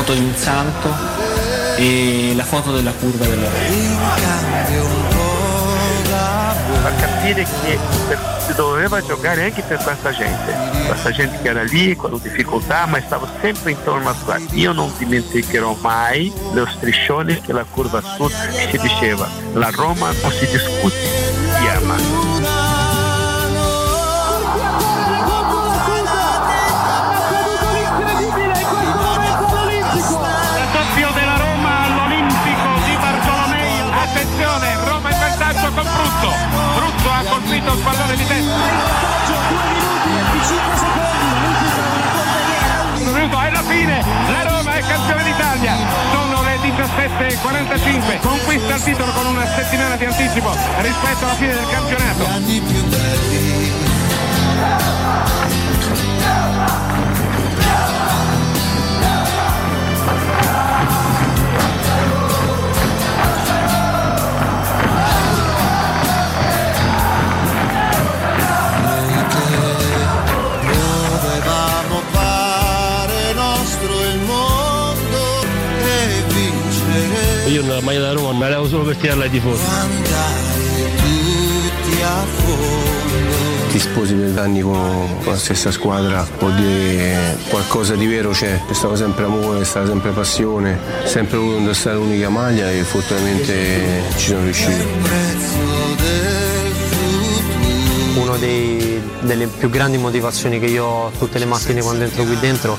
foto di un santo e la foto della curva della fa capire che si doveva giocare anche per questa gente, questa gente che era lì con difficoltà ma stava sempre intorno a qua. Io non dimenticherò mai lo striscione che la curva sud si diceva, la Roma non si discute, si ama. Con Brutto. Brutto ha colpito il pallone di testa. Minuto alla fine, la Roma è campione d'Italia. Sono le 17.45. Conquista il titolo con una settimana di anticipo rispetto alla fine del campionato. Io nella maglia da Roma me la levo solo per tirarla a fondo. Ti sposi per anni con, la stessa squadra, vuol dire qualcosa di vero c'è, c'è stato sempre amore, c'è stata sempre passione, sempre voluto indossare l'unica maglia e fortunatamente ci sono riuscito. Una delle più grandi motivazioni che io ho tutte le mattine quando entro qui dentro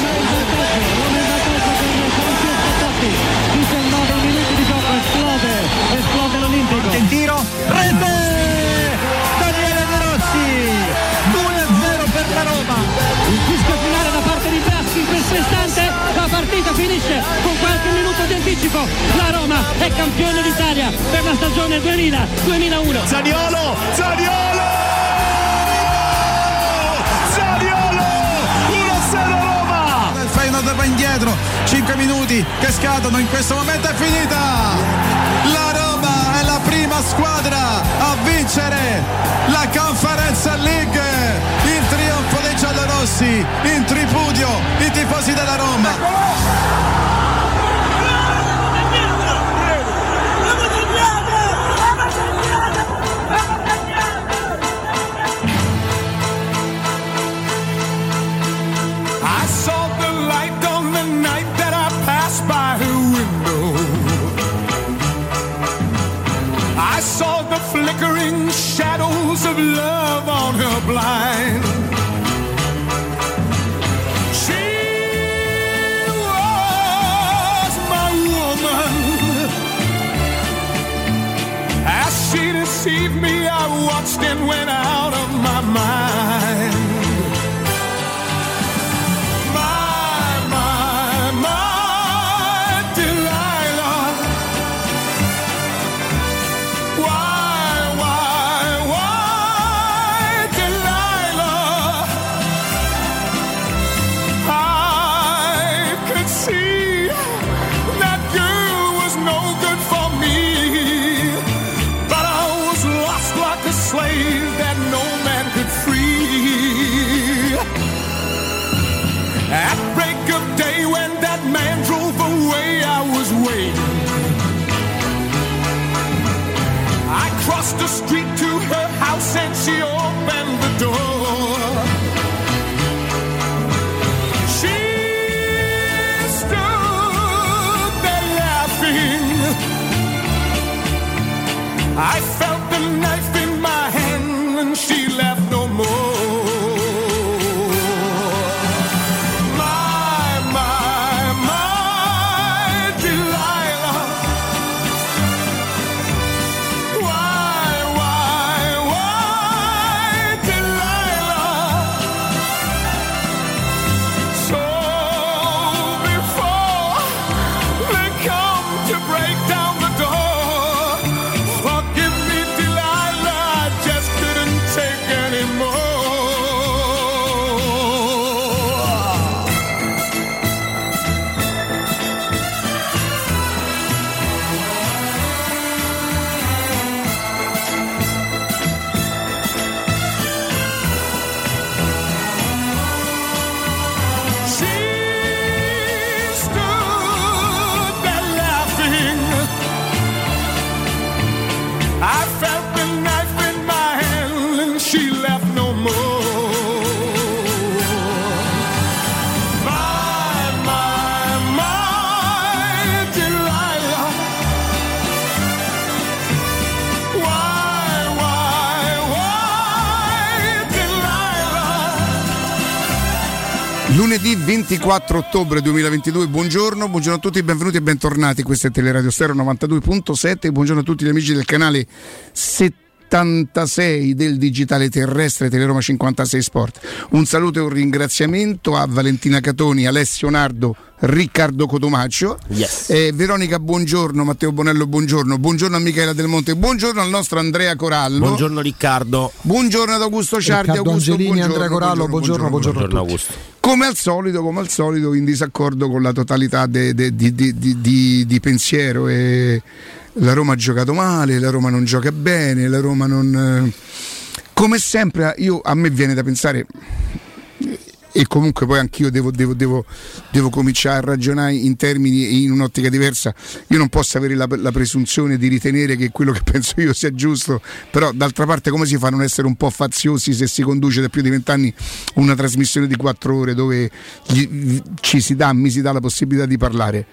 Finisce con qualche minuto di anticipo. La Roma è campione d'Italia per la stagione 2000-2001. Zaniolo, Zaniolo! Zaniolo! 1-0 Roma! Il Feyenoord va indietro, 5 minuti che scadono, in questo momento è finita! La Roma è la prima squadra a vincere la Conference League! Il trionfo giallorossi, in tripudio i tifosi della Roma! Watched and street to her house and she opened the door. She stood there laughing. I 24 ottobre 2022, buongiorno, buongiorno a tutti, benvenuti e bentornati. Questo è Teleradio Stereo 92.7. Buongiorno a tutti gli amici del canale 76 del digitale terrestre Teleroma 56 Sport. Un saluto e un ringraziamento a Valentina Catoni, Alessio Nardo, Riccardo Cotomaccio, Yes. eh, Veronica Buongiorno, Matteo Bonello Buongiorno, buongiorno a Michela Del Monte, buongiorno al nostro Andrea Corallo. Buongiorno Riccardo. Buongiorno ad Augusto Ciardi, Riccardo Augusto, Angelini, buongiorno, Andrea Corallo, buongiorno, buongiorno, Buongiorno Augusto. Come al solito, come al solito, in disaccordo con la totalità di pensiero. E la Roma ha giocato male, la Roma non gioca bene, la Roma non. eh, Come sempre, io, a me viene da pensare. E comunque poi anch'io devo, devo- devo- devo cominciare a ragionare in termini e in un'ottica diversa. Io non posso avere la, la presunzione di ritenere che quello che penso io sia giusto, però d'altra parte come si fa a non essere un po' faziosi se si conduce da più di vent'anni una trasmissione di quattro ore dove gli- ci si dà, mi si dà la possibilità di parlare?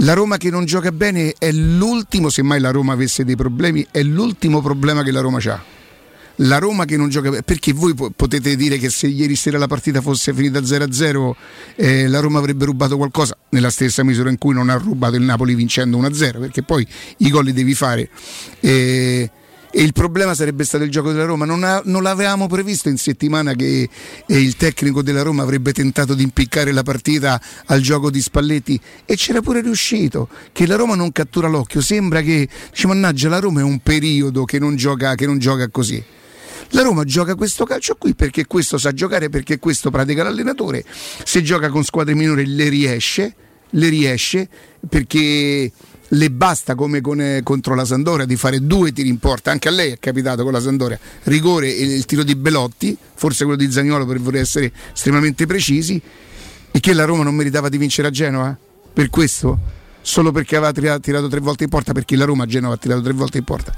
La Roma che non gioca bene è l'ultimo, semmai la Roma avesse dei problemi, è l'ultimo problema che la Roma ha. La Roma che non gioca bene, perché voi po- potete dire che se ieri sera la partita fosse finita 0-0 eh, la Roma avrebbe rubato qualcosa nella stessa misura in cui non ha rubato il Napoli vincendo 1-0, perché poi i gol li devi fare. Eh, e il problema sarebbe stato il gioco della Roma. Non, ha- non l'avevamo previsto in settimana che eh, il tecnico della Roma avrebbe tentato di impiccare la partita al gioco di Spalletti e c'era pure riuscito. Che la Roma non cattura l'occhio. Sembra che, dice, mannaggia, la Roma è un periodo che non gioca, che non gioca così. La Roma gioca questo calcio qui perché questo sa giocare, perché questo pratica l'allenatore. Se gioca con squadre minori le riesce, le riesce perché le basta come con, eh, contro la Sandoria di fare due tiri in porta, anche a lei è capitato con la Sandoria, rigore e il tiro di Belotti, forse quello di Zagnolo per voler essere estremamente precisi, e che la Roma non meritava di vincere a Genova? Per questo? Solo perché aveva tirato, tre volte in porta, perché la Roma a Genova ha tirato tre volte in porta.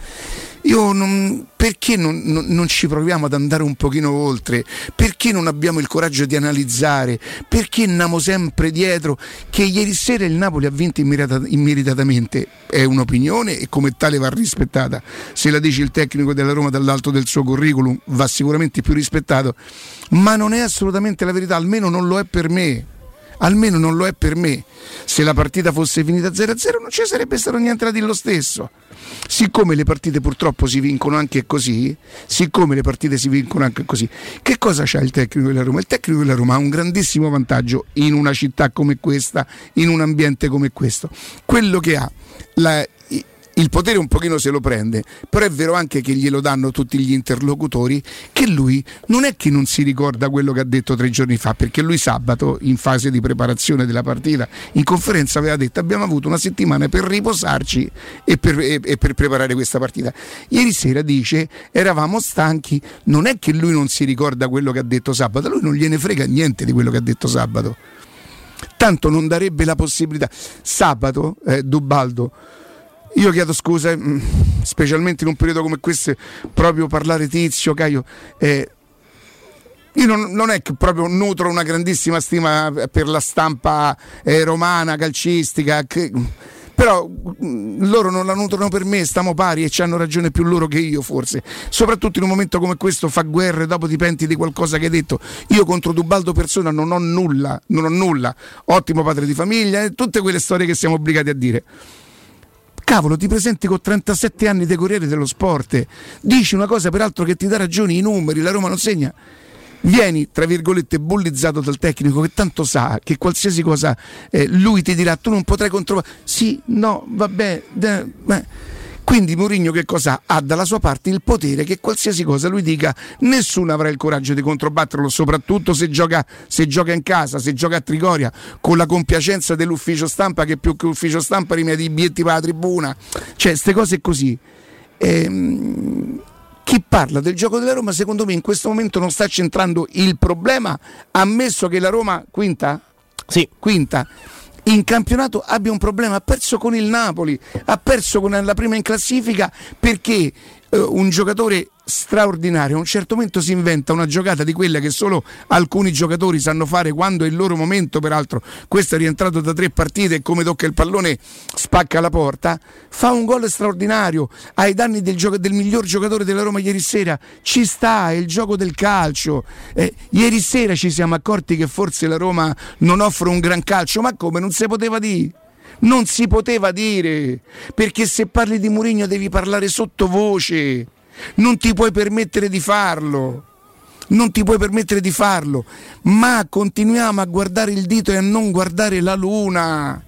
Io non, perché non, non- non ci proviamo ad andare un pochino oltre? Perché non abbiamo il coraggio di analizzare? Perché andiamo sempre dietro? Che ieri sera il Napoli ha vinto immerita- immeritatamente, è un'opinione e come tale va rispettata. Se la dice il tecnico della Roma dall'alto del suo curriculum va sicuramente più rispettato, ma non è assolutamente la verità, almeno non lo è per me almeno non lo è per me. Se la partita fosse finita 0-0 non ci sarebbe stato niente da dire lo stesso. Siccome le partite purtroppo si vincono anche così, siccome le partite si vincono anche così, che cosa c'ha il tecnico della Roma? Il tecnico della Roma ha un grandissimo vantaggio in una città come questa, in un ambiente come questo. Quello che ha la- il potere un pochino se lo prende, però è vero anche che glielo danno tutti gli interlocutori, che lui non è che non si ricorda quello che ha detto tre giorni fa, perché lui sabato, in fase di preparazione della partita, in conferenza aveva detto abbiamo avuto una settimana per riposarci e per, e- e per preparare questa partita. Ieri sera dice eravamo stanchi, non è che lui non si ricorda quello che ha detto sabato, lui non gliene frega niente di quello che ha detto sabato. Tanto non darebbe la possibilità. Sabato, eh, Dubaldo, io chiedo scusa, mm, specialmente in un periodo come questo, proprio parlare tizio, Caio. eh, io non, non è che proprio nutro una grandissima stima per la stampa eh, romana, calcistica, che- però mm, loro non la nutrono per me, stiamo pari e ci hanno ragione più loro che io forse. Soprattutto in un momento come questo fa guerra e dopo ti penti di qualcosa che hai detto. Io contro Dubaldo persona non ho nulla, non ho nulla. Ottimo padre di famiglia e tutte quelle storie che siamo obbligati a dire. Cavolo, ti presenti con 37 anni dei Corriere dello Sport, dici una cosa peraltro che ti dà ragione, i numeri, la Roma non segna. Vieni, tra virgolette, bullizzato dal tecnico che tanto sa che qualsiasi cosa eh, lui ti dirà, tu non potrai controllare. Sì, no, vabbè. beh. Quindi Mourinho che cosa ha? Ha dalla sua parte il potere che qualsiasi cosa lui dica, nessuno avrà il coraggio di controbatterlo, soprattutto se gioca, se gioca in casa, se gioca a Trigoria, con la compiacenza dell'ufficio stampa che più che ufficio stampa rimette i biglietti per la tribuna. Cioè, queste cose così. Ehm, chi parla del gioco della Roma, secondo me, in questo momento non sta centrando il problema, ammesso che la Roma quinta? Sì. Quinta. In campionato abbia un problema, ha perso con il Napoli, ha perso con la prima in classifica perché un giocatore straordinario. A un certo momento si inventa una giocata di quella che solo alcuni giocatori sanno fare quando è il loro momento. Peraltro questo è rientrato da tre partite e come tocca il pallone spacca la porta. Fa un gol straordinario. Ai danni del, gioco, del miglior giocatore della Roma ieri sera. Ci sta, è il gioco del calcio. Eh, ieri sera ci siamo accorti che forse la Roma non offre un gran calcio. Ma come? Non si poteva dire non si poteva dire, perché se parli di Mourinho devi parlare sottovoce, non ti puoi permettere di farlo. Non ti puoi permettere di farlo, ma continuiamo a guardare il dito e a non guardare la luna.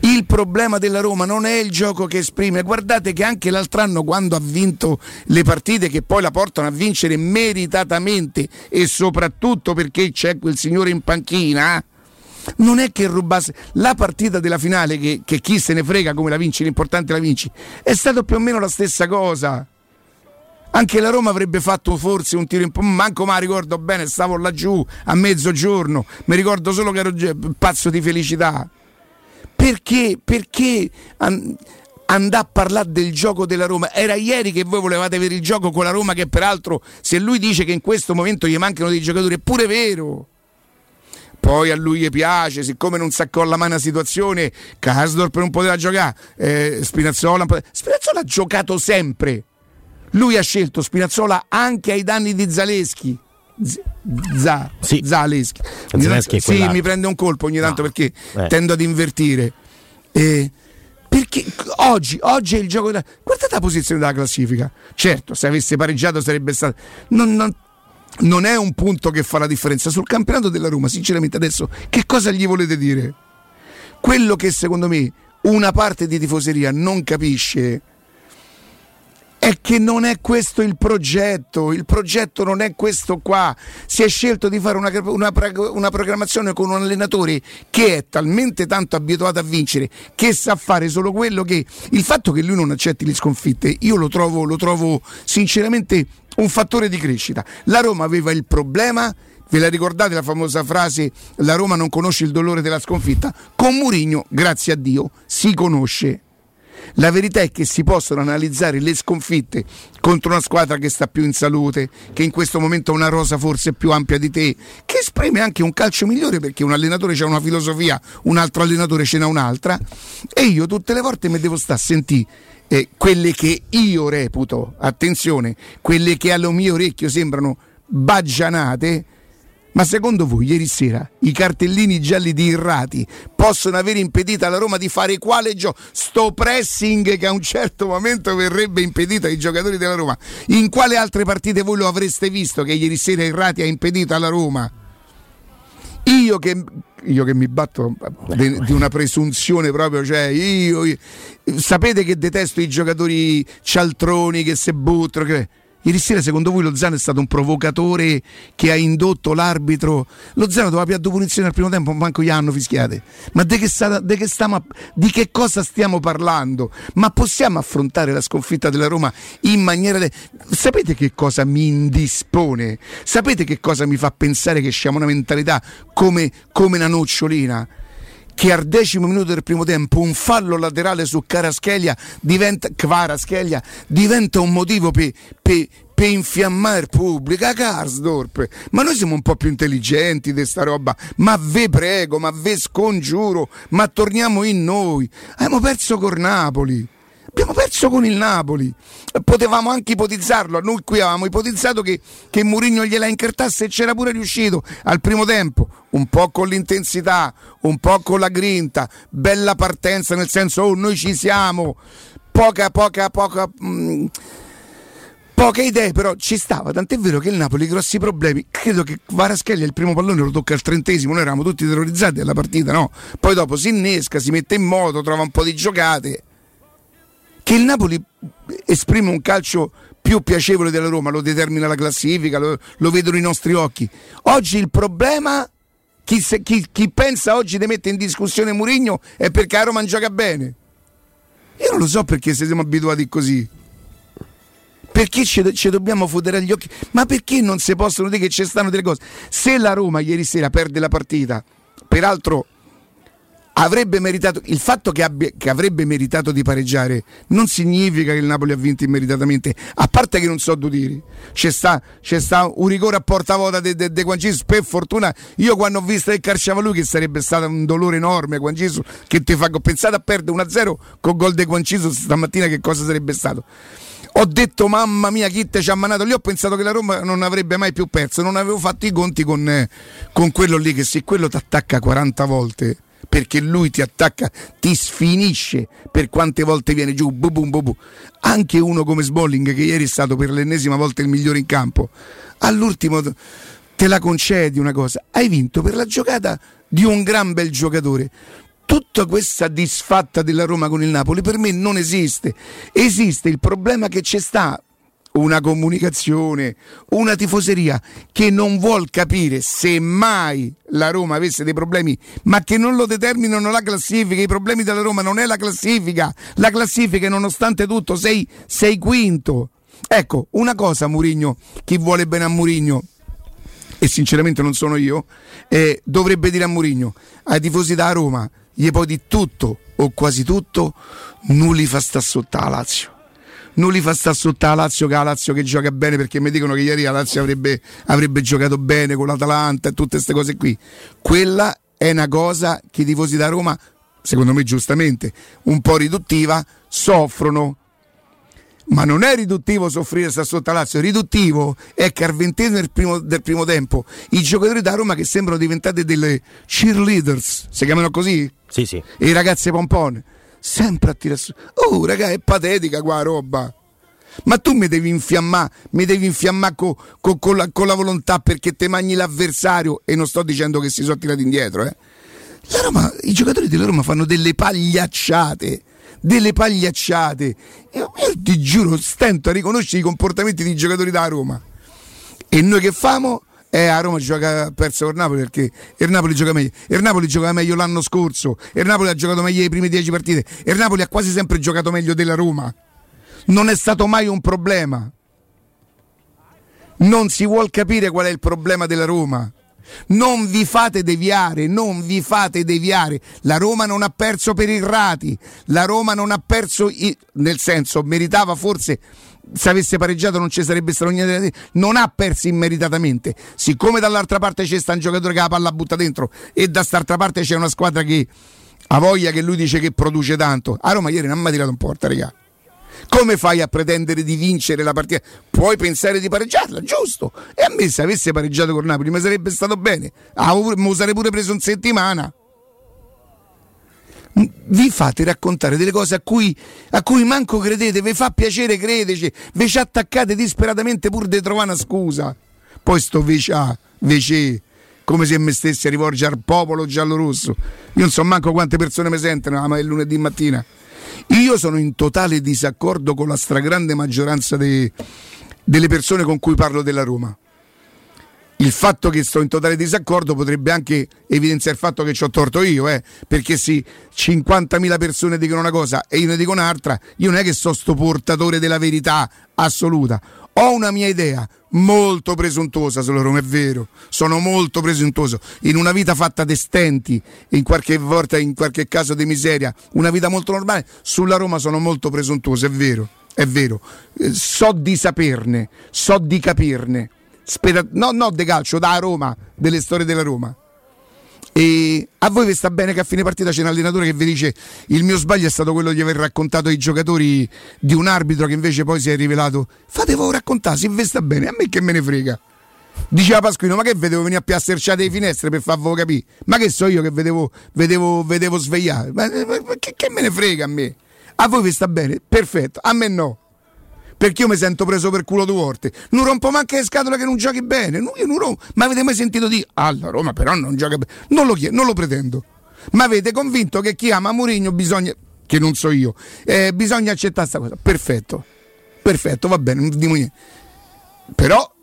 Il problema della Roma non è il gioco che esprime. Guardate che anche l'altro anno, quando ha vinto le partite che poi la portano a vincere meritatamente e soprattutto perché c'è quel signore in panchina, non è che rubasse la partita della finale che, che chi se ne frega come la vinci, l'importante la vinci, è stato più o meno la stessa cosa. Anche la Roma avrebbe fatto forse un tiro in po', manco ma ricordo bene, stavo laggiù a mezzogiorno, mi ricordo solo che ero pazzo di felicità. Perché? Perché andà a parlare del gioco della Roma? Era ieri che voi volevate avere il gioco con la Roma che peraltro se lui dice che in questo momento gli mancano dei giocatori è pure vero poi a lui piace, siccome non si accolla mai una situazione, Kasdorp non poteva giocare, eh, Spinazzola, Spinazzola ha giocato sempre. Lui ha scelto Spinazzola anche ai danni di Zaleschi. Z- Z- sì. Zaleschi. Zaleschi sì, mi prende un colpo ogni tanto no. perché eh. tendo ad invertire. Eh, perché oggi, oggi, è il gioco da... guardate la posizione della classifica certo se avesse pareggiato sarebbe stato non, non, non è un punto che fa la differenza. Sul campionato della Roma, sinceramente adesso, che cosa gli volete dire? Quello che secondo me una parte di tifoseria non capisce è che non è questo il progetto, il progetto non è questo qua. Si è scelto di fare una, una, una, programmazione con un allenatore che è talmente tanto abituato a vincere che sa fare solo quello che il fatto che lui non accetti le sconfitte, io lo trovo, lo trovo sinceramente un fattore di crescita. La Roma aveva il problema Ve la ricordate la famosa frase la Roma non conosce il dolore della sconfitta? Con Murigno, grazie a Dio, si conosce. La verità è che si possono analizzare le sconfitte contro una squadra che sta più in salute, che in questo momento ha una rosa forse più ampia di te, che esprime anche un calcio migliore perché un allenatore ha una filosofia, un altro allenatore ce n'ha un'altra. E io tutte le volte mi devo stare a sentire eh, quelle che io reputo, attenzione, quelle che allo mio orecchio sembrano baggianate, ma secondo voi ieri sera i cartellini gialli di Irrati possono aver impedito alla Roma di fare quale gioco? Sto pressing che a un certo momento verrebbe impedito ai giocatori della Roma. In quale altre partite voi lo avreste visto che ieri sera Irrati ha impedito alla Roma? Io che, io che mi batto di, di, una presunzione proprio, cioè io, io, sapete che detesto i giocatori cialtroni che se buttano. Che, Ieri sera secondo voi lo Zano è stato un provocatore che ha indotto l'arbitro? Lo Zano doveva più punizioni al primo tempo, manco gli hanno fischiate. Ma di che, sta, de che stiamo, di che cosa stiamo parlando? Ma possiamo affrontare la sconfitta della Roma in maniera... De... Sapete che cosa mi indispone? Sapete che cosa mi fa pensare che siamo una mentalità come, come una nocciolina? Che al decimo minuto del primo tempo un fallo laterale su Caraschelia diventa, Kvaraschelia, diventa un motivo per pe, pe infiammare il pubblico a Karsdorp. Ma noi siamo un po' più intelligenti di sta roba. Ma ve prego, ma ve scongiuro, ma torniamo in noi. Abbiamo perso con Napoli. Abbiamo perso con il Napoli. Potevamo anche ipotizzarlo. Noi qui avevamo ipotizzato che, che Murigno gliela incartasse e c'era pure riuscito al primo tempo. Un po' con l'intensità, un po' con la grinta, bella partenza nel senso, oh, noi ci siamo. Poca, poca, poca. Mh, mm, poche idee, però ci stava. Tant'è vero che il Napoli grossi problemi. Credo che Varaschelli il primo pallone lo tocca al trentesimo. Noi eravamo tutti terrorizzati alla partita, no? Poi dopo si innesca, si mette in moto, trova un po' di giocate che il Napoli esprime un calcio più piacevole della Roma, lo determina la classifica, lo, lo vedono i nostri occhi. Oggi il problema, chi, se, chi, chi pensa oggi di mettere in discussione Murigno è perché la Roma gioca bene. Io non lo so perché siamo abituati così. Perché ci, ci dobbiamo fottere agli occhi? Ma perché non si possono dire che ci stanno delle cose? Se la Roma ieri sera perde la partita, peraltro avrebbe meritato il fatto che, abbia, che, avrebbe meritato di pareggiare non significa che il Napoli ha vinto immeritatamente a parte che non so due tiri c'è sta, c'è sta un rigore a portavoce di de, de, per fortuna io quando ho visto che calciava lui che sarebbe stato un dolore enorme Guangisu che ti fa pensate a perdere 1-0 con gol di Guangisu stamattina che cosa sarebbe stato? Ho detto mamma mia chi te ci ha manato lì ho pensato che la Roma non avrebbe mai più perso non avevo fatto i conti con, eh, con quello lì che se quello ti attacca 40 volte perché lui ti attacca, ti sfinisce per quante volte viene giù, bu bu bu bu. anche uno come Sbolling che ieri è stato per l'ennesima volta il migliore in campo, all'ultimo te la concedi una cosa, hai vinto per la giocata di un gran bel giocatore. Tutta questa disfatta della Roma con il Napoli per me non esiste. Esiste il problema che c'è sta una comunicazione, una tifoseria che non vuol capire se mai la Roma avesse dei problemi, ma che non lo determinano la classifica. I problemi della Roma non è la classifica, la classifica nonostante tutto sei, sei quinto. Ecco, una cosa Murigno, chi vuole bene a Murigno, e sinceramente non sono io, eh, dovrebbe dire a Murigno, ai tifosi da Roma, gli puoi di tutto o quasi tutto, non li fa sta sotto la Lazio non li fa sta sotto la Lazio che la Lazio che gioca bene perché mi dicono che ieri la Lazio avrebbe, avrebbe giocato bene con l'Atalanta e tutte queste cose qui. Quella è una cosa che i tifosi da Roma, secondo me giustamente, un po' riduttiva, soffrono. Ma non è riduttivo soffrire sta sotto la Lazio, riduttivo è che al ventesimo del primo, del primo tempo i giocatori da Roma che sembrano diventati delle cheerleaders, si chiamano così? Sì, sì. E i ragazzi pompone sempre a tirare su. Oh, raga, è patetica qua roba. Ma tu mi devi infiammare, mi devi infiammare con co, co la, co la, volontà perché te mangi l'avversario e non sto dicendo che si sono tirati indietro, eh. Roma, I giocatori della Roma fanno delle pagliacciate, delle pagliacciate. Io, io ti giuro, stento a riconoscere i comportamenti dei giocatori da Roma. E noi che famo? Eh, a Roma gioca ha perso con Napoli perché il Napoli gioca meglio. Il Napoli gioca meglio l'anno scorso. Il Napoli ha giocato meglio le prime dieci partite. Il Napoli ha quasi sempre giocato meglio della Roma. Non è stato mai un problema. Non si vuol capire qual è il problema della Roma. Non vi fate deviare, non vi fate deviare. La Roma non ha perso per i rati, la Roma non ha perso, i... nel senso, meritava forse se avesse pareggiato non ci sarebbe stato niente non ha perso immeritatamente siccome dall'altra parte c'è sta un giocatore che la palla butta dentro e da quest'altra parte c'è una squadra che ha voglia che lui dice che produce tanto a Roma ieri non mi ha tirato un porta regà come fai a pretendere di vincere la partita? Puoi pensare di pareggiarla, giusto? E a me se avesse pareggiato con Napoli mi sarebbe stato bene. Mi sarei pure preso in settimana vi fate raccontare delle cose a cui, a cui manco credete, vi fa piacere credeci, vi ci attaccate disperatamente pur di trovare una scusa. Poi sto vecà, vecè, come se me stessi a rivolgere al popolo giallorosso. Io non so manco quante persone mi sentono, ma è lunedì mattina. Io sono in totale disaccordo con la stragrande maggioranza dei, delle persone con cui parlo della Roma il fatto che sto in totale disaccordo potrebbe anche evidenziare il fatto che ci ho torto io, eh? perché se 50.000 persone dicono una cosa e io ne dico un'altra, io non è che sono sto portatore della verità assoluta. Ho una mia idea molto presuntuosa sulla Roma, è vero, sono molto presuntuoso. In una vita fatta di stenti, in qualche volta, in qualche caso di miseria, una vita molto normale, sulla Roma sono molto presuntuoso, è vero, è vero. Eh, so di saperne, so di capirne spera- no, no de calcio, da Roma, delle storie della Roma. E a voi vi sta bene che a fine partita c'è un allenatore che vi dice il mio sbaglio è stato quello di aver raccontato ai giocatori di un arbitro che invece poi si è rivelato fate voi raccontare, se vi sta bene, a me che me ne frega. Diceva Pasquino, ma che vedevo venire a piasterciare le finestre per farvelo capire? Ma che so io che vedevo, vedevo, vedevo svegliare? Ma, ma, ma che, che me ne frega a me? A voi vi sta bene? Perfetto, a me no perché io mi sento preso per culo due volte. Non rompo manco le scatole che non giochi bene. No, io non rompo. Ma avete mai sentito dire, ah, la Roma però non gioca bene? Non lo chiedo, non lo pretendo. Ma avete convinto che chi ama Mourinho bisogna, che non so io, eh, bisogna accettare questa cosa. Perfetto, perfetto, va bene, non dimo niente. Però,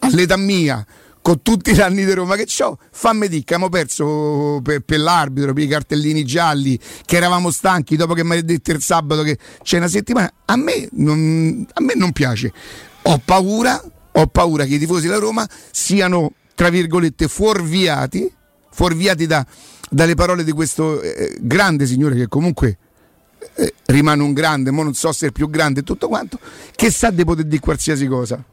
all'età mia, con tutti gli anni di Roma che ho, fammi dire che abbiamo perso per, per, l'arbitro, per i cartellini gialli, che eravamo stanchi dopo che mi hai detto il sabato che c'è una settimana. A me non, a me non piace. Ho paura, ho paura che i tifosi della Roma siano, tra virgolette, fuorviati, fuorviati da, dalle parole di questo eh, grande signore che comunque eh, rimane un grande, ma non so se è il più grande tutto quanto, che sa di poter dire qualsiasi cosa.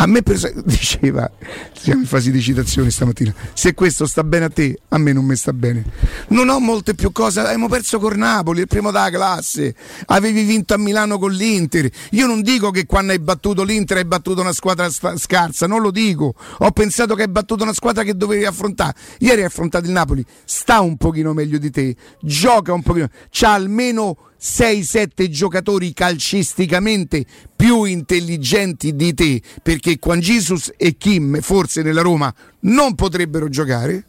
A me per, diceva, siamo in fase di citazione stamattina, se questo sta bene a te, a me non mi sta bene. Non ho molte più cose, abbiamo perso con Napoli, il primo della classe, avevi vinto a Milano con l'Inter. Io non dico che quando hai battuto l'Inter hai battuto una squadra sta- scarsa, non lo dico. Ho pensato che hai battuto una squadra che dovevi affrontare. Ieri hai affrontato il Napoli, sta un pochino meglio di te, gioca un pochino, c'ha almeno 6-7 giocatori calcisticamente più intelligenti di te perché Juan Jesus e Kim forse nella Roma non potrebbero giocare.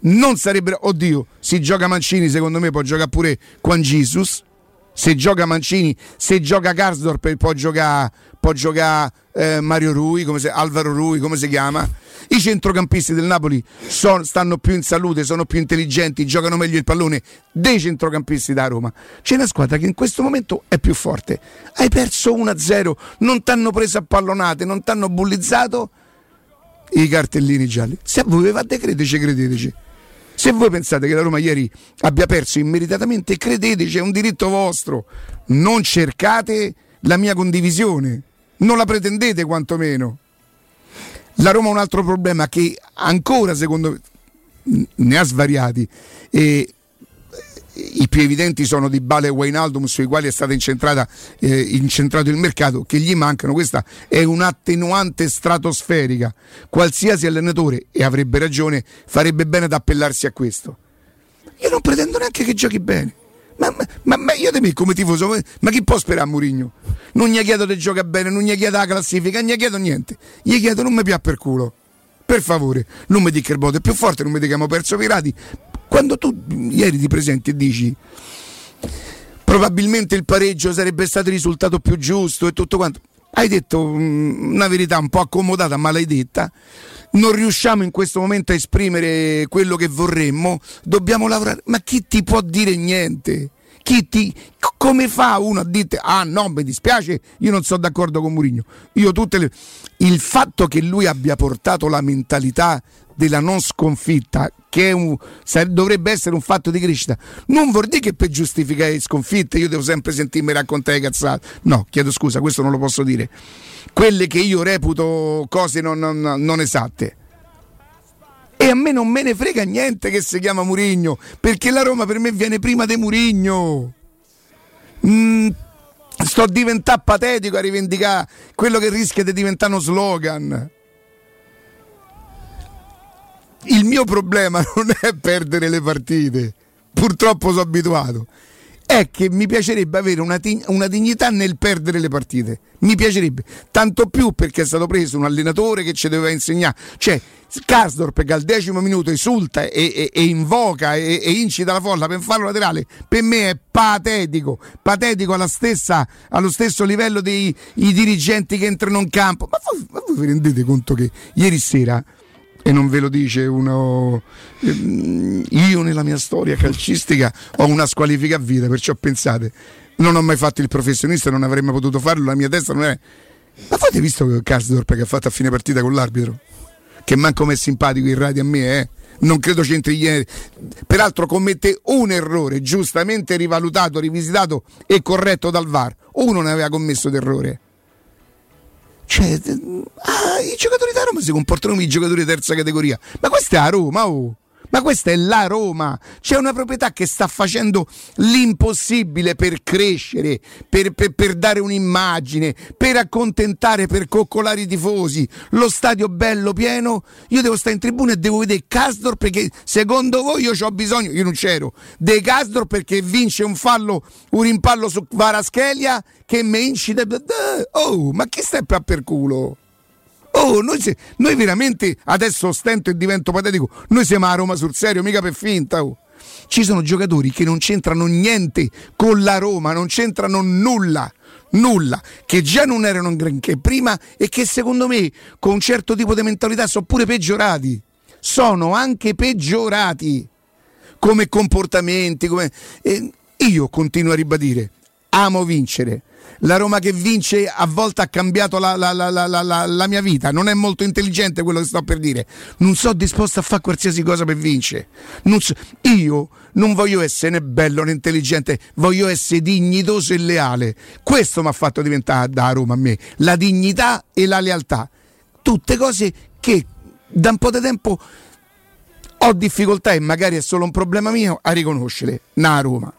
Non sarebbero oddio si gioca Mancini secondo me può giocare pure Juan Jesus. Se gioca Mancini se gioca Karsdorp può giocare può giocare eh, Mario Rui se, Alvaro Rui come si chiama i centrocampisti del Napoli sono, stanno più in salute, sono più intelligenti, giocano meglio il pallone dei centrocampisti da Roma. C'è una squadra che in questo momento è più forte. Hai perso 1-0, non ti hanno preso a pallonate, non ti hanno bullizzato i cartellini gialli. Se a voi va credeteci, credeteci. Se voi pensate che la Roma ieri abbia perso immeritatamente, credeteci, è un diritto vostro. Non cercate la mia condivisione, non la pretendete quantomeno. La Roma ha un altro problema che ancora secondo me ne ha svariati. E i più evidenti sono Di Bale e Wijnaldum sui quali è stato eh, incentrato il mercato che gli mancano. Questa è un'attenuante stratosferica. Qualsiasi allenatore e avrebbe ragione farebbe bene ad appellarsi a questo. Io non pretendo neanche che giochi bene ma, ma, ma io di me come tifoso, ma chi può sperare a Murigno? Non gli chiedo se gioca bene, non gli chiedo la classifica, non gli chiedo niente. Gli chiedo non mi piace per culo. Per favore, non mi dica il voto è più forte, non mi dica abbiamo perso pirati. Quando tu ieri ti presenti e dici probabilmente il pareggio sarebbe stato il risultato più giusto e tutto quanto. Hai detto mm, una verità un po' accomodata, ma l'hai detta non riusciamo in questo momento a esprimere quello che vorremmo, dobbiamo lavorare. Ma chi ti può dire niente? Chi ti, come fa uno a dire ah no mi dispiace io non sono d'accordo con Mourinho io tutte le il fatto che lui abbia portato la mentalità della non sconfitta che un, dovrebbe essere un fatto di crescita non vuol dire che per giustificare le sconfitte io devo sempre sentirmi raccontare cazzate no chiedo scusa questo non lo posso dire quelle che io reputo cose non, non, non esatte. E a me non me ne frega niente che si chiama Murigno, perché la Roma per me viene prima di Murigno. Mm, sto diventando patetico a rivendicare quello che rischia di diventare uno slogan. Il mio problema non è perdere le partite, purtroppo sono abituato è che mi piacerebbe avere una, una, dignità nel perdere le partite. Mi piacerebbe, tanto più perché è stato preso un allenatore che ci doveva insegnare. Cioè, Karsdorp che al decimo minuto esulta e, e, e invoca e, e, incita la folla per farlo laterale, per me è patetico, patetico stessa, allo stesso livello dei dirigenti che entrano in campo. Ma voi, ma voi vi rendete conto che ieri sera e non ve lo dice uno. Ehm, io nella mia storia calcistica ho una squalifica a vita, perciò pensate, non ho mai fatto il professionista, non avrei mai potuto farlo, la mia testa non è. Ma avete visto che Karsdorp che ha fatto a fine partita con l'arbitro? Che manco è simpatico in radio a me, eh? Non credo c'entri ieri. Peraltro commette un errore, giustamente rivalutato, rivisitato e corretto dal VAR. Uno ne aveva commesso d'errore cioè, ah, i giocatori da Roma si comportano come i giocatori di terza categoria. Ma questa è la Roma, oh! Ma questa è la Roma. C'è una proprietà che sta facendo l'impossibile per crescere, per, per, per, dare un'immagine, per accontentare, per coccolare i tifosi. Lo stadio bello, pieno. Io devo stare in tribuna e devo vedere Casdor perché secondo voi io ho bisogno, io non c'ero, dei Casdor perché vince un fallo, un rimpallo su Varaschelia che mi incide. Oh, ma chi sta per culo? Oh, noi, se, noi veramente adesso stento e divento patetico. Noi siamo a Roma sul serio, mica per finta. Oh. Ci sono giocatori che non c'entrano niente con la Roma, non c'entrano nulla nulla, che già non erano un granché prima e che secondo me con un certo tipo di mentalità sono pure peggiorati. Sono anche peggiorati come comportamenti. Come... io continuo a ribadire, amo vincere, La Roma che vince a volte ha cambiato la, la- la- la- mia vita. Non è molto intelligente quello che sto per dire. Non sono disposto a fare qualsiasi cosa per vincere. Non so- io non voglio essere né bello né intelligente, voglio essere dignitoso e leale. Questo mi ha fatto diventare da Roma a me. La dignità e la lealtà. Tutte cose che da un po' di tempo ho difficoltà e magari è solo un problema mio a riconoscere. Na Roma.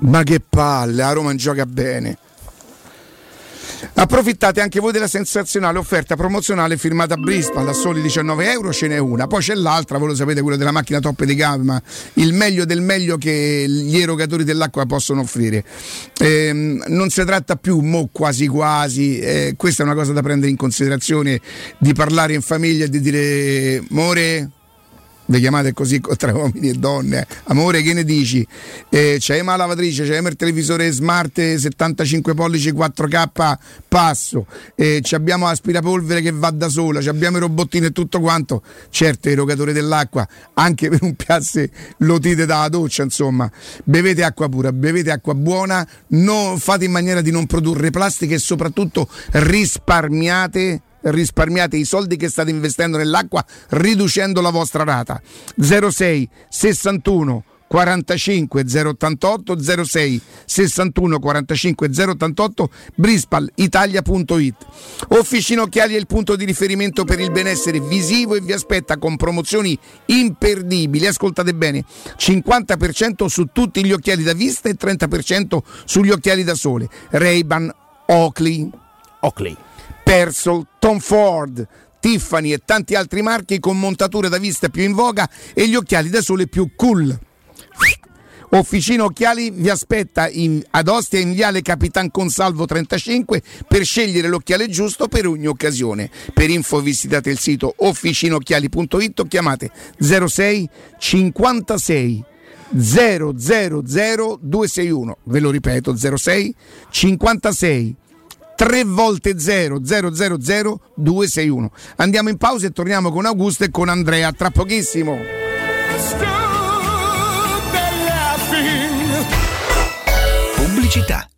Ma che palle, a Roma gioca bene. Approfittate anche voi della sensazionale offerta promozionale firmata a Brisbane a soli 19 euro, ce n'è una, poi c'è l'altra, voi lo sapete, quella della macchina top di gamma, il meglio del meglio che gli erogatori dell'acqua possono offrire. Ehm, non si tratta più, mo quasi quasi, eh, questa è una cosa da prendere in considerazione, di parlare in famiglia e di dire, more, vi chiamate così tra uomini e donne. Amore, che ne dici? Eh, c'è la lavatrice, c'è il televisore smart 75 pollici 4K passo, eh, ci abbiamo l'aspirapolvere che va da sola, ci abbiamo i robottini e tutto quanto. Certo, erogatore dell'acqua, anche per un piazze lotite dalla doccia, insomma. Bevete acqua pura, bevete acqua buona, non, fate in maniera di non produrre plastica e soprattutto risparmiate risparmiate i soldi che state investendo nell'acqua riducendo la vostra rata 06 61 45 088 06 61 45 088 brispalitalia.it Officina Occhiali è il punto di riferimento per il benessere visivo e vi aspetta con promozioni imperdibili. Ascoltate bene, 50% su tutti gli occhiali da vista e 30% sugli occhiali da sole. Ray-Ban Oakley. Oakley. Persol, Tom Ford, Tiffany e tanti altri marchi con montature da vista più in voga e gli occhiali da sole più cool. Officina Occhiali vi aspetta in, ad Ostia in viale Capitan Consalvo 35 per scegliere l'occhiale giusto per ogni occasione. Per info visitate il sito officinocchiali.it o chiamate 06 56 000 261. Ve lo ripeto 06 56 3 volte 0 000 261. Andiamo in pausa e torniamo con Augusto e con Andrea tra pochissimo. Pubblicità.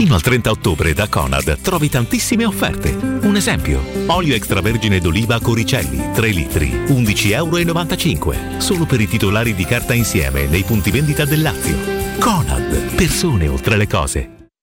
Fino al 30 ottobre da Conad trovi tantissime offerte. Un esempio, olio extravergine d'oliva Coricelli, 3 litri, 11,95 euro. Solo per i titolari di carta insieme nei punti vendita del Lazio. Conad, persone oltre le cose.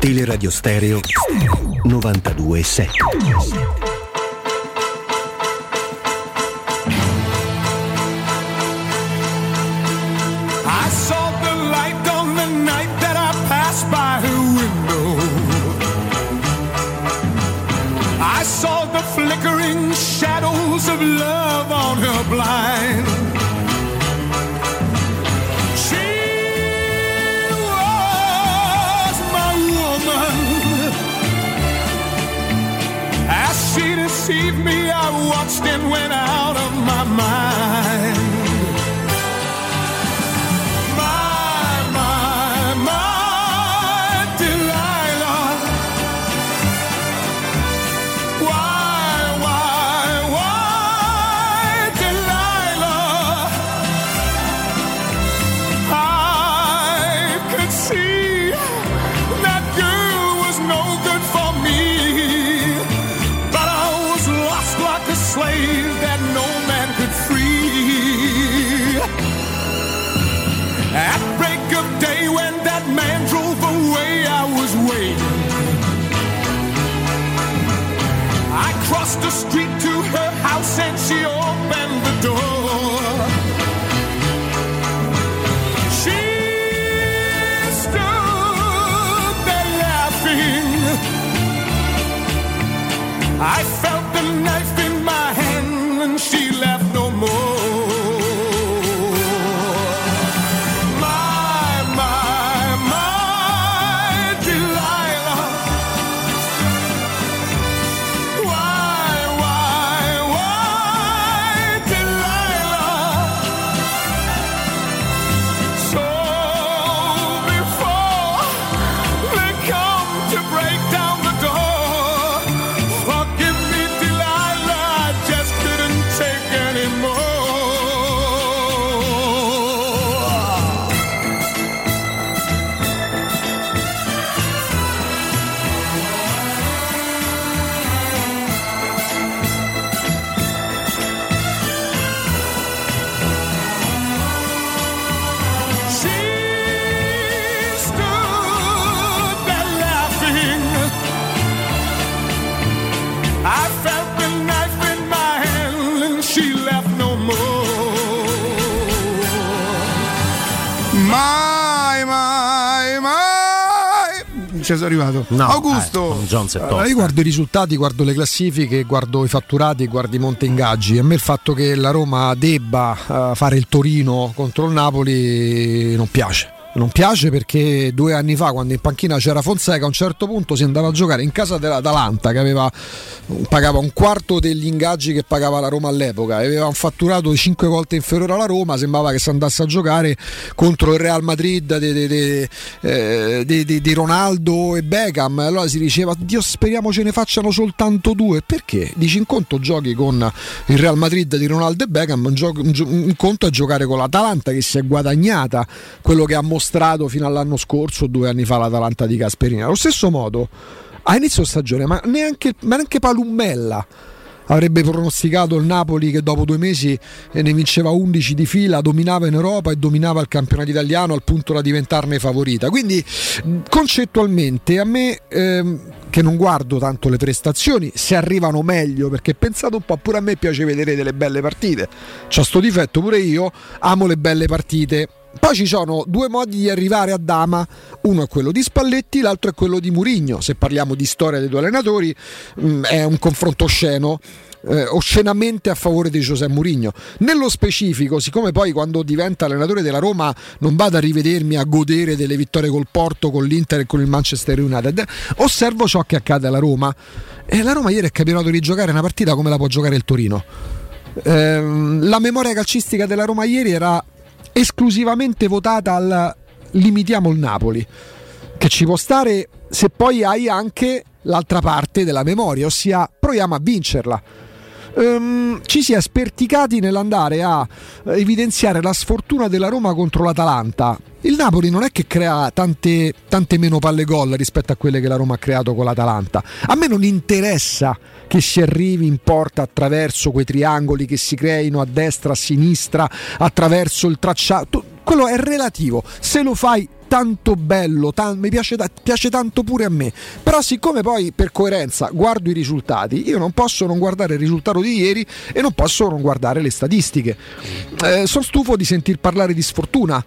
Teleradio Stereo 927. I saw the light on the night that I passed by her window. I saw the flickering shadows of love on her blind. Deceived me, I watched and went out of my mind. Street to her house and she opened the door. She stood there laughing. I felt the knife Ci sono arrivato. No, Augusto. eh, Jones Allora, io guardo i risultati, guardo le classifiche, guardo i fatturati, guardo i monte ingaggi. A me il fatto che la Roma debba eh, fare il Torino contro il Napoli non piace. Non piace perché due anni fa, quando in panchina c'era Fonseca, a un certo punto si andava a giocare in casa dell'Atalanta, che aveva, pagava un quarto degli ingaggi che pagava la Roma all'epoca, aveva un fatturato 5 volte inferiore alla Roma, sembrava che si andasse a giocare contro il Real Madrid eh, di Ronaldo e Beckham. Allora si diceva, Dio speriamo ce ne facciano soltanto due. Perché? Dici in conto giochi con il Real Madrid di Ronaldo e Beckham, un, gioco, un conto è giocare con l'Atalanta che si è guadagnata quello che ha mostrato mostrato fino all'anno scorso, due anni fa, l'Atalanta di Gasperini. Allo stesso modo, a inizio stagione, ma neanche, ma neanche Palummella avrebbe pronosticato il Napoli che dopo due mesi ne vinceva 11 di fila, dominava in Europa e dominava il campionato italiano al punto da diventarne favorita. Quindi concettualmente a me ehm, che non guardo tanto le prestazioni, se arrivano meglio, perché pensate un po', pure a me piace vedere delle belle partite. C'ho sto difetto pure io, amo le belle partite poi ci sono due modi di arrivare a Dama, uno è quello di Spalletti, l'altro è quello di Murigno. Se parliamo di storia dei due allenatori, mm, è un confronto osceno. Eh, oscenamente a favore di Giuseppe Mourinho. Nello specifico, siccome poi quando diventa allenatore della Roma non vado a rivedermi a godere delle vittorie col Porto, con l'Inter e con il Manchester United, osservo ciò che accade alla Roma. E la Roma ieri è campionato di giocare una partita come la può giocare il Torino. Eh, la memoria calcistica della Roma ieri era esclusivamente votata al limitiamo il Napoli, che ci può stare se poi hai anche l'altra parte della memoria, ossia proviamo a vincerla. Um, ci si è sperticati nell'andare a evidenziare la sfortuna della Roma contro l'Atalanta. Il Napoli non è che crea tante, tante meno palle gol rispetto a quelle che la Roma ha creato con l'Atalanta. A me non interessa che si arrivi in porta attraverso quei triangoli che si creino a destra, a sinistra, attraverso il tracciato. Quello è relativo. Se lo fai tanto bello, tan- mi piace, da- piace, tanto pure a me. Però siccome poi per coerenza guardo i risultati, io non posso non guardare il risultato di ieri e non posso non guardare le statistiche. Eh, sono stufo di sentir parlare di sfortuna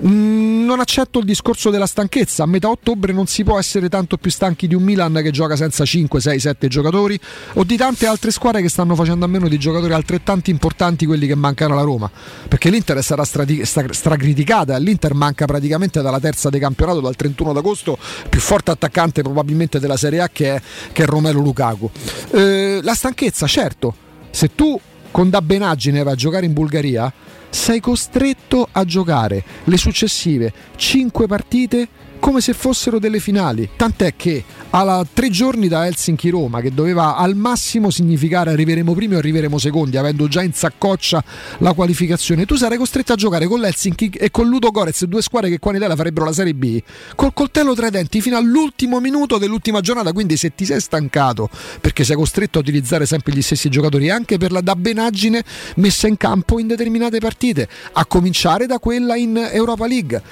non accetto il discorso della stanchezza. A metà ottobre non si può essere tanto più stanchi di un Milan che gioca senza 5, 6, 7 giocatori o di tante altre squadre che stanno facendo a meno di giocatori altrettanti importanti quelli che mancano alla Roma. Perché l'Inter sarà strati- stra- stracriticata. L'Inter manca praticamente dalla terza di campionato, dal 31 d'agosto, più forte attaccante probabilmente della Serie A che è, che è Romero Lukaku. Eh, la stanchezza, certo. Se tu con dabbenaggine vai a giocare in Bulgaria sei costretto a giocare le successive 5 partite come se fossero delle finali. Tant'è che a tre giorni da Helsinki-Roma, che doveva al massimo significare arriveremo primi o arriveremo secondi, avendo già in saccoccia la qualificazione, tu sarai costretto a giocare con l'Helsinki e con Ludo Gorez, due squadre che qua in Italia farebbero la Serie B, col coltello tra i denti fino all'ultimo minuto dell'ultima giornata. Quindi, se ti sei stancato perché sei costretto a utilizzare sempre gli stessi giocatori, anche per la dabbenaggine messa in campo in determinate partite, a cominciare da quella in Europa League.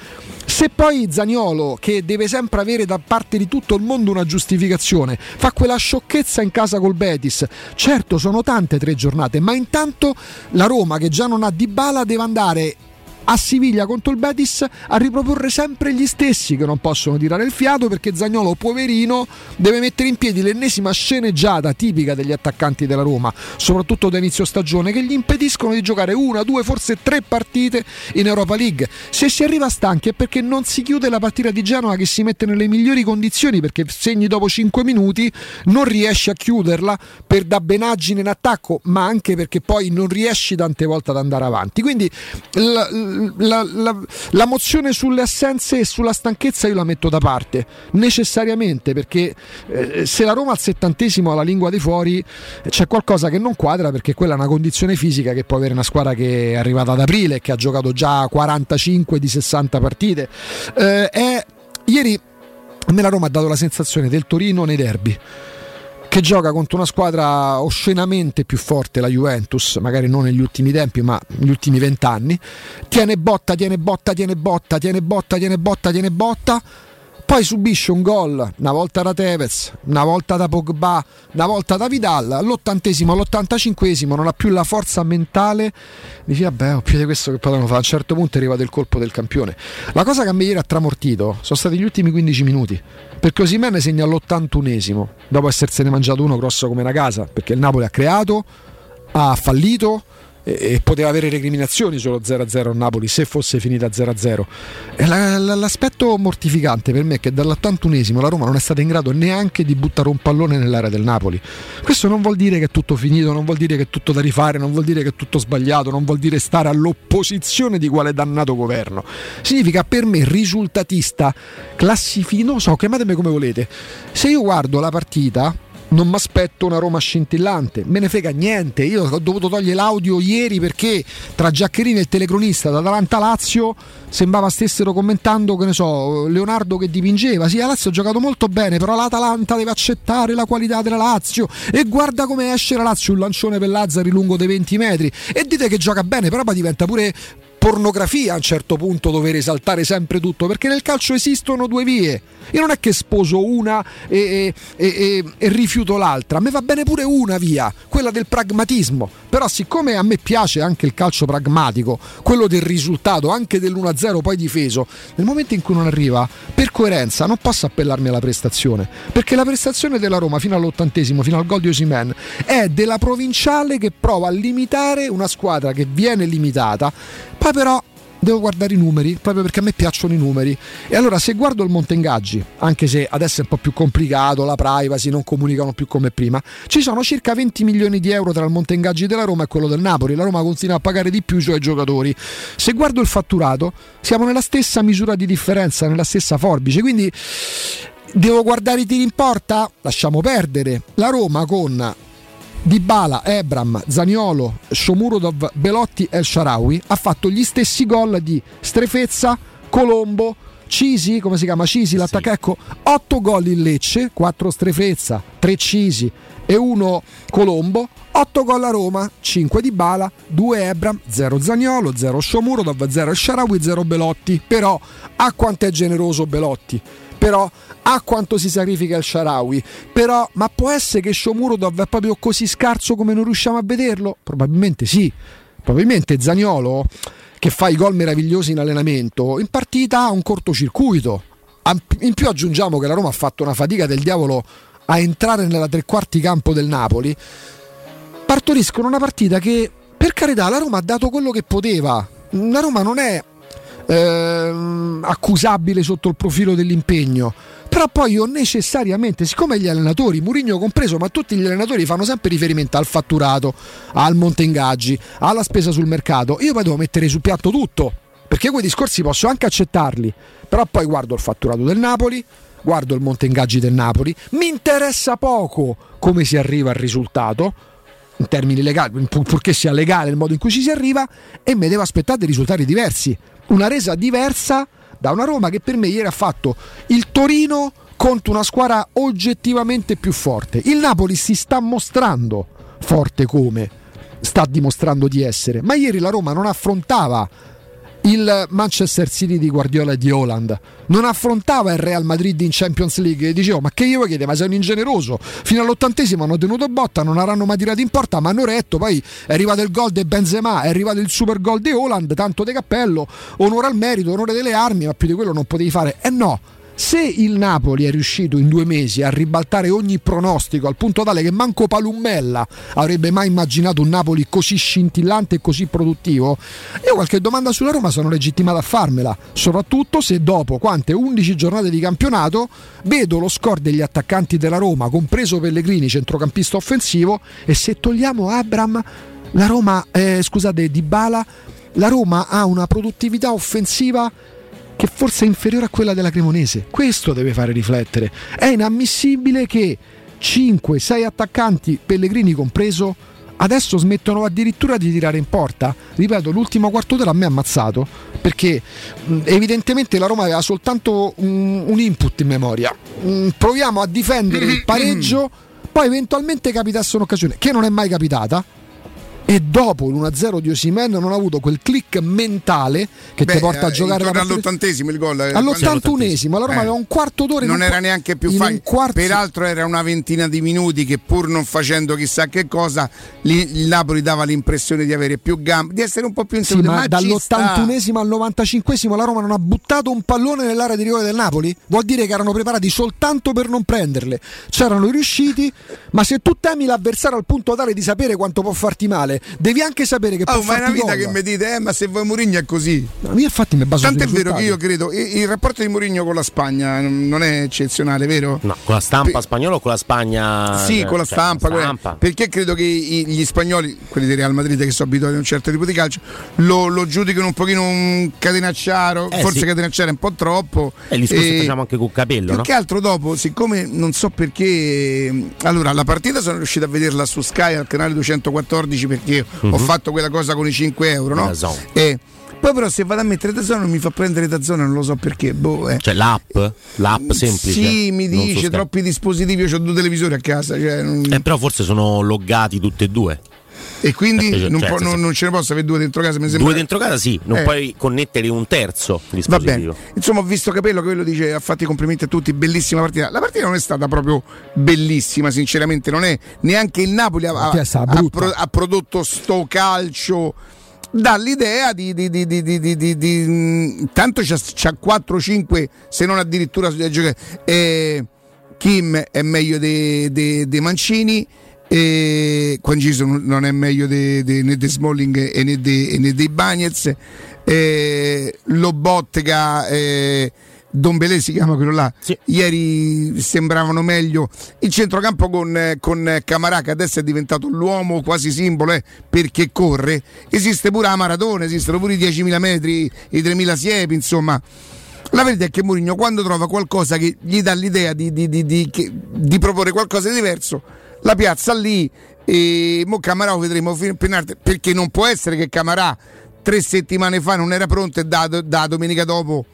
Se poi Zaniolo, che deve sempre avere da parte di tutto il mondo una giustificazione, fa quella sciocchezza in casa col Betis, certo sono tante tre giornate, ma intanto la Roma che già non ha di bala deve andare a Siviglia contro il Betis a riproporre sempre gli stessi che non possono tirare il fiato perché Zagnolo poverino deve mettere in piedi l'ennesima sceneggiata tipica degli attaccanti della Roma soprattutto da inizio stagione che gli impediscono di giocare una, due, forse tre partite in Europa League. Se si arriva stanchi è perché non si chiude la partita di Genova che si mette nelle migliori condizioni perché segni dopo 5 minuti non riesci a chiuderla per dabbenaggine in attacco ma anche perché poi non riesci tante volte ad andare avanti. Quindi l- la, la, la, mozione sulle assenze e sulla stanchezza io la metto da parte necessariamente perché eh, se la Roma al settantesimo ha la lingua di fuori c'è qualcosa che non quadra perché quella è una condizione fisica che può avere una squadra che è arrivata ad aprile che ha giocato già 45 di 60 partite. Eh, è, ieri a me la Roma ha dato la sensazione del Torino nei derby che gioca contro una squadra oscenamente più forte, la Juventus, magari non negli ultimi tempi, ma negli ultimi vent'anni. Tiene botta, tiene botta, tiene botta, tiene botta, tiene botta, tiene botta poi subisce un gol una volta da Tevez, una volta da Pogba, una volta da Vidal, all'ottantesimo, all'ottantacinquesimo non ha più la forza mentale, dici vabbè ho più di questo che potevano fare, a un certo punto è arrivato il colpo del campione. La cosa che a me ieri ha tramortito sono stati gli ultimi 15 minuti, perché Osimene segna all'81esimo, dopo essersene mangiato uno grosso come una casa, perché il Napoli ha creato, ha fallito, e, poteva avere recriminazioni solo 0-0 a Napoli se fosse finita 0-0. E la- la- l'aspetto mortificante per me è che dall'81esimo la Roma non è stata in grado neanche di buttare un pallone nell'area del Napoli. Questo non vuol dire che è tutto finito, non vuol dire che è tutto da rifare, non vuol dire che è tutto sbagliato, non vuol dire stare all'opposizione di quale dannato governo. Significa per me risultatista, classifico, non so, chiamatemi come volete. Se io guardo la partita non mi aspetto una Roma scintillante, me ne frega niente. Io ho dovuto togliere l'audio ieri perché tra Giaccherini e il telecronista da Atalanta Lazio sembrava stessero commentando, che ne so, Leonardo che dipingeva. Sì, la Lazio ha giocato molto bene, però l'Atalanta deve accettare la qualità della Lazio. E guarda come esce la Lazio, un lancione per Lazzari lungo dei 20 metri. E dite che gioca bene, però poi diventa pure pornografia a un certo punto dover esaltare sempre tutto perché nel calcio esistono due vie. Io non è che sposo una e, e- e- e rifiuto l'altra a me va bene pure una via quella del pragmatismo. Però siccome a me piace anche il calcio pragmatico quello del risultato anche dell'1-0 poi difeso nel momento in cui non arriva per coerenza non posso appellarmi alla prestazione. Perché la prestazione della Roma fino all'ottantesimo fino al gol di Osimen è della provinciale che prova a limitare una squadra che viene limitata. Poi però devo guardare i numeri proprio perché a me piacciono i numeri. E allora se guardo il monte ingaggi anche se adesso è un po' più complicato la privacy non comunicano più come prima ci sono circa 20 milioni di euro tra il monte ingaggi della Roma e quello del Napoli. La Roma continua a pagare di più i suoi giocatori. Se guardo il fatturato siamo nella stessa misura di differenza nella stessa forbice. Quindi devo guardare i tiri in porta? Lasciamo perdere. La Roma con Dybala, Ebram, Zaniolo, Shomurodov, Belotti e El Sharawi ha fatto gli stessi gol di Strefezza, Colombo, Cisi, come si chiama? Cisi, l'attacco, ecco, 8 gol in Lecce, 4 Strefezza, 3 Cisi e 1 Colombo, 8 gol a Roma, 5 di Bala, 2 Ebram, 0 Zaniolo, 0 Shomurodov, 0 El Sharawi, 0 Belotti. Però a quanto è generoso Belotti? Però a quanto si sacrifica il Sharawi? Però ma può essere che Shomurodov è proprio così scarso come non riusciamo a vederlo? Probabilmente sì. Probabilmente Zaniolo che fa i gol meravigliosi in allenamento, in partita ha un cortocircuito. In più aggiungiamo che la Roma ha fatto una fatica del diavolo a entrare nella tre quarti campo del Napoli. Partoriscono una partita che, per carità, la Roma ha dato quello che poteva. La Roma non è ehm, accusabile sotto il profilo dell'impegno. Però poi io necessariamente, siccome gli allenatori, Murigno compreso, ma tutti gli allenatori fanno sempre riferimento al fatturato, al monte ingaggi, alla spesa sul mercato, io poi devo mettere sul piatto tutto. Perché quei discorsi posso anche accettarli, però poi guardo il fatturato del Napoli, guardo il monte ingaggi del Napoli, mi interessa poco come si arriva al risultato, in termini legali, pur- purché sia legale il modo in cui ci si arriva, e mi devo aspettare dei risultati diversi. Una resa diversa da una Roma che per me ieri ha fatto il Torino contro una squadra oggettivamente più forte. Il Napoli si sta mostrando forte come sta dimostrando di essere, ma ieri la Roma non affrontava il Manchester City di Guardiola e di Holland non affrontava il Real Madrid in Champions League. E dicevo ma che io vuoi chiedere? Ma sei un ingeneroso. Fino all'ottantesimo hanno tenuto botta non avranno mai tirato in porta ma hanno retto. Poi è arrivato il gol di Benzema è arrivato il super gol di Holland tanto de cappello onore al merito onore delle armi ma più di quello non potevi fare. E no se il Napoli è riuscito in due mesi a ribaltare ogni pronostico al punto tale che manco Palummella avrebbe mai immaginato un Napoli così scintillante e così produttivo, io qualche domanda sulla Roma sono legittimato a farmela, soprattutto se dopo quante 11 giornate di campionato vedo lo score degli attaccanti della Roma, compreso Pellegrini, centrocampista offensivo, e se togliamo Abram, la Roma, eh, scusate, Dybala, la Roma ha una produttività offensiva che forse è inferiore a quella della Cremonese. Questo deve fare riflettere. È inammissibile che 5-6 attaccanti, Pellegrini compreso, adesso smettono addirittura di tirare in porta. Ripeto, l'ultimo quarto d'ora a me ha ammazzato perché evidentemente la Roma aveva soltanto un, un input in memoria. Mh, proviamo a difendere il pareggio, poi eventualmente capitasse un'occasione che non è mai capitata. E dopo l'1-0 di Osimen non ha avuto quel click mentale che Beh, ti porta a eh, giocare la partita. all'ottantesimo il gol. eh, All'81esimo la Roma Eh. aveva un quarto d'ora non era qua- neanche più facile. quarto- Peraltro era una ventina di minuti che pur non facendo chissà che cosa, il Napoli dava l'impressione di avere più gambe, di essere un po' più Sì, inseguito. ma sta. dall'81esimo al 95esimo la Roma non ha buttato un pallone nell'area di rigore del Napoli? Vuol dire che erano preparati soltanto per non prenderle. C'erano riusciti, ma se tu temi l'avversario al punto tale di sapere quanto può farti male, Devi anche sapere che Oh, può ma è una vita gol. che mi dite, eh, ma se vuoi Mourinho è così. No, io infatti mi baso Tant'è sui vero che io credo, il, rapporto di Mourinho con la Spagna non è eccezionale, vero? No, con la stampa spagnola o con la Spagna? Sì, con la cioè, stampa, stampa. perché credo che gli spagnoli, quelli del Real Madrid che sono abituati a un certo tipo di calcio, lo, lo giudicano un pochino un catenacciaro, Eh, forse sì. catenacciaro è un po' troppo. E il discorso E- facciamo anche con Capello, Più no? che altro dopo, siccome non so perché, allora la partita sono riuscito a vederla su Sky al canale 214 perché ho Mhm. fatto quella cosa con i 5 euro, no? DAZN. E poi però se vado a mettere da zona non mi fa prendere da zona, non lo so perché. Boh, eh. Cioè l'app? L'app semplice? Sì, mi dice Sky. troppi dispositivi, io ho due televisori a casa, cioè, non- Eh, però forse sono loggati tutti e due. E quindi cioè, non, cioè, può- se- non- non ce ne posso avere due dentro casa, mi sembra. Due dentro casa sì, non Eh. puoi connettere un terzo Va dispositivo. bene, insomma ho visto Capello che quello dice ha fatto i complimenti a tutti, bellissima partita. La partita non è stata proprio bellissima, sinceramente, non è neanche il Napoli ha, ha brutta. pro- ha prodotto sto calcio. Dà l'idea di, di, di, di, di, di, di- di- mh, tanto c'ha, c'ha 4-5 se non addirittura eh, gioca- eh, Kim è meglio dei Mancini e Quangiso non è meglio de- de- né di Smalling e né, de- né dei Bagnets eh, Lobottega eh, Dombelé si chiama quello là. Ieri sembravano meglio il centrocampo con, con Camarà che adesso è diventato l'uomo quasi simbolo eh, perché corre. Esiste pure la maratona esistono pure i 10.000 metri i 3.000 siepi insomma. La verità è che Mourinho quando trova qualcosa che gli dà l'idea di, di- di- di proporre qualcosa di diverso, la piazza lì e mo Camarà vedremo perché non può essere che Camarà tre settimane fa non era pronto e da, da domenica dopo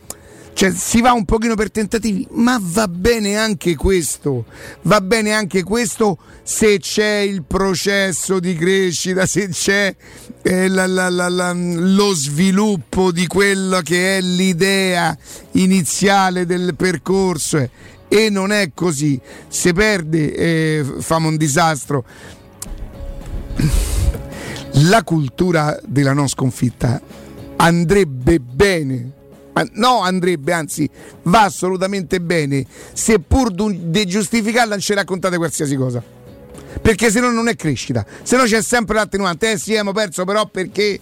cioè si va un pochino per tentativi, ma va bene anche questo, va bene anche questo se c'è il processo di crescita, se c'è eh, la- la- la- lo sviluppo di quello che è l'idea iniziale del percorso. Eh. E non è così, se perde eh, famo un disastro. La cultura della non sconfitta andrebbe bene no andrebbe, anzi va assolutamente bene, seppur di giustificarla non ci raccontate qualsiasi cosa. Perché se no non è crescita, se no c'è sempre l'attenuante, eh sì abbiamo perso però perché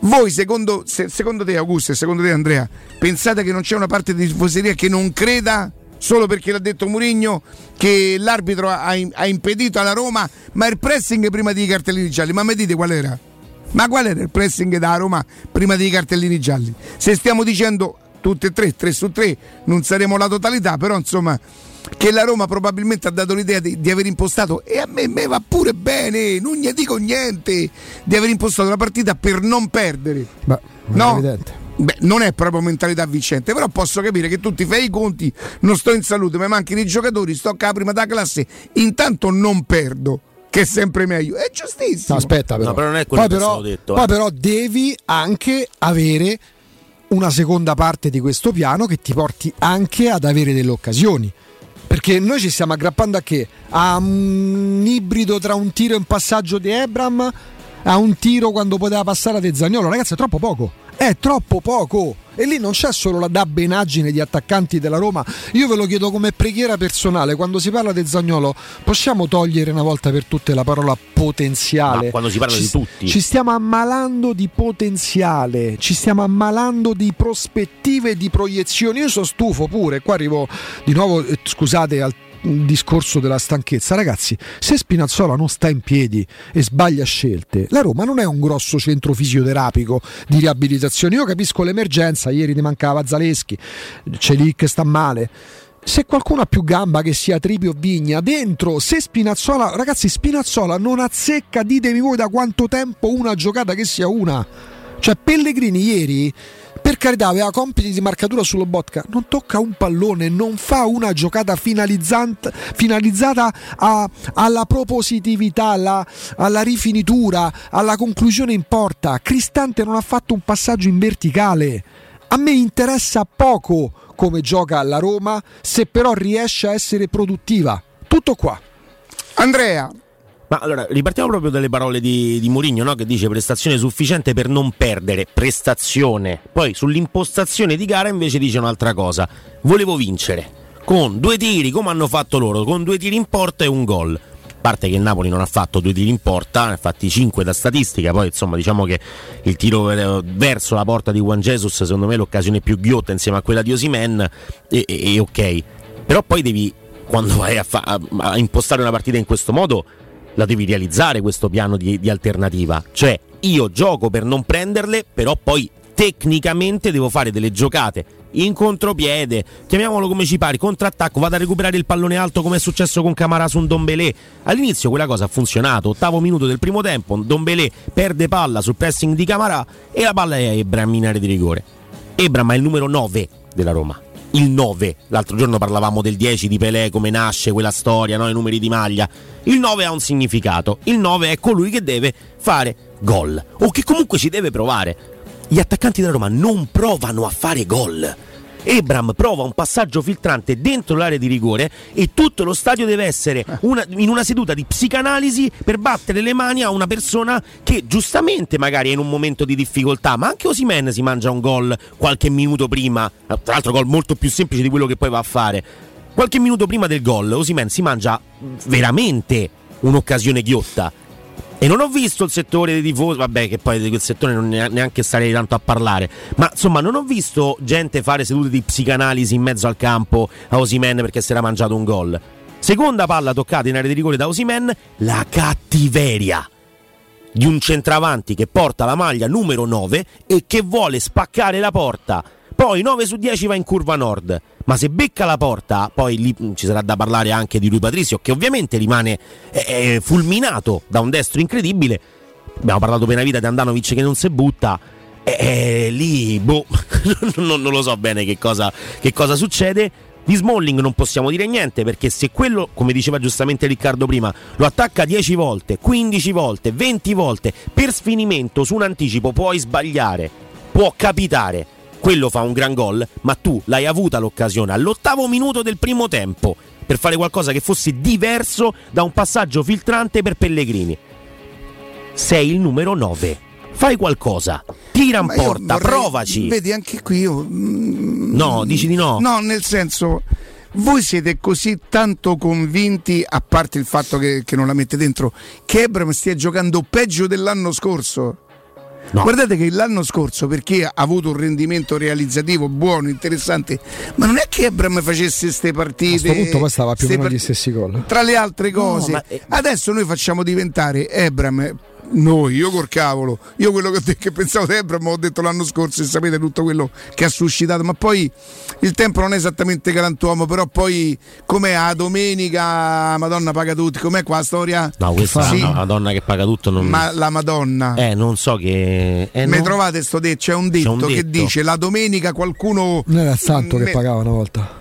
voi secondo, se- secondo te Augusto e secondo te Andrea pensate che non c'è una parte di tifoseria che non creda solo perché l'ha detto Murigno che l'arbitro ha, ha impedito alla Roma ma il pressing prima dei cartellini gialli ma mi dite qual era? Ma qual era il pressing da Roma prima dei cartellini gialli? Se stiamo dicendo tutte e tre, tre su tre, non saremo la totalità, però insomma che la Roma probabilmente ha dato l'idea di, di aver impostato, e a me, me va pure bene, non gli dico niente, di aver impostato la partita per non perdere. Beh, No. è evidente. Beh, non è proprio mentalità vincente, però posso capire che tu ti fai i conti, non sto in salute, mi mancano i giocatori, sto a prima della classe, intanto non perdo, che è sempre meglio. È giustissimo. No, aspetta, però. No, però non è quello poi, che però, stavo detto, poi eh. però devi anche avere una seconda parte di questo piano che ti porti anche ad avere delle occasioni. Perché noi ci stiamo aggrappando a che? A un ibrido tra un tiro e un passaggio di Ebram, a un tiro quando poteva passare a De Zagnolo. Ragazzi, è troppo poco. È troppo poco. E lì non c'è solo la dabbenaggine di attaccanti della Roma. Io ve lo chiedo come preghiera personale. Quando si parla di Zagnolo, possiamo togliere una volta per tutte la parola potenziale? Ma quando si parla Ci- di tutti. Ci stiamo ammalando di potenziale, ci stiamo ammalando di prospettive di proiezioni. Io sono stufo pure. Qua arrivo di nuovo, eh, scusate, al discorso della stanchezza. Ragazzi, se Spinazzola non sta in piedi e sbaglia scelte, la Roma non è un grosso centro fisioterapico di riabilitazione. Io capisco l'emergenza, ieri ti mancava Zaleschi, Celic sta male. Se qualcuno ha più gamba che sia Tripi o Vigna dentro, se Spinazzola, ragazzi, Spinazzola non azzecca, ditemi voi da quanto tempo una giocata che sia una. Cioè Pellegrini ieri per carità aveva compiti di marcatura sullo Botka, non tocca un pallone, non fa una giocata finalizzata a- alla propositività, alla, alla rifinitura, alla conclusione in porta. Cristante non ha fatto un passaggio in verticale. A me interessa poco come gioca la Roma, se però riesce a essere produttiva. Tutto qua. Andrea, Ma allora, ripartiamo proprio dalle parole di, di Mourinho, no? che dice prestazione sufficiente per non perdere, prestazione. Poi sull'impostazione di gara invece dice un'altra cosa. Volevo vincere, con due tiri come hanno fatto loro, con due tiri in porta e un gol. parte che il Napoli non ha fatto due tiri in porta, ne ha fatti 5 da statistica, poi insomma diciamo che il tiro verso la porta di Juan Jesus secondo me è l'occasione più ghiotta insieme a quella di Osimen e, e- e ok, però poi devi quando vai a, fa- a- a impostare una partita in questo modo la devi realizzare questo piano di, di alternativa, cioè io gioco per non prenderle, però poi tecnicamente devo fare delle giocate in contropiede, chiamiamolo come ci pare, contrattacco, vado a recuperare il pallone alto come è successo con Camara su un Dombelé. All'inizio quella cosa ha funzionato, ottavo minuto del primo tempo, Dombelé perde palla sul pressing di Camara e la palla è a Ebram in area di rigore. Ebram è il numero 9 della Roma. Il 9, l'altro giorno parlavamo del 10 di Pelé, come nasce quella storia, no? i numeri di maglia. Il 9 ha un significato, il 9 è colui che deve fare gol o che comunque ci deve provare. Gli attaccanti della Roma non provano a fare gol. Ebram prova un passaggio filtrante dentro l'area di rigore e tutto lo stadio deve essere una- in una seduta di psicanalisi per battere le mani a una persona che giustamente magari è in un momento di difficoltà, ma anche Osimen si mangia un gol qualche minuto prima, tra l'altro gol molto più semplice di quello che poi va a fare. Qualche minuto prima del gol Osimen si mangia veramente un'occasione ghiotta. E non ho visto il settore dei tifosi, vabbè, che poi di quel settore non ne- neanche starei tanto a parlare. Ma insomma, non ho visto gente fare sedute di psicanalisi in mezzo al campo a Osimen perché si era mangiato un gol. Seconda palla toccata in area di rigore da Osimen, la cattiveria di un centravanti che porta la maglia numero 9 e che vuole spaccare la porta. Poi 9 su 10 va in curva nord. Ma se becca la porta, poi lì mm, ci sarà da parlare anche di lui Patrizio, che ovviamente rimane eh, eh, fulminato da un destro incredibile. Abbiamo parlato per una vita di Andanovic che non si butta. E e lì, boh, non, non lo so bene che cosa, che cosa succede. Di Smalling non possiamo dire niente perché se quello, come diceva giustamente Riccardo prima, lo attacca 10 volte, 15 volte, 20 volte per sfinimento su un anticipo puoi sbagliare, può capitare. Quello fa un gran gol, ma tu l'hai avuta l'occasione all'ottavo minuto del primo tempo per fare qualcosa che fosse diverso da un passaggio filtrante per Pellegrini. Sei il numero 9. Fai qualcosa, tira in Ma porta, vorrei- provaci. Vedi, anche qui io. mm, No, dici di no. No, nel senso. Voi siete così tanto convinti, a parte il fatto che, che non la mette dentro, che Ebram stia giocando peggio dell'anno scorso? Guardate che l'anno scorso, perché ha avuto un rendimento realizzativo buono, interessante, ma non è che Ebram facesse queste A partite. questo punto poi stava più o meno part- gli stessi gol. tra le altre cose, ma- eh, adesso noi facciamo diventare Ebram. Noi, io col cavolo, io quello che, che pensavo di Ebram ho detto l'anno scorso e sapete tutto quello che ha suscitato, ma poi il tempo non è esattamente galantuomo, però poi com'è a domenica, Madonna paga tutti, com'è qua la storia? No, questa Sì, è una donna che paga tutto. Non... ma la Madonna. Eh, non so che. Eh, Mi no. trovate sto detto, c'è un detto, un che detto. dice la domenica qualcuno... Non era il santo che pagava una volta.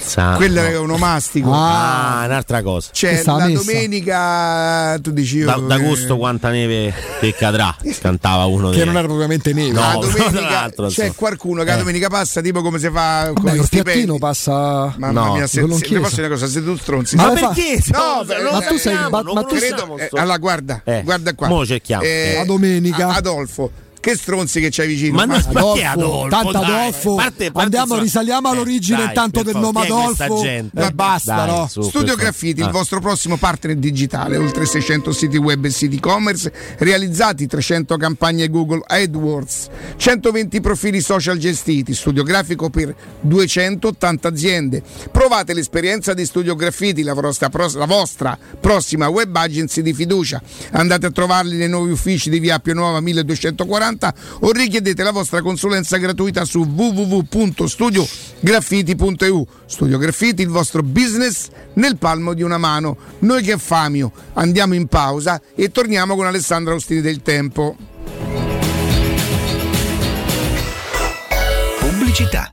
Santo. Quello è un onomastico. Ah, un'altra cosa. Cioè, la messa. domenica tu dici io, Da- d'agosto eh, quanta neve che cadrà? Cantava uno Che dei- non era propriamente neve. No, la domenica c'è insomma. qualcuno che la Eh. domenica passa tipo come si fa con il stipendi. passa. Mamma No, mia, se, se, chiesa. posso una cosa, siete tu stronzi. Ma No, fa- perché? No, Stiamo- ma tu sei- ma- ma tu credo, eh, allora guarda, Eh, guarda qua. mo cerchiamo, eh. La domenica. Adolfo, che stronzi che c'hai vicino? Ma, non ma è Tanto Adolfo. Andiamo, su... risaliamo all'origine dai, tanto del nome Adolfo. ma eh, basta, dai, no? Su, Studio Graffiti, il vostro prossimo partner digitale, oltre 600 siti web e siti e-commerce, realizzati 300 campagne Google AdWords, 120 profili social gestiti, studio grafico per 280 aziende. Provate l'esperienza di Studio Graffiti, la vostra, la vostra prossima web agency di fiducia. Andate a trovarli nei nuovi uffici di Via Pianuova 1240 60 o richiedete la vostra consulenza gratuita su www.studiograffiti.eu. Studio Graffiti, il vostro business nel palmo di una mano. Noi che Famio andiamo in pausa e torniamo con Alessandra Ostini del Tempo. Pubblicità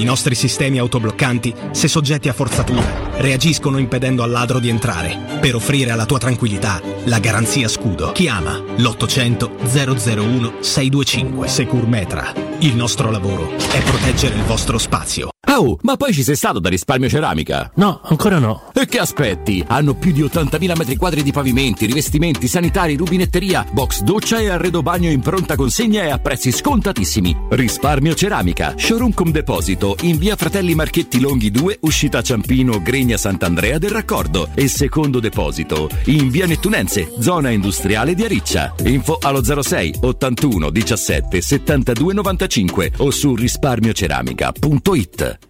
I nostri sistemi autobloccanti, se soggetti a forzatura, reagiscono impedendo al ladro di entrare, per offrire alla tua tranquillità la garanzia scudo. Chiama l'800 001 625 Securmetra. Il nostro lavoro è proteggere il vostro spazio. Oh, ma poi ci sei stato da risparmio ceramica? No, ancora no. E che aspetti? Hanno più di 80.000 metri quadri di pavimenti, rivestimenti, sanitari, rubinetteria, box doccia e arredo bagno in pronta consegna e a prezzi scontatissimi. Risparmio ceramica, showroom com deposito in via Fratelli Marchetti Longhi 2, uscita Ciampino, Gregna Sant'Andrea del Raccordo e secondo deposito in via Nettunense, zona industriale di Ariccia. Info allo 06 81 17 72 95 o su risparmioceramica.it.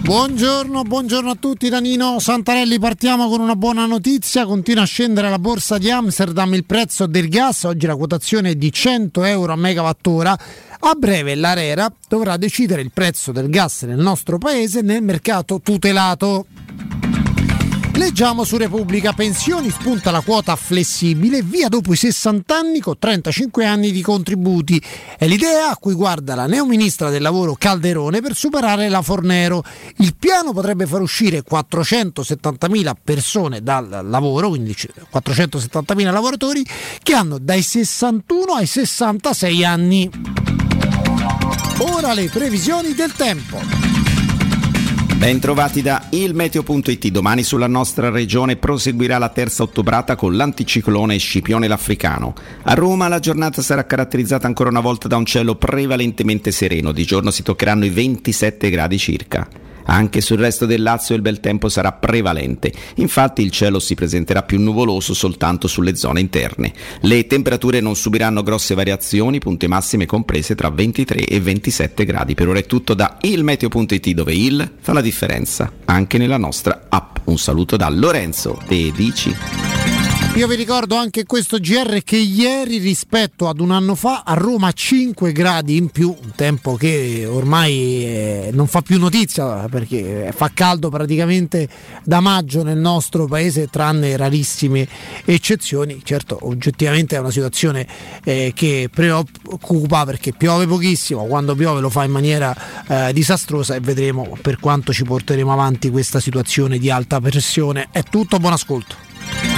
Buongiorno, buongiorno a tutti da Nino Santarelli, partiamo con una buona notizia, continua a scendere la borsa di Amsterdam. Il prezzo del gas, oggi la quotazione è di 100 euro a megawattora, a breve l'Arera dovrà decidere il prezzo del gas nel nostro paese nel mercato tutelato. Leggiamo su Repubblica Pensioni spunta la quota flessibile via dopo i 60 anni con 35 anni di contributi. È l'idea a cui guarda la neoministra del lavoro Calderone per superare la Fornero. Il piano potrebbe far uscire 470.000 persone dal lavoro, quindi 470.000 lavoratori che hanno dai 61 ai 66 anni. Ora le previsioni del tempo. Bentrovati da ilmeteo.it. Domani sulla nostra regione proseguirà la terza ottobrata con l'anticiclone Scipione l'Africano. A Roma la giornata sarà caratterizzata ancora una volta da un cielo prevalentemente sereno. Di giorno si toccheranno i 27 gradi circa. Anche sul resto del Lazio il bel tempo sarà prevalente, infatti il cielo si presenterà più nuvoloso soltanto sulle zone interne. Le temperature non subiranno grosse variazioni, punte massime comprese tra 23 e 27 gradi. Per ora è tutto da ilmeteo.it dove il fa la differenza anche nella nostra app. Un saluto da Lorenzo De Dici. Io vi ricordo anche questo GR che ieri rispetto ad un anno fa a Roma 5 gradi in più, un tempo che ormai eh, non fa più notizia perché fa caldo praticamente da maggio nel nostro paese tranne rarissime eccezioni. Certo, oggettivamente è una situazione eh, che preoccupa perché piove pochissimo, quando piove lo fa in maniera eh, disastrosa e vedremo per quanto ci porteremo avanti questa situazione di alta pressione. È tutto, buon ascolto.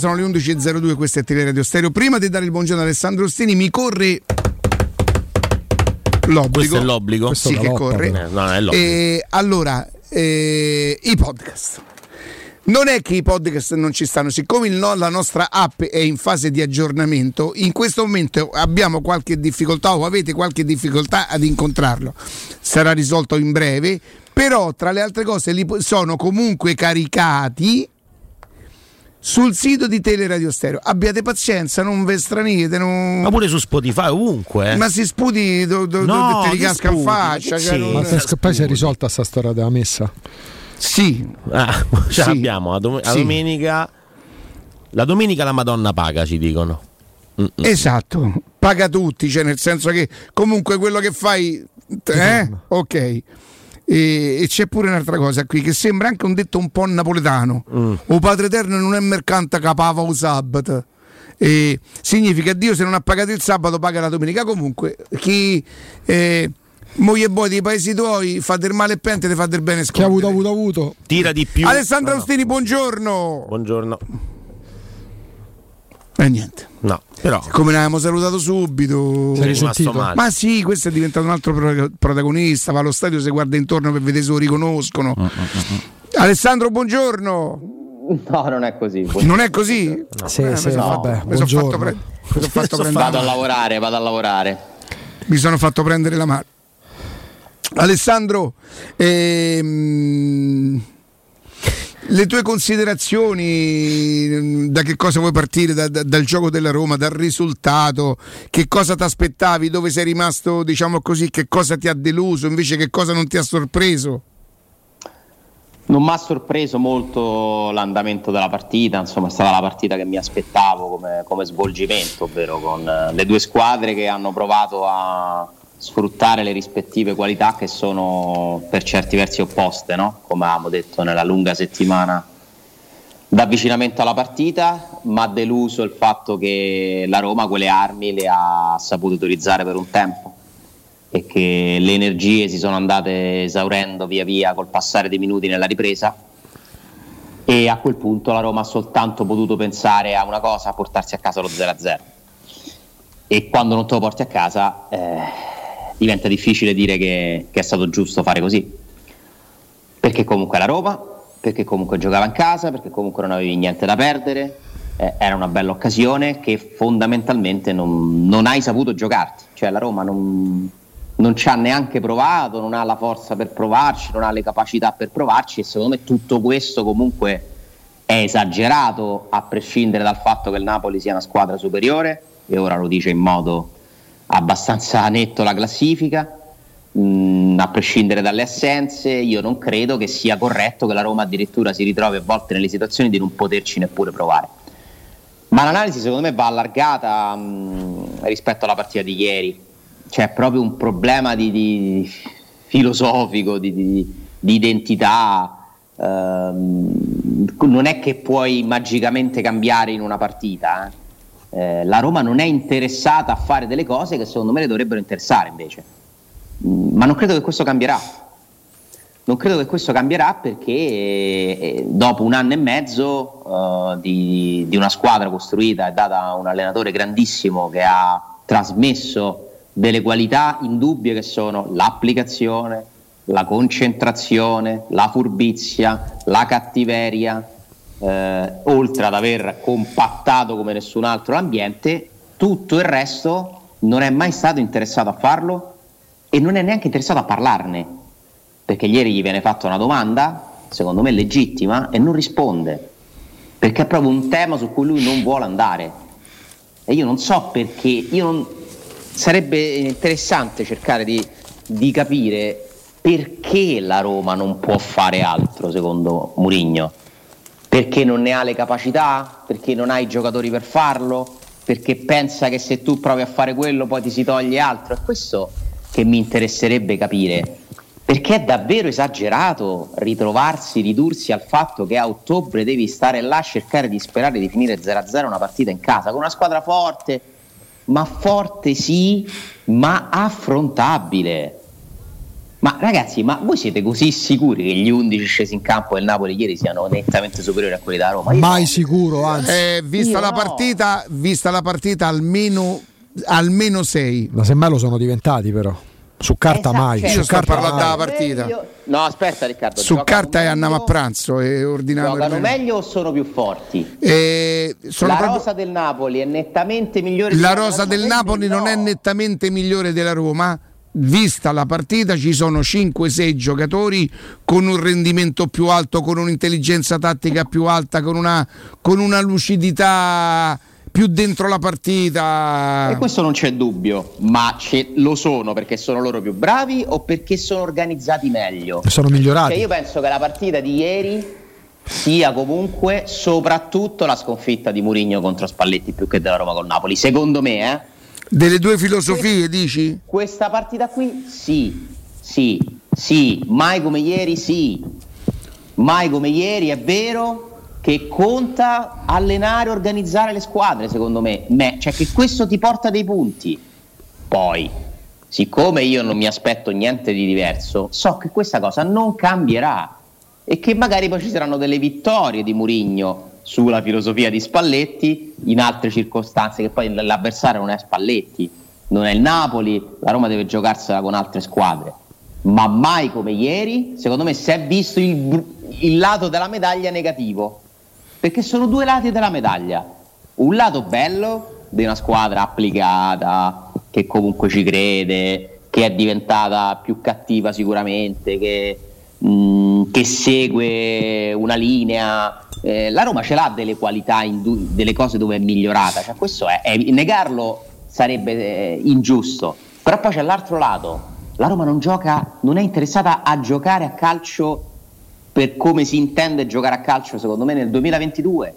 sono le 11.02, questo è Teleradio Stereo. Prima di dare il buongiorno ad Alessandro Ostini, mi corre l'obbligo. Questo è l'obbligo? Sì, che corre. Eh, no, è l'obbligo. E, allora, eh, i podcast. Non è che i podcast non ci stanno, siccome il no- la nostra app è in fase di aggiornamento, in questo momento abbiamo qualche difficoltà o avete qualche difficoltà ad incontrarlo. Sarà risolto in breve, però tra le altre cose li sono comunque caricati sul sito di Teleradio Stereo. Abbiate pazienza, non ve stranite. Non... Ma pure su Spotify, ovunque. eh. Ma si sputi, do, do- No, do- te li casca in faccia. che cioè, sì. non- Ma poi si è risolta sta storia della messa? Sì. Ah, ce Sì. l'abbiamo. La, dom- la Sì. domenica. La domenica la Madonna paga, ci dicono. Esatto, paga tutti, cioè nel senso che comunque quello che fai, eh? ok. E, e c'è pure un'altra cosa qui che sembra anche un detto un po' napoletano. O Padre Eterno non è mercante capava o sabato. E significa Dio se non ha pagato il sabato paga la domenica. Comunque chi eh, moglie e boy dei paesi tuoi fa del male e pente te fa del bene Chi ha avuto, avuto, avuto. Tira di più. Alessandro No, no. Austini, buongiorno. Buongiorno. E niente. No, però. Come l'abbiamo salutato subito. Ma sì, questo è diventato un altro pro- protagonista. Va allo stadio, si guarda intorno per vedere se lo riconoscono. Mm, Alessandro, buongiorno. No, non è così. Non è così? Sì, Eh, sì, mi sono no. mi sono fatto, buongiorno. pre- fatto prendere Vado a la mano. lavorare, vado a lavorare. Mi sono fatto prendere la mano. Alessandro, ehm, le tue considerazioni, da che cosa vuoi partire? Da- da- dal gioco della Roma, dal risultato, che cosa ti aspettavi, dove sei rimasto, diciamo così, che cosa ti ha deluso, invece che cosa non ti ha sorpreso? Non mi ha sorpreso molto l'andamento della partita, insomma è stata la partita che mi aspettavo come, come svolgimento, ovvero con eh, le due squadre che hanno provato a sfruttare le rispettive qualità che sono per certi versi opposte, no? come avevamo detto nella lunga settimana d'avvicinamento alla partita, ma deluso il fatto che la Roma quelle armi le ha sapute utilizzare per un tempo e che le energie si sono andate esaurendo via via col passare dei minuti nella ripresa e a quel punto la Roma ha soltanto potuto pensare a una cosa, portarsi a casa lo 0-0 e quando non te lo porti a casa eh, diventa difficile dire che, che è stato giusto fare così. Perché comunque la Roma, perché comunque giocava in casa, perché comunque non avevi niente da perdere eh, era una bella occasione che fondamentalmente non, non hai saputo giocarti. Cioè la Roma non, non ci ha neanche provato, non ha la forza per provarci, non ha le capacità per provarci e secondo me tutto questo comunque è esagerato a prescindere dal fatto che il Napoli sia una squadra superiore e ora lo dice in modo abbastanza netto la classifica. Mm, a prescindere dalle assenze, io non credo che sia corretto che la Roma addirittura si ritrovi a volte nelle situazioni di non poterci neppure provare. Ma l'analisi secondo me va allargata mh, rispetto alla partita di ieri, c'è proprio un problema di, di filosofico, di, di, di identità. Ehm, non è che puoi magicamente cambiare in una partita. Eh. Eh, la Roma non è interessata a fare delle cose che secondo me le dovrebbero interessare invece. Mm, ma non credo che questo cambierà. Non credo che questo cambierà perché eh, dopo un anno e mezzo uh, di, di una squadra costruita e data un allenatore grandissimo che ha trasmesso delle qualità indubbie che sono l'applicazione, la concentrazione, la furbizia, la cattiveria, eh, oltre ad aver compattato come nessun altro l'ambiente, tutto il resto non è mai stato interessato a farlo e non è neanche interessato a parlarne, perché ieri gli viene fatta una domanda, secondo me legittima, e non risponde, perché è proprio un tema su cui lui non vuole andare. E io non so perché, non, sarebbe interessante cercare di, di capire perché la Roma non può fare altro secondo Murigno. Perché non ne ha le capacità? Perché non ha i giocatori per farlo? Perché pensa che se tu provi a fare quello poi ti si toglie altro? È questo che mi interesserebbe capire. Perché è davvero esagerato ritrovarsi, ridursi al fatto che a ottobre devi stare là a cercare di sperare di finire 0-0 una partita in casa con una squadra forte, ma forte sì, ma affrontabile. Ma ragazzi, ma voi siete così sicuri che gli 11 scesi in campo del Napoli ieri siano nettamente superiori a quelli da Roma? Io Mai no. sicuro, anzi. Eh, vista, Io la no. partita, vista la partita, almeno, almeno 6. Ma semmai lo sono diventati però. Su carta Esatto, mai. cioè, su Io carta parlando mai. della partita. Meglio- No, aspetta Riccardo. Su carta e meglio- andiamo a pranzo e ordiniamo Giocano il- meglio o sono più forti? Eh, sono la proprio- rosa del Napoli è nettamente migliore di La rosa del? Napoli non è nettamente migliore della Roma. Vista la partita, ci sono 5-6 giocatori con un rendimento più alto, con un'intelligenza tattica più alta, con una, con una lucidità più dentro la partita. E questo non c'è dubbio, ma lo sono perché sono loro più bravi o perché sono organizzati meglio? Sono migliorati. Cioè io penso che la partita di ieri sia comunque soprattutto la sconfitta di Murigno contro Spalletti più che della Roma con Napoli. Secondo me, eh? Delle due filosofie, dici? Questa partita qui sì, sì, sì, mai come ieri sì, mai come ieri è vero che conta allenare e organizzare le squadre secondo me, Me- cioè che questo ti porta dei punti. Poi, siccome io non mi aspetto niente di diverso, so che questa cosa non cambierà e che magari poi ci saranno delle vittorie di Murigno sulla filosofia di Spalletti in altre circostanze, che poi l'avversario non è Spalletti, non è il Napoli, la Roma deve giocarsela con altre squadre. Ma mai come ieri, secondo me, si è visto il, il lato della medaglia negativo, perché sono due lati della medaglia. Un lato bello di una squadra applicata, che comunque ci crede, che è diventata più cattiva sicuramente, che, mh, che segue una linea. Eh, la Roma ce l'ha delle qualità, indu- delle cose dove è migliorata, cioè, questo è, è- negarlo sarebbe eh, ingiusto. Però poi c'è l'altro lato, la Roma non gioca, non è interessata a giocare a calcio per come si intende giocare a calcio secondo me nel 2022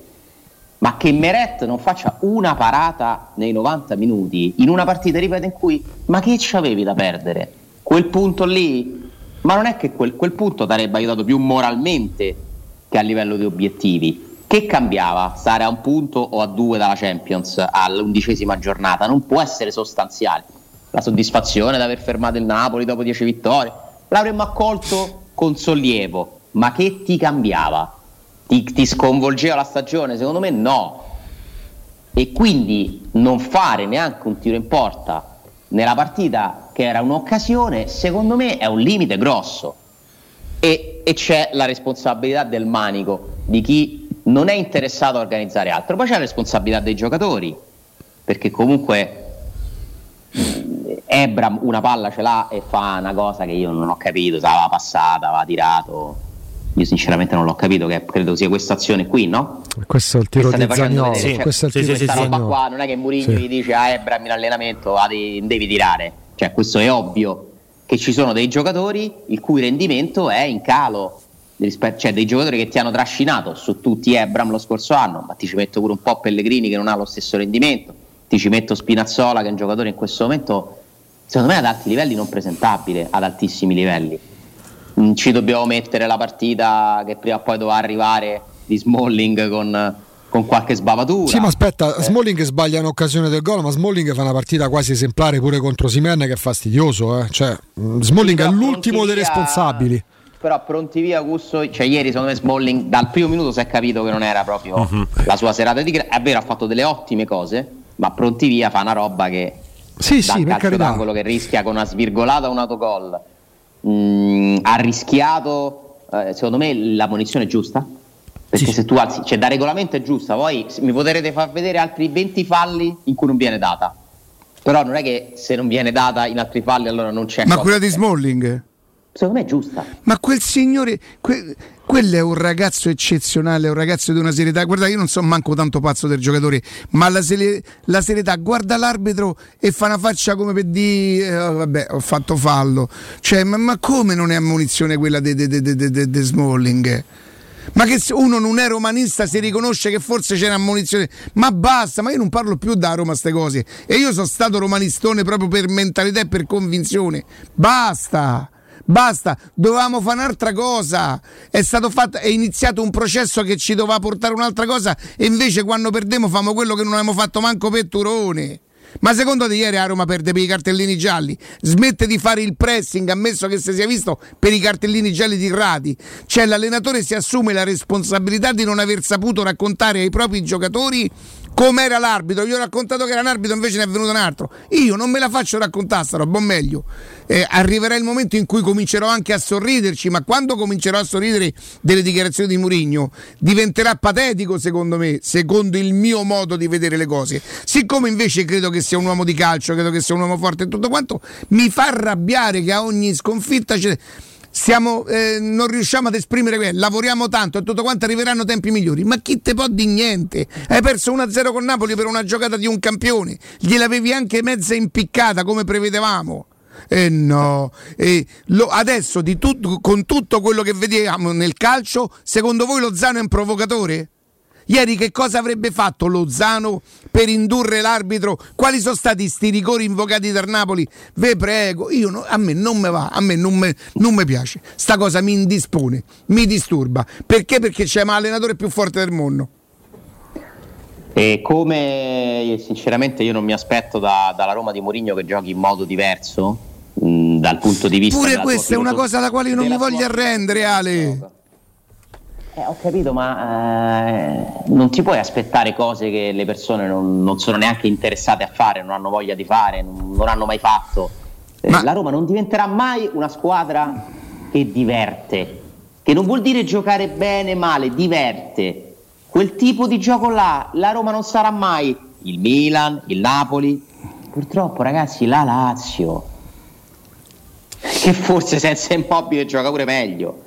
ma che Meret non faccia una parata nei 90 minuti in una partita, ripeto, in cui ma che ci avevi da perdere? Quel punto lì, ma non è che quel, quel punto ti avrebbe aiutato più moralmente che a livello di obiettivi. Che cambiava stare a un punto o a due dalla Champions all'undicesima giornata? Non può essere sostanziale. La soddisfazione di aver fermato il Napoli dopo 10 vittorie l'avremmo accolto con sollievo, ma che ti cambiava? Ti, ti sconvolgeva la stagione? Secondo me no. E quindi non fare neanche un tiro in porta nella partita che era un'occasione, secondo me è un limite grosso. E, e c'è la responsabilità del manico, di chi non è interessato a organizzare altro. Poi c'è la responsabilità dei giocatori, perché comunque Ebram una palla ce l'ha e fa una cosa che io non ho capito, se aveva passata, aveva tirato. Io sinceramente non l'ho capito, che credo sia questa azione qui, no? Questo è il tiro di Zagnolo. vedere, cioè, Questo è il tiro questa di roba Zaniolo. qua non è che Mourinho Sì. gli dice a Ebram in allenamento ah, devi, devi tirare. Cioè, questo è ovvio che ci sono dei giocatori il cui rendimento è in calo. Cioè, dei giocatori che ti hanno trascinato su tutti Ebram lo scorso anno, ma ti ci metto pure un po' Pellegrini che non ha lo stesso rendimento, ti ci metto Spinazzola che è un giocatore in questo momento, secondo me ad alti livelli non presentabile, ad altissimi livelli. Mm, Ci dobbiamo mettere la partita che prima o poi doveva arrivare di Smalling con, con qualche sbavatura. Sì, ma aspetta, Smalling sbaglia in occasione del gol, ma Smalling fa una partita quasi esemplare pure contro Simen che è fastidioso. Eh. Cioè, mm, Smalling è però l'ultimo dei via- responsabili. Però pronti via Gusto, cioè ieri secondo me Smalling dal primo minuto si è capito che non era proprio Mhm. la sua serata di gra- È vero, ha fatto delle ottime cose, ma pronti via fa una roba che Sì, dà sì, calcio d'angolo che rischia con una svirgolata un autogol. Mm, ha rischiato, eh, secondo me la munizione è giusta. Perché se tu alzi, cioè da regolamento è giusta, poi mi potrete far vedere altri 20 falli in cui non viene data. Però non è che se non viene data in altri falli allora non c'è. Ma quella di Smalling? Secondo me è giusta. Ma quel signore, que- quello è un ragazzo eccezionale, è un ragazzo di una serietà. Guarda, io non so manco tanto pazzo del giocatore, ma la, sele- la serietà, guarda l'arbitro e fa una faccia come per dire, eh, vabbè, ho fatto fallo. Cioè, ma, ma come non è ammonizione quella di Smalling? Ma che se uno non è romanista si riconosce che forse c'è un'ammonizione. Ma basta, ma io non parlo più da Roma ste cose. E io sono stato romanistone proprio per mentalità e per convinzione. Basta! Basta, dovevamo fare un'altra cosa. È stato fatto, è iniziato un processo che ci doveva portare un'altra cosa. E invece quando perdemo famo quello che non abbiamo fatto manco per Turone. Ma secondo te ieri a Roma perde per i cartellini gialli? Smette di fare il pressing, ammesso che si sia visto per i cartellini gialli tirati. Cioè l'allenatore si assume la responsabilità di non aver saputo raccontare ai propri giocatori com'era l'arbitro. Io ho raccontato che era un arbitro, invece ne è venuto un altro. Io non me la faccio raccontare sta roba, o meglio. eh, arriverà il momento in cui comincerò anche a sorriderci, ma quando comincerò a sorridere delle dichiarazioni di Murigno diventerà patetico secondo me, secondo il mio modo di vedere le cose. Siccome invece credo che sia un uomo di calcio, credo che sia un uomo forte e tutto quanto, mi fa arrabbiare che a ogni sconfitta c'è stiamo, eh, non riusciamo ad esprimere quello, lavoriamo tanto e tutto quanto arriveranno tempi migliori. Ma chi te può di niente? Hai perso 1-0 con Napoli per una giocata di un campione, gliel'avevi anche mezza impiccata come prevedevamo. Eh no, Eh, lo- adesso tutto- con tutto quello che vediamo nel calcio, secondo voi Lozano è un provocatore? Ieri che cosa avrebbe fatto Lozano per indurre l'arbitro? Quali sono stati sti rigori invocati dal Napoli? Ve prego, io no- a me non mi va, a me non mi piace. Sta cosa mi indispone, mi disturba. Perché? Perché c'è l'allenatore più forte del mondo. E come sinceramente io non mi aspetto da- dalla Roma di Mourinho che giochi in modo diverso mh, dal punto di vista Pure questa è una cosa alla quale io non mi voglio arrendere, Ale. Eh, ho capito, ma eh, non ti puoi aspettare cose che le persone non, non sono neanche interessate a fare, non hanno voglia di fare, non, non hanno mai fatto. Eh, La Roma non diventerà mai una squadra che diverte, che non vuol dire giocare bene, male, diverte. Quel tipo di gioco là, la Roma non sarà mai il Milan, il Napoli. Purtroppo, ragazzi, la Lazio, che forse senza immobile gioca pure meglio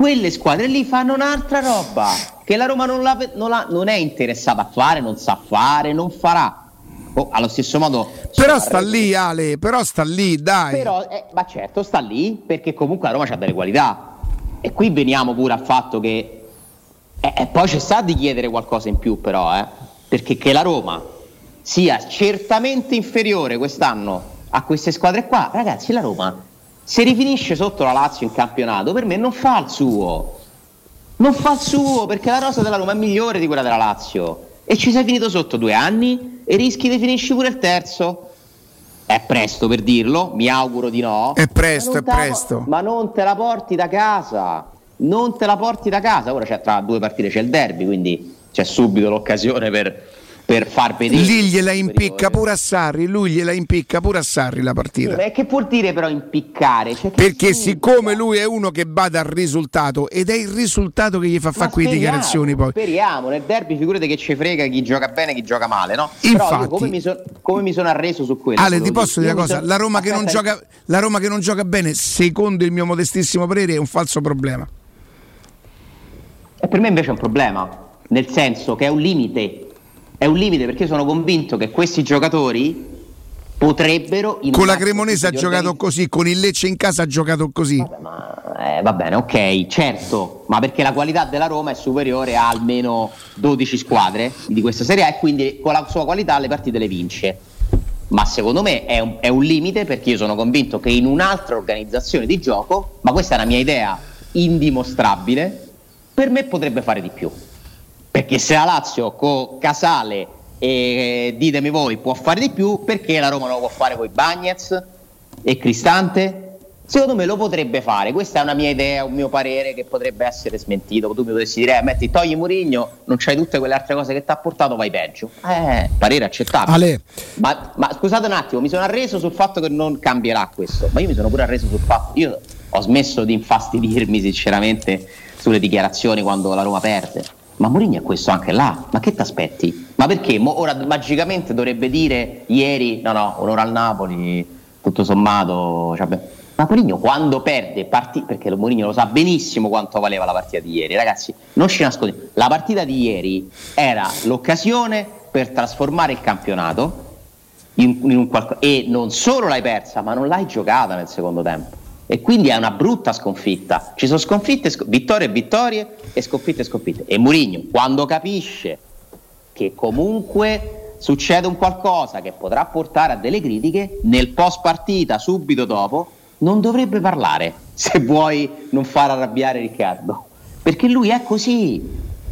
quelle squadre lì fanno un'altra roba che la Roma non, la- non la- non è interessata a fare, non sa fare, non farà. Oh, allo stesso modo, Però sta lì, Ale, però sta lì, dai. però, eh, ma certo sta lì perché comunque la Roma ha delle qualità. e qui veniamo pure al fatto che eh, eh, poi c'è sta di chiedere qualcosa in più però, eh, perché che la Roma sia certamente inferiore quest'anno a queste squadre qua, ragazzi la Roma se rifinisce sotto la Lazio in campionato per me non fa il suo, non fa il suo perché la rosa della Roma è migliore di quella della Lazio e ci sei finito sotto due anni e rischi di finisci pure il terzo. È presto per dirlo, mi auguro di no. È presto, è presto. Ma non te la porti da casa, non te la porti da casa. Ora c'è tra due partite c'è il derby, quindi c'è subito l'occasione per, per far vedere. Lì gliela impicca pure a Sarri, lui gliela impicca pure a Sarri la partita. Ma che vuol dire però impiccare? Cioè, Perché significa? siccome lui è uno che bada al risultato ed è il risultato che gli fa fare quelle dichiarazioni poi. Speriamo, nel derby figurate che ci frega chi gioca bene e chi gioca male, no? Però Infatti- io come mi, so- come mi sono arreso su quello? Ale, ti posso dire una cosa? sono- La Roma, che non Aspetta, gioca, la Roma che non gioca bene, secondo il mio modestissimo parere, è un falso problema. E per me invece è un problema, nel senso che è un limite. È un limite perché io sono convinto che questi giocatori potrebbero... Con la Cremonese ha giocato così, con il Lecce in casa ha giocato così. Eh, va bene, ok, certo, ma perché la qualità della Roma è superiore a almeno 12 squadre di questa Serie A e quindi con la sua qualità le partite le vince. Ma secondo me è un, è un limite perché io sono convinto che in un'altra organizzazione di gioco, ma questa è una mia idea indimostrabile, per me potrebbe fare di più. Perché se la Lazio con Casale e ditemi voi può fare di più, perché la Roma non lo può fare con i Bagnets e Cristante? Secondo me lo potrebbe fare, questa è una mia idea, un mio parere che potrebbe essere smentito. Tu mi potresti dire, eh, metti, togli Murigno, non c'hai tutte quelle altre cose che ti ha portato, vai peggio. Eh, parere accettabile. Ma, ma scusate un attimo, mi sono arreso sul fatto che non cambierà questo, ma io mi sono pure arreso sul fatto, io ho smesso di infastidirmi sinceramente sulle dichiarazioni quando la Roma perde. Ma Mourinho è questo anche là, ma che ti aspetti? Ma perché Mo- ora magicamente dovrebbe dire ieri, no no, onore al Napoli, tutto sommato... cioè, ma Mourinho quando perde partita, perché Mourinho lo sa benissimo quanto valeva la partita di ieri, ragazzi, non ci nascondiamo, la partita di ieri era l'occasione per trasformare il campionato in, in un qualco- e non solo l'hai persa, ma non l'hai giocata nel secondo tempo. E quindi è una brutta sconfitta. Ci sono sconfitte, sco- vittorie e vittorie e sconfitte e sconfitte. E Mourinho, quando capisce che comunque succede un qualcosa che potrà portare a delle critiche, nel post partita, subito dopo, non dovrebbe parlare se vuoi non far arrabbiare Riccardo. Perché lui è così.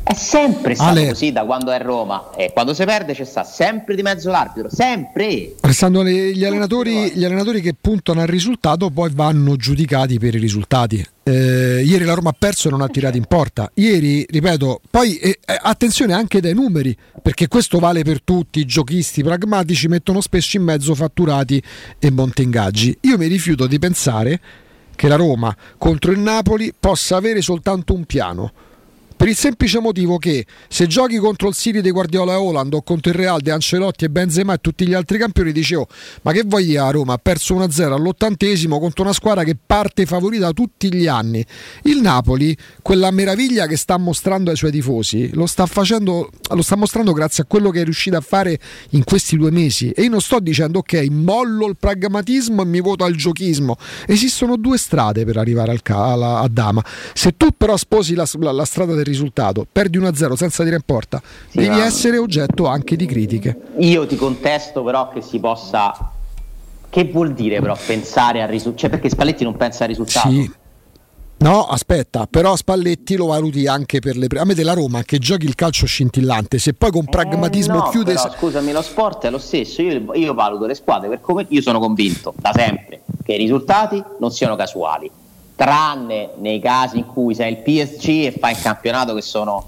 È sempre stato Ale. così da quando è Roma. E quando si perde c'è sta sempre di mezzo l'arbitro. Sempre. Restando gli allenatori, gli allenatori che puntano al risultato poi vanno giudicati per i risultati. Eh, ieri la Roma ha perso e non ha tirato in porta. Ieri, ripeto, poi eh, eh, attenzione anche dai numeri, perché questo vale per tutti. I giochisti pragmatici mettono spesso in mezzo fatturati e monte ingaggi. Io mi rifiuto di pensare che la Roma contro il Napoli possa avere soltanto un piano. Per il semplice motivo che se giochi contro il City di Guardiola e Holland o contro il Real di Ancelotti e Benzema e tutti gli altri campioni dicevo ma che vuoi a Roma? Ha perso 1-0 all'ottantesimo contro una squadra che parte favorita tutti gli anni. Il Napoli quella meraviglia che sta mostrando ai suoi tifosi lo sta facendo lo sta mostrando grazie a quello che è riuscito a fare in questi due mesi. E io non sto dicendo ok mollo il pragmatismo e mi voto al giochismo esistono due strade per arrivare al alla- a Dama. Se tu però sposi la, la- la strada del risultato perdi 1-0 senza dire in porta devi ma- essere oggetto anche di critiche Io ti contesto però che si possa. Che vuol dire però pensare al risultato? Cioè perché Spalletti non pensa al risultato? Sì. No, aspetta, però Spalletti lo valuti anche per le pre- a me della Roma che giochi il calcio scintillante, se poi con pragmatismo Eh, no, chiude però, scusami, lo sport è lo stesso. Io, io valuto le squadre per come io sono convinto da sempre che i risultati non siano casuali, tranne nei casi in cui sei il PSG e fai il campionato che sono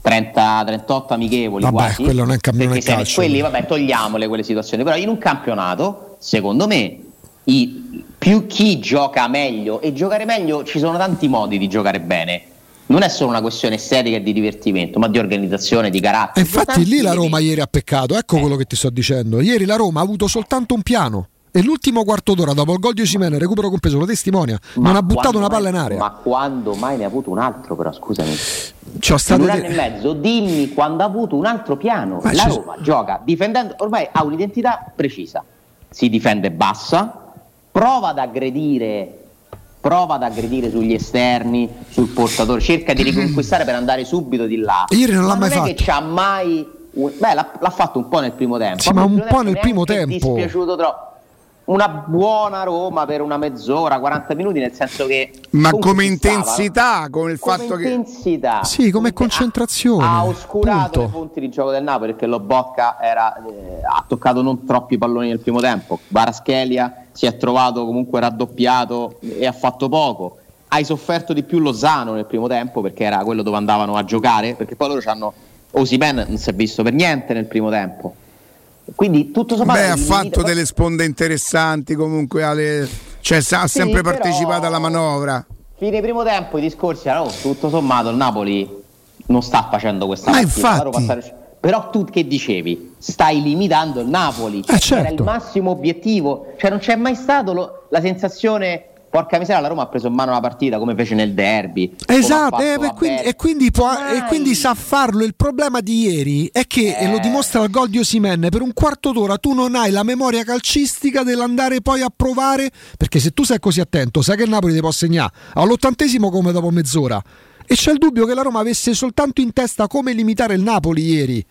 30, 38 amichevoli Vabbè, quasi. quello non è cam- non perché calcio. quelli, vabbè, togliamole quelle situazioni, però in un campionato, secondo me, i- più chi gioca meglio e giocare meglio ci sono tanti modi di giocare bene. Non è solo una questione estetica e di divertimento, ma di organizzazione, di E carattere. infatti lì la Roma ieri ha peccato, ecco quello che ti sto dicendo. Ieri la Roma ha avuto soltanto un piano e l'ultimo quarto d'ora dopo il gol di Osimene, recupero compreso, lo testimonia. non ha buttato una palla in area. Ma quando mai ne ha avuto un altro, però scusami. Ci ho state in un anno e mezzo, dimmi quando ha avuto un altro piano. Ma La ci- Roma gioca difendendo, ormai ha un'identità precisa. Si difende bassa, prova ad aggredire prova ad aggredire sugli esterni, sul portatore, cerca di riconquistare per andare subito di là. Ieri non l'ha Ma mai è fatto. che c'ha mai un- beh, l'ha, l'ha fatto un po' nel primo tempo. Sì, ma un po' nel primo è tempo. dispiaciuto troppo. Una buona Roma per una mezz'ora, 40 minuti, nel senso che Ma come intensità, come il Come fatto che. intensità. Sì, come concentrazione. ha oscurato punto. le fonti di gioco del Napoli perché lo Bocca era, eh, ha toccato non troppi palloni nel primo tempo. Baraschelia si è trovato comunque raddoppiato e ha fatto poco. Hai sofferto di più Lozano nel primo tempo perché era quello dove andavano a giocare, perché poi loro hanno Osimen non si è visto per niente nel primo tempo. Quindi tutto sommato Beh, ha fatto limita- delle sponde interessanti comunque. Ale... Cioè, ha Sì, sempre però- partecipato alla manovra. Fine primo tempo i discorsi erano "Oh, tutto sommato il Napoli non sta facendo questa Ma partita, infatti. però tu che dicevi? Stai limitando il Napoli, Eh, certo. era il massimo obiettivo, cioè non c'è mai stato lo- la sensazione porca miseria la Roma ha preso in mano la partita come fece nel derby. Esatto, fatto eh, e, quindi, e quindi può- e quindi sa farlo. Il problema di ieri è che, e lo dimostra il gol di Osimen, per un quarto d'ora tu non hai la memoria calcistica dell'andare poi a provare, perché se tu sei così attento, sai che il Napoli ti può segnare all'ottantesimo come dopo mezz'ora. E c'è il dubbio che la Roma avesse soltanto in testa come limitare il Napoli ieri. E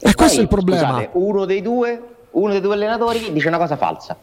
Poi, questo è il problema. scusate, uno dei due, uno dei due allenatori dice una cosa falsa.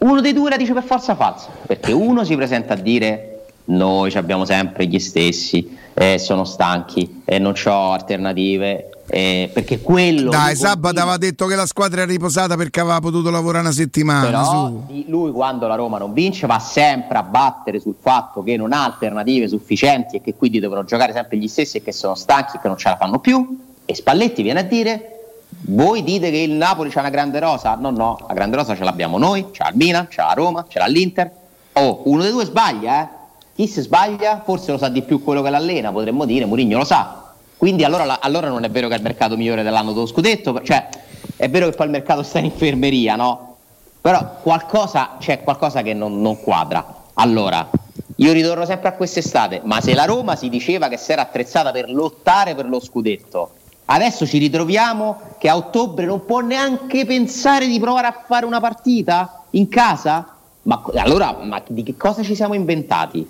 Uno dei due la dice per forza falsa, perché uno si presenta a dire noi ci abbiamo sempre gli stessi, eh, sono stanchi, e non ho alternative, eh, perché quello... Dai, sabato aveva detto che la squadra era riposata perché aveva potuto lavorare una settimana. Però su. lui quando la Roma non vince va sempre a battere sul fatto che non ha alternative sufficienti e che quindi devono giocare sempre gli stessi e che sono stanchi e che non ce la fanno più. E Spalletti viene a dire: Voi dite che il Napoli c'ha una grande rosa? No, no, la grande rosa ce l'abbiamo noi, c'ha il Milan, c'ha la Roma, c'ha l'Inter. Oh, uno dei due sbaglia, eh? Chi si sbaglia forse lo sa di più quello che l'allena, potremmo dire, Mourinho lo sa. Quindi allora, allora non è vero che è il mercato migliore dell'anno dello scudetto, cioè è vero che poi il mercato sta in infermeria, no? Però qualcosa, c'è qualcosa che non, non quadra. Allora, io ritorno sempre a quest'estate, ma se la Roma si diceva che si era attrezzata per lottare per lo scudetto, adesso ci ritroviamo che a ottobre non può neanche pensare di provare a fare una partita in casa? Ma allora, ma di che cosa ci siamo inventati?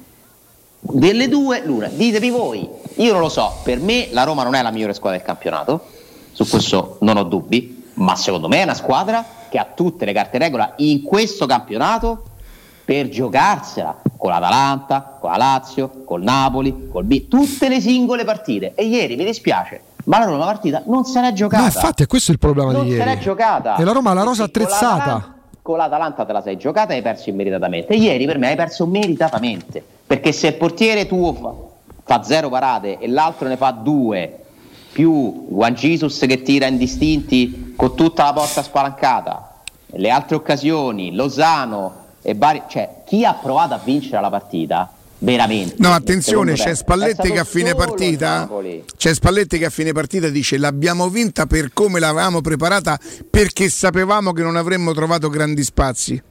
Delle due, l'una, ditemi voi. Io non lo so, per me la Roma non è la migliore squadra del campionato, su questo non ho dubbi, ma secondo me è una squadra che ha tutte le carte regola in questo campionato per giocarsela con l'Atalanta, con la Lazio, col Napoli, col B, tutte le singole partite. E ieri mi dispiace, ma la Roma la partita non se l'è giocata. No, infatti è questo il problema non di se ieri. l'è giocata. E la Roma ha la rosa attrezzata. Con l'Atalanta te la sei giocata e hai perso immeritatamente. Ieri per me hai perso meritatamente. Perché se il portiere tuo fa, fa zero parate e l'altro ne fa due, più Juan Jesus che tira indistinti con tutta la porta spalancata, le altre occasioni, Lozano e vari... Cioè, chi ha provato a vincere la partita, veramente... No, attenzione, c'è Spalletti che a fine partita c'è Spalletti che a fine partita dice l'abbiamo vinta per come l'avevamo preparata perché sapevamo che non avremmo trovato grandi spazi.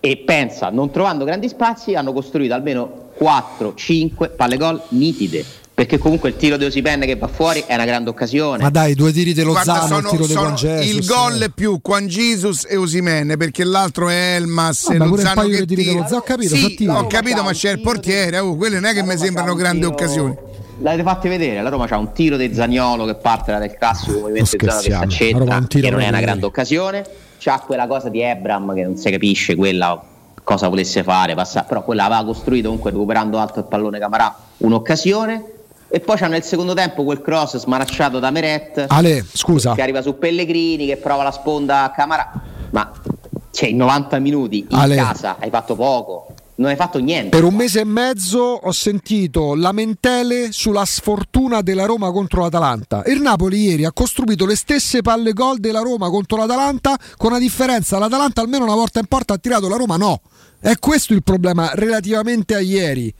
e pensa, non trovando grandi spazi, hanno costruito almeno 4-5 palle gol nitide. Perché comunque il tiro di Osipen che va fuori è una grande occasione. Ma dai, due tiri di Guarda, Lozano, il sono- tiro di sono Juan Jesus. il gol è più Juan Jesus e Osimene perché l'altro è Elmas e pure un Lozano paio che tira. Ho capito, Sì, tiro. ho capito, ma c'è il portiere, oh, quelle non è che mi sembrano grandi occasioni. L'avete fatti vedere, la Roma c'ha un tiro di Zagnolo che parte dal classico movimento di zona che tiro che non è una grande occasione. C'ha quella cosa di Ebram che non si capisce quella cosa volesse fare, passa- però quella aveva costruito comunque recuperando alto il pallone Camarà un'occasione. E poi c'ha nel secondo tempo quel cross smaracciato da Meret Ale, scusa. che arriva su Pellegrini che prova la sponda a Camarà. Ma cioè, in 90 minuti in Ale. casa hai fatto poco, non hai fatto niente. Per un mese e mezzo ho sentito lamentele sulla sfortuna della Roma contro l'Atalanta. Il Napoli ieri ha costruito le stesse palle gol della Roma contro l'Atalanta, con una differenza: l'Atalanta almeno una volta in porta ha tirato, la Roma no. È questo il problema relativamente a ieri.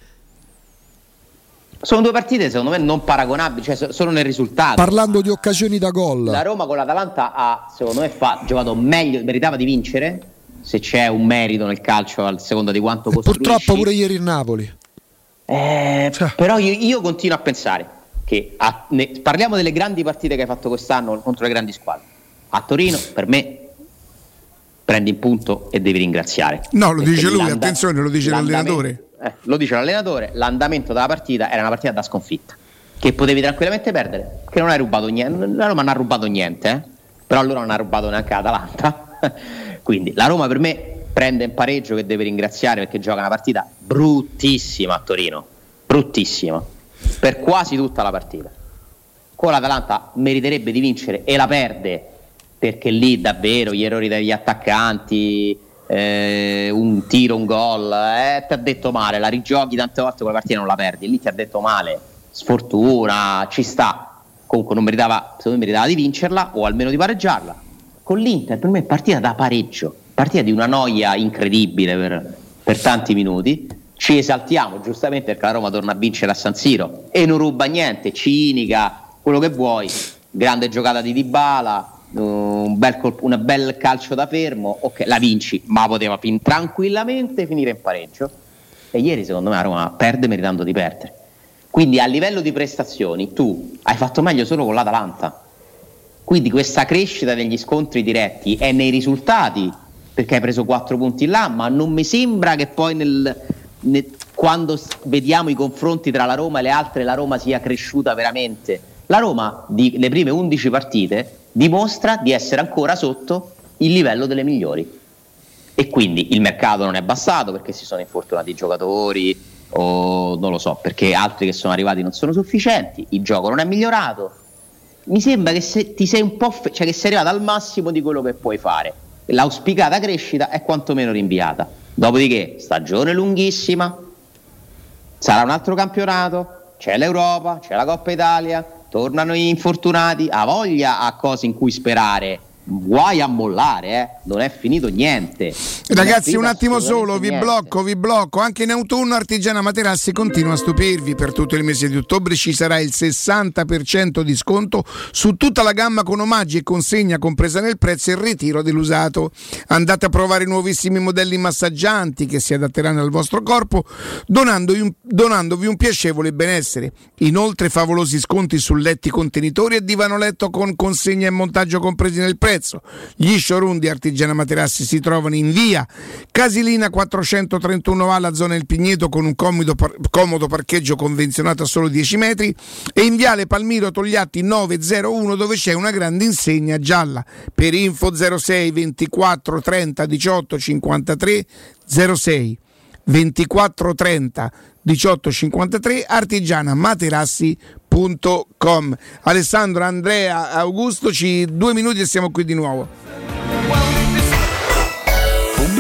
Sono due partite secondo me non paragonabili, cioè so- solo nel risultato. Parlando di occasioni da gol. La Roma con l'Atalanta ha, secondo me, fa- giocato meglio, meritava di vincere. Se c'è un merito nel calcio, al seconda di quanto costruisci. Purtroppo pure ieri il Napoli. Eh, Però io, io continuo a pensare che a- ne- parliamo delle grandi partite che hai fatto quest'anno contro le grandi squadre. A Torino, per me, prendi in punto e devi ringraziare. No, lo Perché dice lui, attenzione, lo dice l'allenatore. Eh, lo dice l'allenatore, l'andamento della partita era una partita da sconfitta, che potevi tranquillamente perdere, che non hai rubato niente, la Roma non ha rubato niente, eh? però allora non ha rubato neanche l'Atalanta. Quindi la Roma per me prende in pareggio che deve ringraziare perché gioca una partita bruttissima a Torino, bruttissima, per quasi tutta la partita. Con l'Atalanta meriterebbe di vincere e la perde perché lì davvero gli errori degli attaccanti, eh, un tiro, un gol, eh, ti ha detto male, la rigiochi tante volte quella partita non la perdi, lì ti ha detto male, sfortuna, ci sta. Comunque non meritava, secondo me meritava di vincerla o almeno di pareggiarla. Con l'Inter per me è partita da pareggio, partita di una noia incredibile per, per tanti minuti. Ci esaltiamo giustamente perché la Roma torna a vincere a San Siro e non ruba niente, cinica, quello che vuoi. Grande giocata di Dybala, un bel, colpo- un bel calcio da fermo, ok, la vinci, ma poteva fin- tranquillamente finire in pareggio. E ieri secondo me la Roma perde meritando di perdere. Quindi a livello di prestazioni tu hai fatto meglio solo con l'Atalanta. Quindi questa crescita degli scontri diretti è nei risultati, perché hai preso 4 punti là, ma non mi sembra che poi nel- ne- quando vediamo i confronti tra la Roma e le altre la Roma sia cresciuta veramente. La Roma, di, le prime 11 partite, dimostra di essere ancora sotto il livello delle migliori. E quindi il mercato non è abbassato perché si sono infortunati i giocatori o non lo so, perché altri che sono arrivati non sono sufficienti, il gioco non è migliorato. Mi sembra che se ti sei un po' fe- cioè che sei arrivato al massimo di quello che puoi fare. L'auspicata crescita è quantomeno rinviata. Dopodiché, stagione lunghissima, sarà un altro campionato, c'è l'Europa, c'è la Coppa Italia, tornano gli infortunati, ha voglia a cose in cui sperare. Guai a mollare, eh? non è finito niente. Ragazzi, un attimo solo, vi niente. blocco, vi blocco. Anche in autunno Artigiana Materassi continua a stupirvi. Per tutto il mese di ottobre ci sarà il 60% di sconto su tutta la gamma con omaggi e consegna compresa nel prezzo e il ritiro dell'usato. Andate a provare i nuovissimi modelli massaggianti che si adatteranno al vostro corpo, donandovi un, donandovi un piacevole benessere. Inoltre favolosi sconti su letti contenitori e divano letto con consegna e montaggio compresi nel prezzo. Gli showroom di Artigiana Materassi si trovano in via Casilina 431A, la zona del Pigneto, con un comodo, par- comodo parcheggio convenzionato a solo 10 metri, e in viale Palmiro Togliatti 901, dove c'è una grande insegna gialla. Per info 06 24 30 18 53 06 24 30 18 53 artigianamaterassi.com Alessandro, Andrea, Augusto, ci due minuti e siamo qui di nuovo.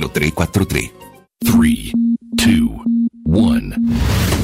343. 3, 2, 1.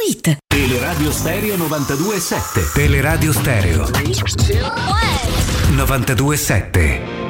Teleradio Stereo 92.7 Teleradio Stereo. 92.7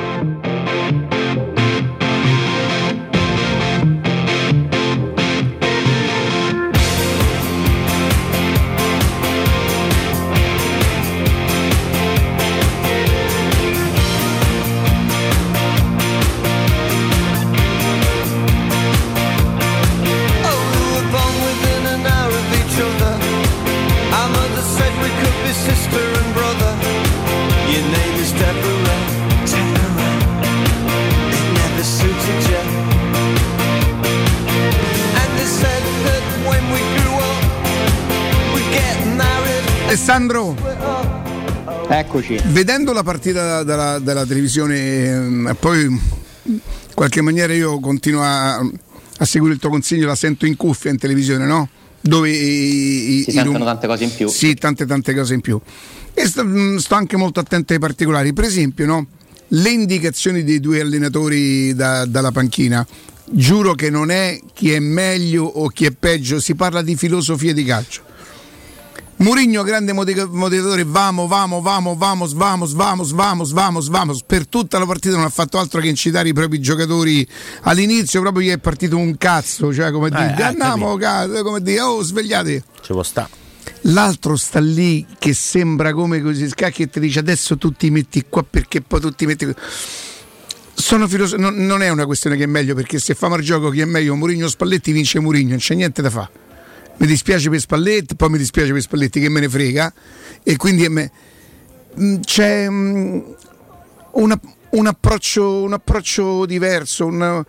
Alessandro, Eccoci. vedendo la partita dalla, dalla televisione, ehm, poi in qualche maniera io continuo a, a seguire il tuo consiglio, la sento in cuffia in televisione, no? Dove i, Si i sentono num- tante cose in più. Sì, tante tante cose in più. E sto, mh, sto anche molto attento ai particolari. Per esempio, no? le indicazioni dei due allenatori da- dalla panchina. Giuro che non è chi è meglio o chi è peggio, si parla di filosofia di calcio. Murigno, grande motiva- motivatore, vamo, vamo, vamo, vamos, vamos, vamos, vamos, vamos, vamos. Per tutta la partita non ha fatto altro che incitare i propri giocatori. All'inizio proprio gli è partito un cazzo, cioè come dire, eh, andiamo, cazzo, come dire, oh, svegliate. Ci può sta. L'altro sta lì che sembra come così scacchi e ti dice adesso tu ti metti qua perché poi tu ti metti. Sono filoso- non, non è una questione che è meglio perché se famo il gioco chi è meglio Murigno Spalletti vince Murigno, non c'è niente da fare. Mi dispiace per Spalletti, poi mi dispiace per Spalletti che me ne frega e quindi è me- Mm, c'è una- un, approccio, un approccio diverso, un,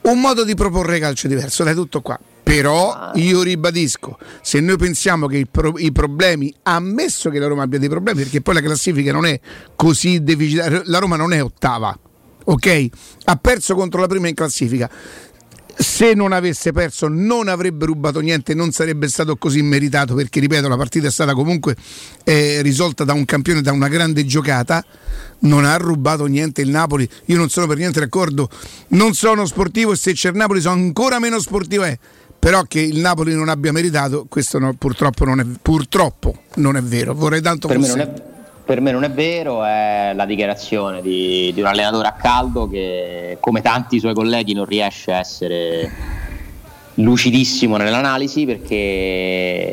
un modo di proporre calcio diverso, dai tutto qua. Però io ribadisco, se noi pensiamo che pro- i problemi, ammesso che la Roma abbia dei problemi, perché poi la classifica non è così deficitaria, la Roma non è ottava, ok? Ha perso contro la prima in classifica. Se non avesse perso non avrebbe rubato niente, non sarebbe stato così meritato perché ripeto la partita è stata comunque eh, risolta da un campione, da una grande giocata, non ha rubato niente il Napoli, io non sono per niente d'accordo, non sono sportivo e se c'è il Napoli sono ancora meno sportivo. Eh. Però che il Napoli non abbia meritato, questo no, purtroppo, non è, purtroppo non è vero. Vorrei tanto Per fosse- per me non è vero, è la dichiarazione di, di un allenatore a caldo che, come tanti suoi colleghi, non riesce a essere lucidissimo nell'analisi perché...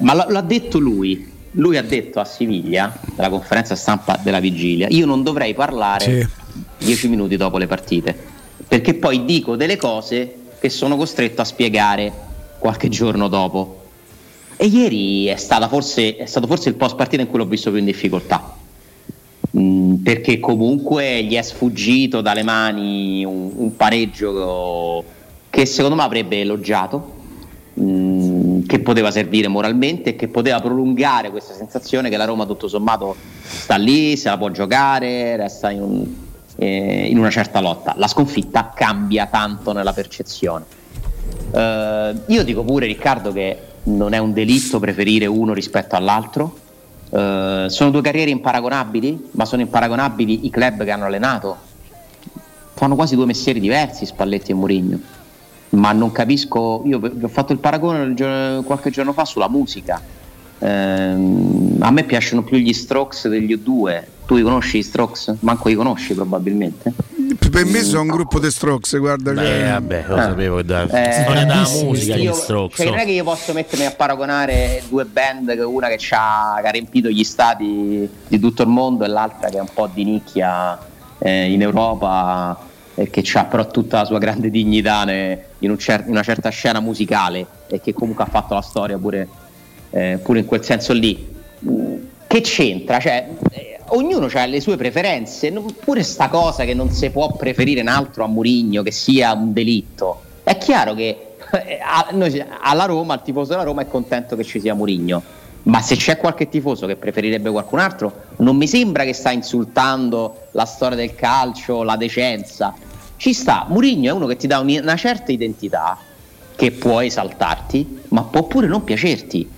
Ma l- l'ha detto lui, lui ha detto a Siviglia, nella conferenza stampa della vigilia, io non dovrei parlare dieci minuti dopo le partite, perché poi dico delle cose che sono costretto a spiegare qualche giorno dopo. E ieri è, forse, è stato forse il post partita in cui l'ho visto più in difficoltà. Mm, perché comunque gli è sfuggito dalle mani un, un pareggio che secondo me avrebbe elogiato, mm, che poteva servire moralmente e che poteva prolungare questa sensazione che la Roma tutto sommato sta lì, se la può giocare, resta in, un- eh, in una certa lotta. La sconfitta cambia tanto nella percezione. Eh, io dico pure Riccardo che non è un delitto preferire uno rispetto all'altro. Eh, sono due carriere imparagonabili, ma sono imparagonabili i club che hanno allenato. Fanno quasi due mestieri diversi Spalletti e Mourinho. Ma non capisco, io vi ho fatto il paragone qualche giorno fa sulla musica. Ehm, a me piacciono più gli Strokes degli U2. Tu li conosci gli Strokes? Manco li conosci probabilmente. Per me sono un gruppo di Strokes, guarda. Beh, cioè- vabbè, lo Eh. sapevo da Eh, storia della musica, gli Io- Strokes. cioè, non è che io posso mettermi a paragonare due band, che una che, c'ha, che ha riempito gli stati di tutto il mondo e l'altra che è un po' di nicchia eh, in Europa e che ha però tutta la sua grande dignità ne- in, un cer- in una certa scena musicale e che comunque ha fatto la storia pure, eh, pure in quel senso lì. Mm, Che c'entra? Cioè, ognuno ha le sue preferenze, pure sta cosa che non si può preferire un altro a Murigno, che sia un delitto. È chiaro che eh, alla Roma, il tifoso della Roma è contento che ci sia Murigno. Ma se c'è qualche tifoso che preferirebbe qualcun altro, non mi sembra che sta insultando la storia del calcio, la decenza. Ci sta, Murigno è uno che ti dà un- una certa identità che può esaltarti, ma può pure non piacerti.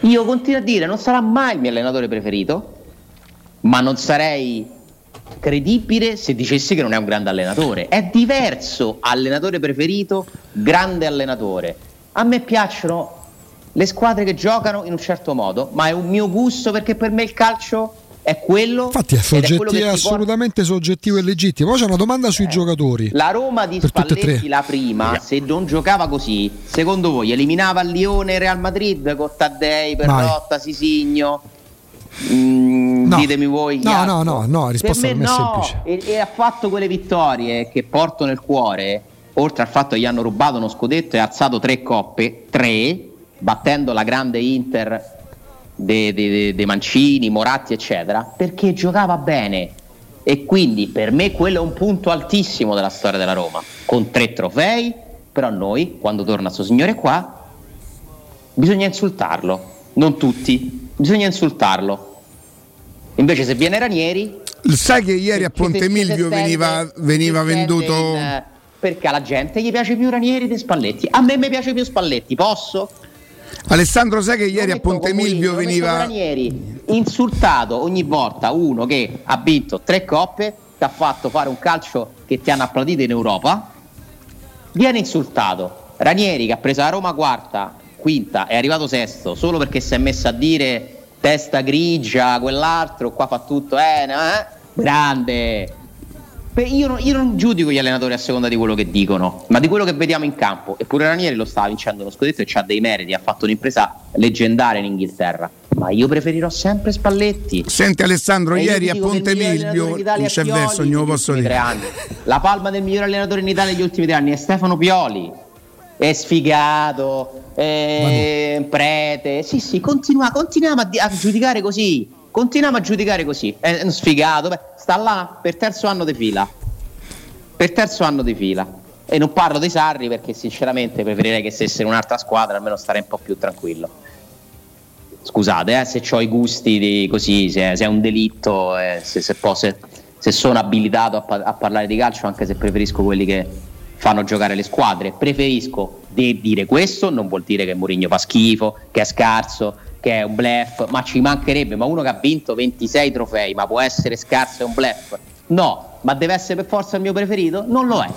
Io continuo a dire, non sarà mai il mio allenatore preferito, ma non sarei credibile se dicessi che non è un grande allenatore. È diverso allenatore preferito, grande allenatore. A me piacciono le squadre che giocano in un certo modo, ma è un mio gusto perché per me il calcio è quello. Infatti è, ed è quello soggetti- è ti porta- assolutamente soggettivo e legittimo. Poi c'è una domanda sui giocatori. La Roma di Per Spalletti la prima, se non giocava così, secondo voi eliminava il Lione e Real Madrid con Taddei, Perrotta, Sisigno? Mm, No. Ditemi voi. No, no, no, no, la risposta per me, per me è no. semplice. E, e ha fatto quelle vittorie che porto nel cuore, oltre al fatto che gli hanno rubato uno scudetto e ha alzato tre coppe, tre, battendo la grande Inter dei de, de- de Mancini, Moratti, eccetera, perché giocava bene. E quindi per me quello è un punto altissimo della storia della Roma, con tre trofei, però noi, quando torna sto signore qua, bisogna insultarlo, non tutti, bisogna insultarlo. Invece se viene Ranieri, Sai che ieri a Ponte Milvio veniva, veniva venduto. in, perché alla gente gli piace più Ranieri di Spalletti. A me mi piace più Spalletti, posso? Alessandro, sai che ieri a Ponte Milvio veniva. Ranieri insultato ogni volta uno che ha vinto tre coppe, che ha fatto fare un calcio che ti hanno applaudito in Europa, viene insultato. Ranieri che ha preso la Roma quarta, quinta, è arrivato sesto solo perché si è messo a dire testa grigia, quell'altro, qua fa tutto, eh, no, eh? grande. Beh, io, non, io non giudico gli allenatori a seconda di quello che dicono, ma di quello che vediamo in campo. Eppure Ranieri lo stava vincendo lo scudetto e ha dei meriti, ha fatto un'impresa leggendaria in Inghilterra. Ma io preferirò sempre Spalletti. Senti Alessandro, E ieri a Ponte Italia non c'è verso, non negli posso dire. La palma del migliore allenatore in Italia negli ultimi tre anni è Stefano Pioli. È sfigato, è prete. Sì, sì, continua- continuiamo a, a giudicare così. Continuiamo a giudicare così. È uno sfigato. Beh, sta là per terzo anno di fila. Per terzo anno di fila. E non parlo dei Sarri perché sinceramente preferirei che stesse in un'altra squadra, almeno stare un po' più tranquillo. Scusate eh, se ho i gusti di così, se, se è un delitto, eh, se, se, può- se- sono abilitato a, a parlare di calcio, anche se preferisco quelli che fanno giocare le squadre. Preferisco de- dire questo, non vuol dire che Mourinho fa schifo, che è scarso, che è un blef, ma ci mancherebbe, ma uno che ha vinto 26 trofei, ma può essere scarso e un blef? No, ma deve essere per forza il mio preferito? Non lo è.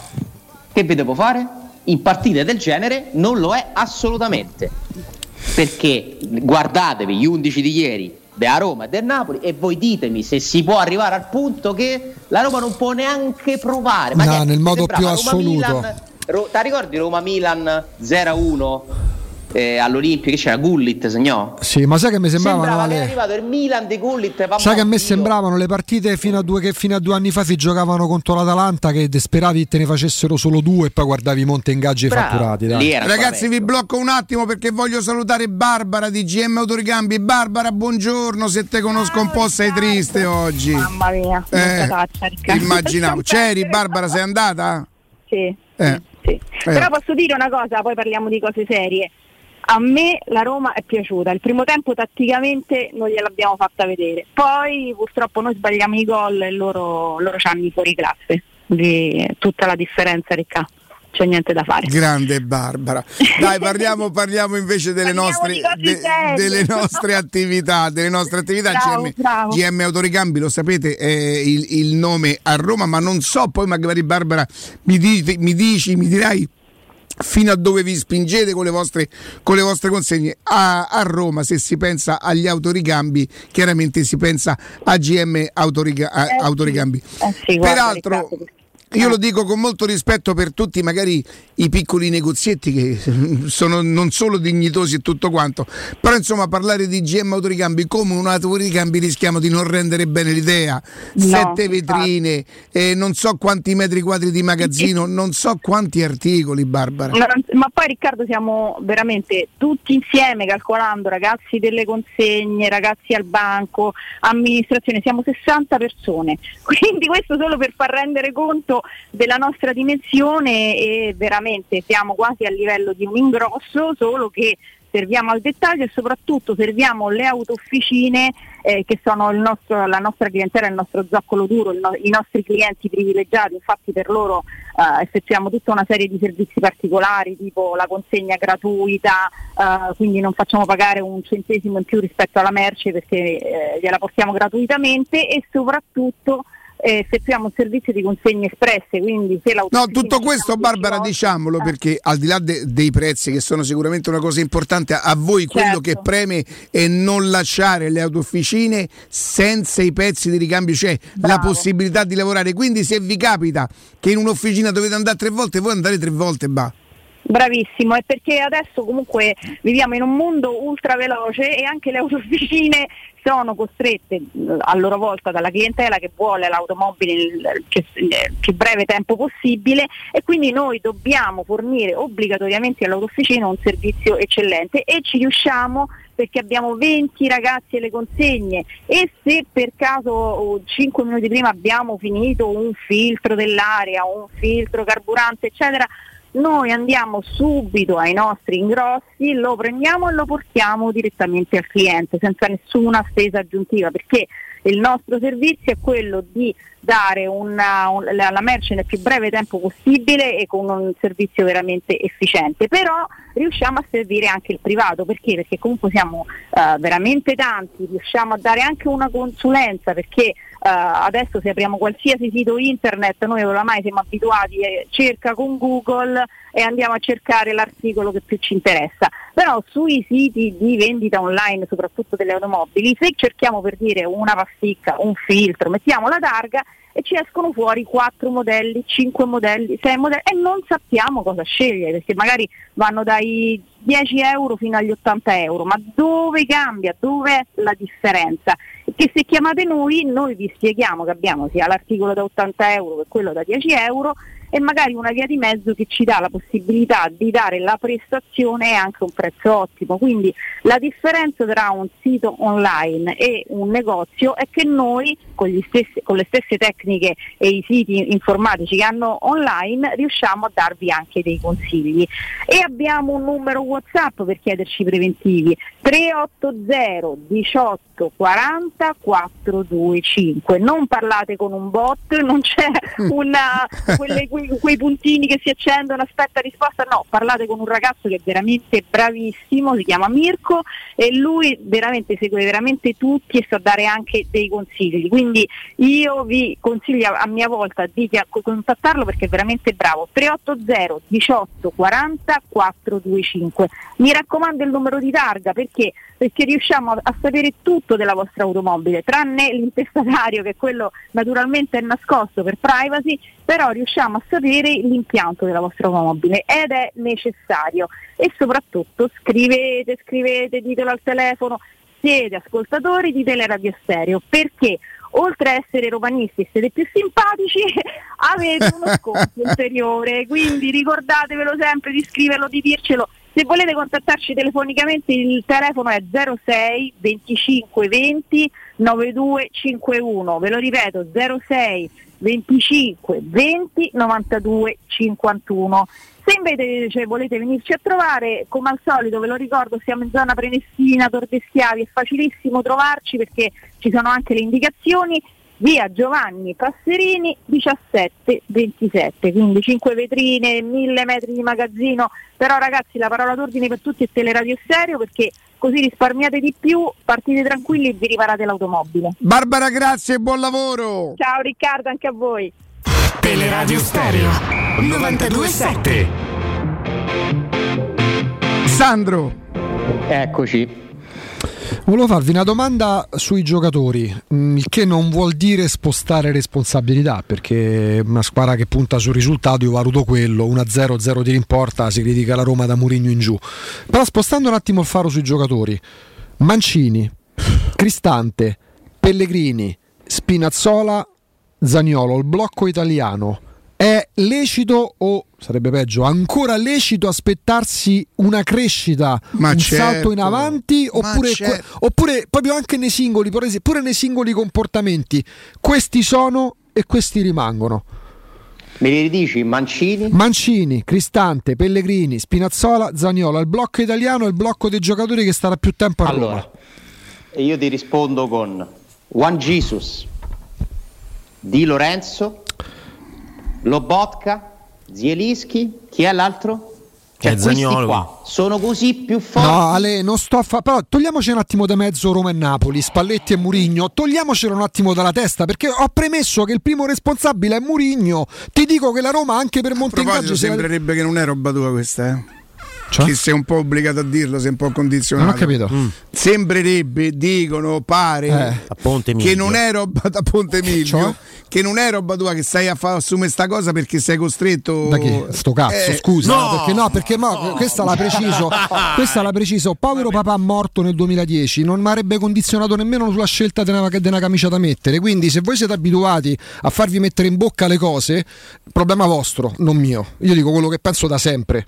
Che vi devo fare? In partite del genere non lo è assolutamente. Perché guardatevi gli 11 di ieri della Roma e del Napoli e voi ditemi se si può arrivare al punto che la Roma non può neanche provare. Ma No, nel modo più assoluto. Roma-Milan, Ro- ti ricordi Roma-Milan 0-1 eh, all'Olimpio? Che c'era Gullit, segnò? Sì, ma sai che mi sembravano Sembrava che è Ale? arrivato il Milan di Gullit. Sai che a me Dio. sembravano le partite fino a due, che fino a due anni fa si giocavano contro l'Atalanta che speravi te ne facessero solo due e poi guardavi i monte ingaggi Bravo, fatturati. Ragazzi, vi blocco un attimo perché voglio salutare Barbara di GM Autoricambi. Barbara, buongiorno. Se te conosco un po', sei triste oggi. Mamma mia, Eh. Immaginavo. C'eri, Barbara, sei andata? Sì. Eh. Eh. Però posso dire una cosa, poi parliamo di cose serie. A me la Roma è piaciuta, il primo tempo tatticamente non gliel'abbiamo fatta vedere, poi purtroppo noi sbagliamo i gol e loro, loro ci hanno i fuori classe, è tutta la differenza Riccardo, c'è niente da fare. Grande Barbara. Dai, parliamo, parliamo invece delle nostre, de- delle nostre attività. Delle nostre attività. Bravo, GM, bravo. GM Autoricambi, lo sapete, è il, il nome a Roma, ma non so, poi magari Barbara mi, dite- mi dici, mi dirai fino a dove vi spingete con le vostre, con le vostre consegne. A, a Roma, se si pensa agli autoricambi, chiaramente si pensa a GM Autorica- a- Autoricambi. Eh sì, guarda, Peraltro, io lo dico con molto rispetto per tutti, magari i piccoli negozietti che sono non solo dignitosi e tutto quanto, però insomma parlare di GM autoricambi come un autoricambi rischiamo di non rendere bene l'idea. No, Sette vetrine, eh, non so quanti metri quadri di magazzino, non so quanti articoli, Barbara. Ma, ma poi Riccardo siamo veramente tutti insieme calcolando ragazzi delle consegne, ragazzi al banco, amministrazione, siamo 60 persone, quindi questo solo per far rendere conto della nostra dimensione e veramente siamo quasi a livello di un ingrosso, solo che serviamo al dettaglio e soprattutto serviamo le autofficine eh, che sono nostro- la nostra clientela, il nostro zoccolo duro, no- i nostri clienti privilegiati, infatti per loro eh, effettuiamo tutta una serie di servizi particolari tipo la consegna gratuita, eh, quindi non facciamo pagare un centesimo in più rispetto alla merce perché eh, gliela portiamo gratuitamente e soprattutto eh, effettuiamo un servizio di consegne espresse, quindi se No, tutto questo Barbara diciamolo perché al di là de- dei prezzi che sono sicuramente una cosa importante, a voi quello Certo. che preme è non lasciare le autofficine senza i pezzi di ricambio, cioè la possibilità di lavorare. Quindi se vi capita che in un'officina dovete andare tre volte, voi andate tre volte, bah. Bravissimo, è perché adesso comunque viviamo in un mondo ultra veloce e anche le autofficine sono costrette eh, a loro volta dalla clientela che vuole l'automobile nel più, breve tempo possibile e quindi noi dobbiamo fornire obbligatoriamente all'autofficina un servizio eccellente e ci riusciamo perché abbiamo 20 ragazzi alle consegne e se per caso 5 minuti prima abbiamo finito un filtro dell'aria, un filtro carburante eccetera, noi andiamo subito ai nostri ingrossi, lo prendiamo e lo portiamo direttamente al cliente senza nessuna spesa aggiuntiva perché il nostro servizio è quello di dare una- un- la, la merce nel più breve tempo possibile e con un servizio veramente efficiente, però riusciamo a servire anche il privato perché? Perché comunque siamo eh, veramente tanti, riusciamo a dare anche una consulenza perché adesso se apriamo qualsiasi sito internet noi oramai siamo abituati, eh, cerca con Google e andiamo a cercare l'articolo che più ci interessa. Però sui siti di vendita online, soprattutto delle automobili, se cerchiamo per dire una pasticca, un filtro, mettiamo la targa e ci escono fuori 4 modelli, 5 modelli, 6 modelli e non sappiamo cosa scegliere perché magari vanno dai 10 euro fino agli 80 euro, ma dove cambia? Dove è la differenza? Che se chiamate noi, noi vi spieghiamo che abbiamo sia l'articolo da 80 euro che quello da 10 euro e magari una via di mezzo che ci dà la possibilità di dare la prestazione e anche un prezzo ottimo. Quindi la differenza tra un sito online e un negozio è che noi con, stessi- con le stesse tecniche e i siti informatici che hanno online riusciamo a darvi anche dei consigli. E abbiamo un numero WhatsApp per chiederci preventivi 380 18 40 425. Non parlate con un bot, non c'è una, quelle, quei, quei puntini che si accendono, aspetta risposta, no, parlate con un ragazzo che è veramente bravissimo, si chiama Mirko e lui veramente segue veramente tutti e sa dare anche dei consigli, quindi io vi consiglio a mia volta di contattarlo perché è veramente bravo, 380 18 40 425, mi raccomando il numero di targa perché, perché riusciamo a, a sapere tutto della vostra automobile, tranne l'intestatario che quello naturalmente è nascosto per privacy, però riusciamo a sapere l'impianto della vostra automobile ed è necessario. E soprattutto scrivete, scrivete, ditelo al telefono, siete ascoltatori di Teleradio Stereo perché oltre a essere romanisti e siete più simpatici avete uno sconto ulteriore. Quindi ricordatevelo sempre di scriverlo, di dircelo se volete contattarci telefonicamente il telefono è 06 25 20 9251, ve lo ripeto 06 25 20 92 51. Se invece cioè, volete venirci a trovare, come al solito ve lo ricordo, siamo in zona Prenestina, Tor de Schiavi, è facilissimo trovarci perché ci sono anche le indicazioni via Giovanni Passerini 1727, quindi 5 vetrine, 1000 metri di magazzino, però ragazzi la parola d'ordine per tutti è teleradio serio perché così risparmiate di più, partite tranquilli e vi riparate l'automobile. Barbara, grazie e buon lavoro. Ciao Riccardo, anche a voi. Teleradio Stereo 927. Sandro. Eccoci. Volevo farvi una domanda sui giocatori, mm, il che non vuol dire spostare responsabilità, perché una squadra che punta sul risultato, io valuto quello, 1-0, 0 di rimporta, si critica la Roma da Murigno in giù. Però spostando un attimo il faro sui giocatori, Mancini, Cristante, Pellegrini, Spinazzola, Zaniolo, il blocco italiano. È lecito o sarebbe peggio, ancora lecito aspettarsi una crescita, Ma un certo. salto in avanti oppure, certo. oppure proprio anche nei singoli, pure nei singoli comportamenti. Questi sono e questi rimangono. Me li ridici Mancini? Mancini, Cristante, Pellegrini, Spinazzola, Zaniolo, il blocco italiano è il blocco dei giocatori che starà più tempo a Roma. Allora, e io ti rispondo con Juan Jesus, Di Lorenzo, Lobotka, Zielinski, chi è l'altro? Cioè, questi Zaniolo. qua sono così più forti. No, Ale, non sto a fare. Però togliamoci un attimo da mezzo Roma e Napoli, Spalletti e Murigno. Togliamocelo un attimo dalla testa perché ho premesso che il primo responsabile è Murigno. Ti dico che la Roma anche per A proposito, Montengaggio se la- sembrerebbe che non è roba tua questa, eh. Cioè? Che sei un po' obbligato a dirlo, sei un po' condizionato. Non ho capito. Mm. Sembrerebbe, dicono, pare Eh, a Ponte che non è roba da Ponte Miglio, Cioè? che non è roba tua che stai a fa- assumere sta cosa perché sei costretto. Da chi? Sto cazzo, Eh, scusa. no! perché no, perché mo- questa l'ha preciso. questa l'ha preciso. Povero papà morto nel 2010, non mi avrebbe condizionato nemmeno sulla scelta di una, di una camicia da mettere. Quindi, se voi siete abituati a farvi mettere in bocca le cose, problema vostro, non mio. Io dico quello che penso da sempre.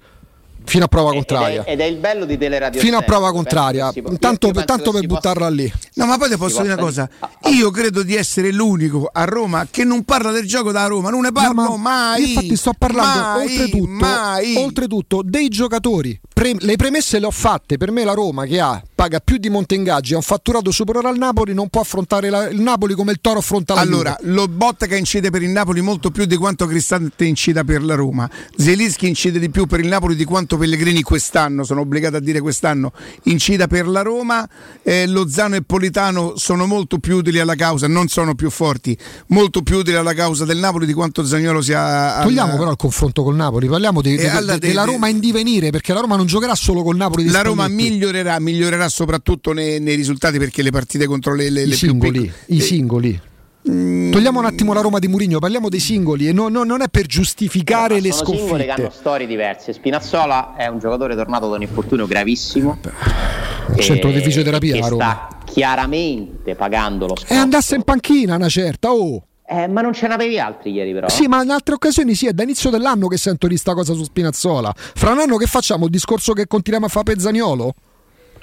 Fino a prova contraria. Ed è, ed è il bello di Teleradio Fino a prova contraria. può- Tanto, io- io penso tanto per si possa- buttarla lì. No, ma poi ti posso dire una cosa. Io credo di essere l'unico a Roma che non parla del gioco da Roma, non ne parlo No, ma mai. io Infatti, sto parlando mai, oltretutto, mai. oltretutto dei giocatori. Pre- le premesse le ho fatte. Per me, la Roma che ha paga più di Monteingaggi, ha un fatturato superiore al Napoli, non può affrontare la- il Napoli come il Toro affronta la Allora, Juve. lo Botta incide per il Napoli molto più di quanto Cristante incida per la Roma. Zelinski incide di più per il Napoli di quanto Pellegrini quest'anno, sono obbligato a dire quest'anno, incida per la Roma. Eh, Lozano e Politano sono molto più utili alla causa, non sono più forti, molto più utili alla causa del Napoli di quanto Zagnolo sia alla- Togliamo però il confronto col Napoli, parliamo di- E di- alla- de- della de- Roma in divenire, perché la Roma non giocherà solo col Napoli di La Roma Spalletti. migliorerà, soprattutto nei, nei risultati perché le partite contro le, le, I le più singoli, piccole- i singoli. Mm. Togliamo un attimo la Roma di Murigno, parliamo dei singoli e no- no- non è per giustificare Ma le sono singole che hanno sconfitte. storie diverse. Spinazzola è un giocatore tornato da un infortunio gravissimo. Centro e- di fisioterapia che la Roma. sta chiaramente pagando lo E sconto. andasse in panchina una certa, oh. Eh, ma non ce n'avevi altri ieri però. Sì, ma in altre occasioni sì, è da inizio dell'anno che sento di sta cosa su Spinazzola. Fra un anno che facciamo? Il discorso che continuiamo a fare per Zaniolo?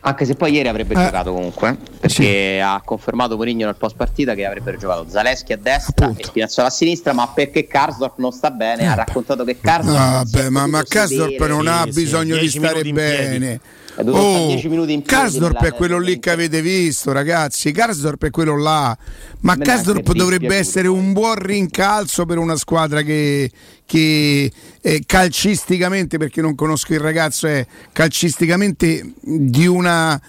Anche se poi ieri avrebbe Eh. giocato comunque, eh, perché ha confermato Mourinho nel post partita che avrebbero giocato Zaleschi a destra e Spinazzola a sinistra, ma perché Karsdorp non sta bene, ha raccontato che Karsdorp Ah, vabbè, ma, ma potuto Karsdorp non ha Sì, sì, bisogno di 10 stare in piedi. È dovuto Oh, 10 minuti in piedi Karsdorp è quello lì che avete visto, ragazzi. Karsdorp è quello là. Ma Karsdorp dovrebbe essere un buon rincalzo per una squadra che, che eh, calcisticamente, perché non conosco il ragazzo, è calcisticamente di una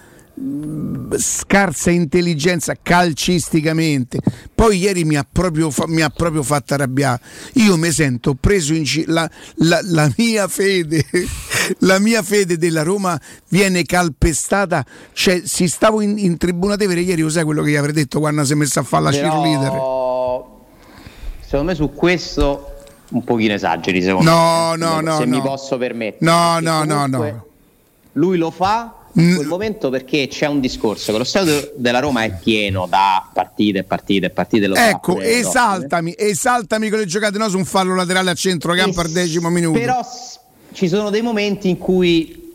scarsa intelligenza calcisticamente. Poi ieri mi ha proprio, fa- mi ha proprio fatto arrabbiare. Io mi sento preso in giro. La, la- la mia fede, la mia fede della Roma viene calpestata. Cioè, si stavo in, in tribuna Tevere ieri, lo sai quello che gli avrei detto quando si è messa a fare la Però, cheerleader? Secondo me su questo un pochino esageri, secondo No, me. no, Se no, mi no. posso permettere. No, no, no, comunque no. Lui lo fa in quel momento perché c'è un discorso che lo stadio della Roma è pieno da partite e partite e partite. Lo Ecco, pure Rossi, esaltami, esaltami con le giocate no su un fallo laterale a centrocampo al decimo minuto. Però ci sono dei momenti in cui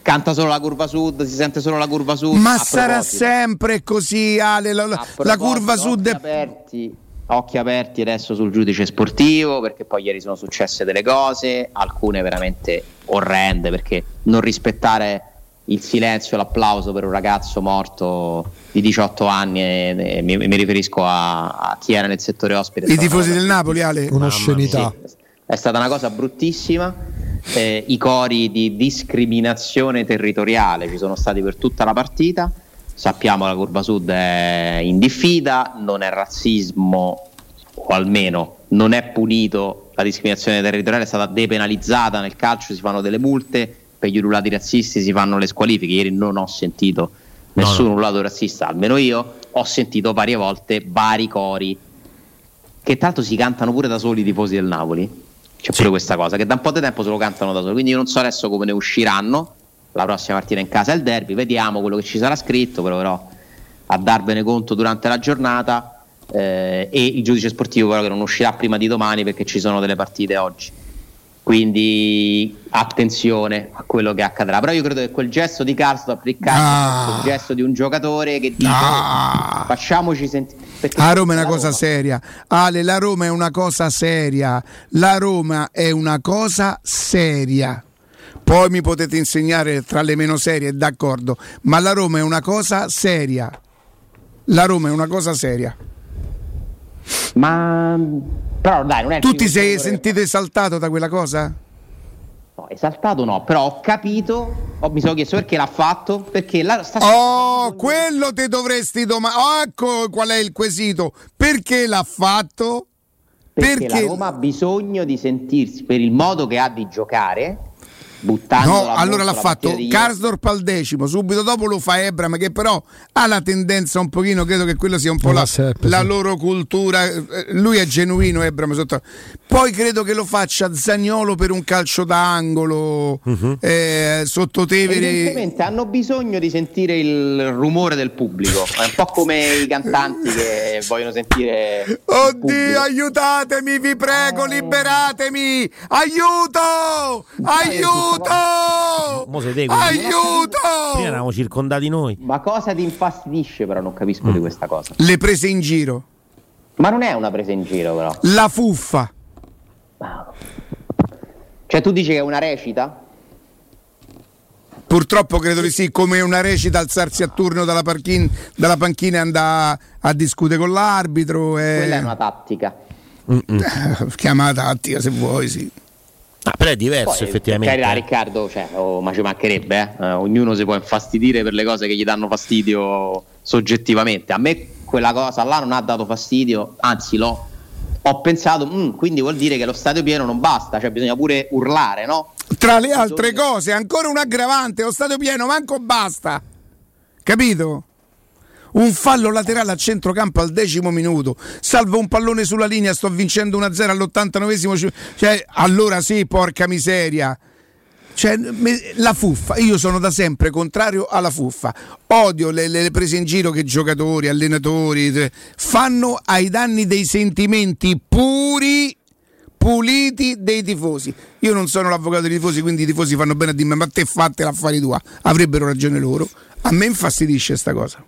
canta solo la curva sud, si sente solo la curva sud. Ma sarà sempre così, Ale. La, la- curva sud è aperti, occhi aperti adesso sul giudice sportivo perché poi ieri sono successe delle cose, alcune veramente orrende perché non rispettare il silenzio l'applauso per un ragazzo morto di 18 anni e, e mi, mi riferisco a, a chi era nel settore ospite. I tifosi una del Napoli, Ale. Un'oscenità. sì, è stata una cosa bruttissima. eh, I cori di discriminazione territoriale ci sono stati per tutta la partita. Sappiamo che la curva sud è in diffida, non è razzismo, o almeno non è punito. La discriminazione territoriale è stata depenalizzata nel calcio, si fanno delle multe, per gli ululati razzisti si fanno le squalifiche. Ieri non ho sentito nessun ululato razzista, almeno io ho sentito varie volte vari cori che l'altro si cantano pure da soli i tifosi del Napoli. C'è pure questa cosa, che da un po' di tempo se lo cantano da soli. Quindi io non so adesso come ne usciranno. La prossima partita in casa è il derby, vediamo quello che ci sarà scritto, proverò a darvene conto durante la giornata. eh, e il giudice sportivo però che non uscirà prima di domani perché ci sono delle partite oggi. Quindi attenzione a quello che accadrà. Però io credo che quel gesto di Karsdorp, Riccardo, Ah. è il gesto di un giocatore che dice Ah. facciamoci sentire. La Roma è una cosa Roma- seria. Ale, la Roma è una cosa seria. La Roma è una cosa seria. Poi mi potete insegnare tra le meno serie, d'accordo, ma la Roma è una cosa seria. La Roma è una cosa seria. Ma però dai, non è Tu ti sei sentito esaltato da quella cosa? No, esaltato no, però ho capito, ho- mi sono chiesto perché l'ha fatto, perché la, sta Oh, quello ti dovresti domandare. ecco qual è il quesito. Perché l'ha fatto? perché, perché- la Roma ha bisogno di sentirsi per il modo che ha di giocare, buttando No, la allora l'ha fatto. Karsdorp al decimo, subito dopo lo fa Ebram che però ha la tendenza un pochino, credo che quello sia un po' la, la seppe, la sì. loro cultura, eh, lui è genuino Ebram sotto. Poi credo che lo faccia Zagnolo per un calcio d'angolo eh, sotto Tevere. Evidentemente hanno bisogno di sentire il rumore del pubblico, è un po' come i cantanti che vogliono sentire Oddio, aiutatemi, vi prego, liberatemi! Aiuto! Aiuto! Mo siete Aiuto! Prima eravamo circondati noi. Ma cosa ti infastidisce però non capisco Mm. di questa cosa. Le prese in giro. Ma non è una presa in giro però. La fuffa. Cioè tu dici che è una recita? Purtroppo credo di sì, come una recita alzarsi a turno dalla, parchin- dalla panchina e andare a discutere con l'arbitro. E... Quella è una tattica. Chiama tattica se vuoi, sì. Ah, però è diverso Poi, effettivamente. Per carità, Riccardo, cioè, oh, ma ci mancherebbe, eh? Eh, ognuno si può infastidire per le cose che gli danno fastidio soggettivamente. A me quella cosa là non ha dato fastidio, anzi l'ho ho pensato, "Mm, quindi vuol dire che lo stadio pieno non basta, cioè bisogna pure urlare, no? Tra le altre cose, ancora un aggravante, lo stadio pieno, manco basta. Capito? Un fallo laterale a centrocampo al decimo minuto. Salvo un pallone sulla linea, sto vincendo 1-0 all'89esimo. ci- Cioè, allora sì, porca miseria. Cioè, la fuffa, io sono da sempre contrario alla fuffa. Odio le, le- prese in giro che giocatori, allenatori fanno ai danni dei sentimenti puri, puliti dei tifosi. Io non sono l'avvocato dei tifosi, quindi i tifosi fanno bene a dirmi: Ma te fate l'affari tua. Avrebbero ragione loro. A me infastidisce sta cosa.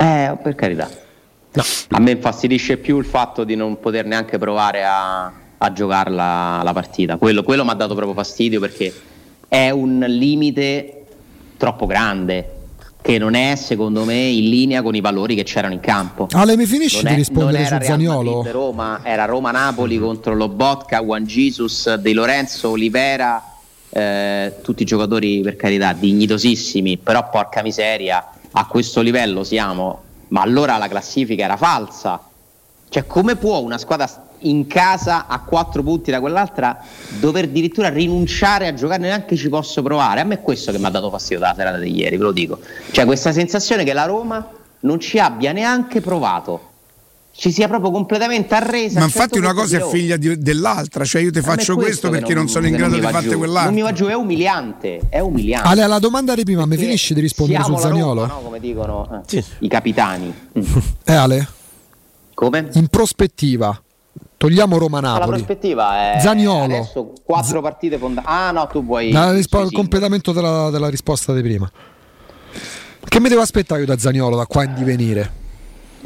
Eh, per carità. A me infastidisce più il fatto di non poter neanche provare a, a giocarla la partita. Quello, quello mi ha dato proprio fastidio perché è un limite troppo grande che non è secondo me in linea con i valori che c'erano in campo. Ale, mi finisci Non di rispondere su Zaniolo? Roma, era Roma-Napoli contro Lobotka, Juan Jesus, De Lorenzo, Olivera, eh, tutti giocatori per carità dignitosissimi, però porca miseria, a questo livello siamo, ma allora la classifica era falsa. Cioè come può una squadra in casa a quattro punti da quell'altra dover addirittura rinunciare a giocare neanche ci posso provare? A me è questo che mi ha dato fastidio dalla serata di ieri, ve lo dico. Cioè questa sensazione che la Roma non ci abbia neanche provato. Ci sia proprio completamente arresa. Ma certo infatti una cosa è figlia di- dell'altra, cioè io ti faccio questo che perché non, sono in grado di farti giù. quell'altro. Non mi va giù, è umiliante, è umiliante. Ale, alla domanda di prima, mi finisci di rispondere su la Zaniolo? Roma, no? Come dicono eh, i capitani. Eh, Ale? Come? In prospettiva, togliamo La Roma-Napoli. prospettiva è Zaniolo. adesso quattro partite fondamentali. Ah no, tu vuoi La rispo- il completamento della, della risposta di prima. Che mi devo aspettare io da Zaniolo da qua in divenire?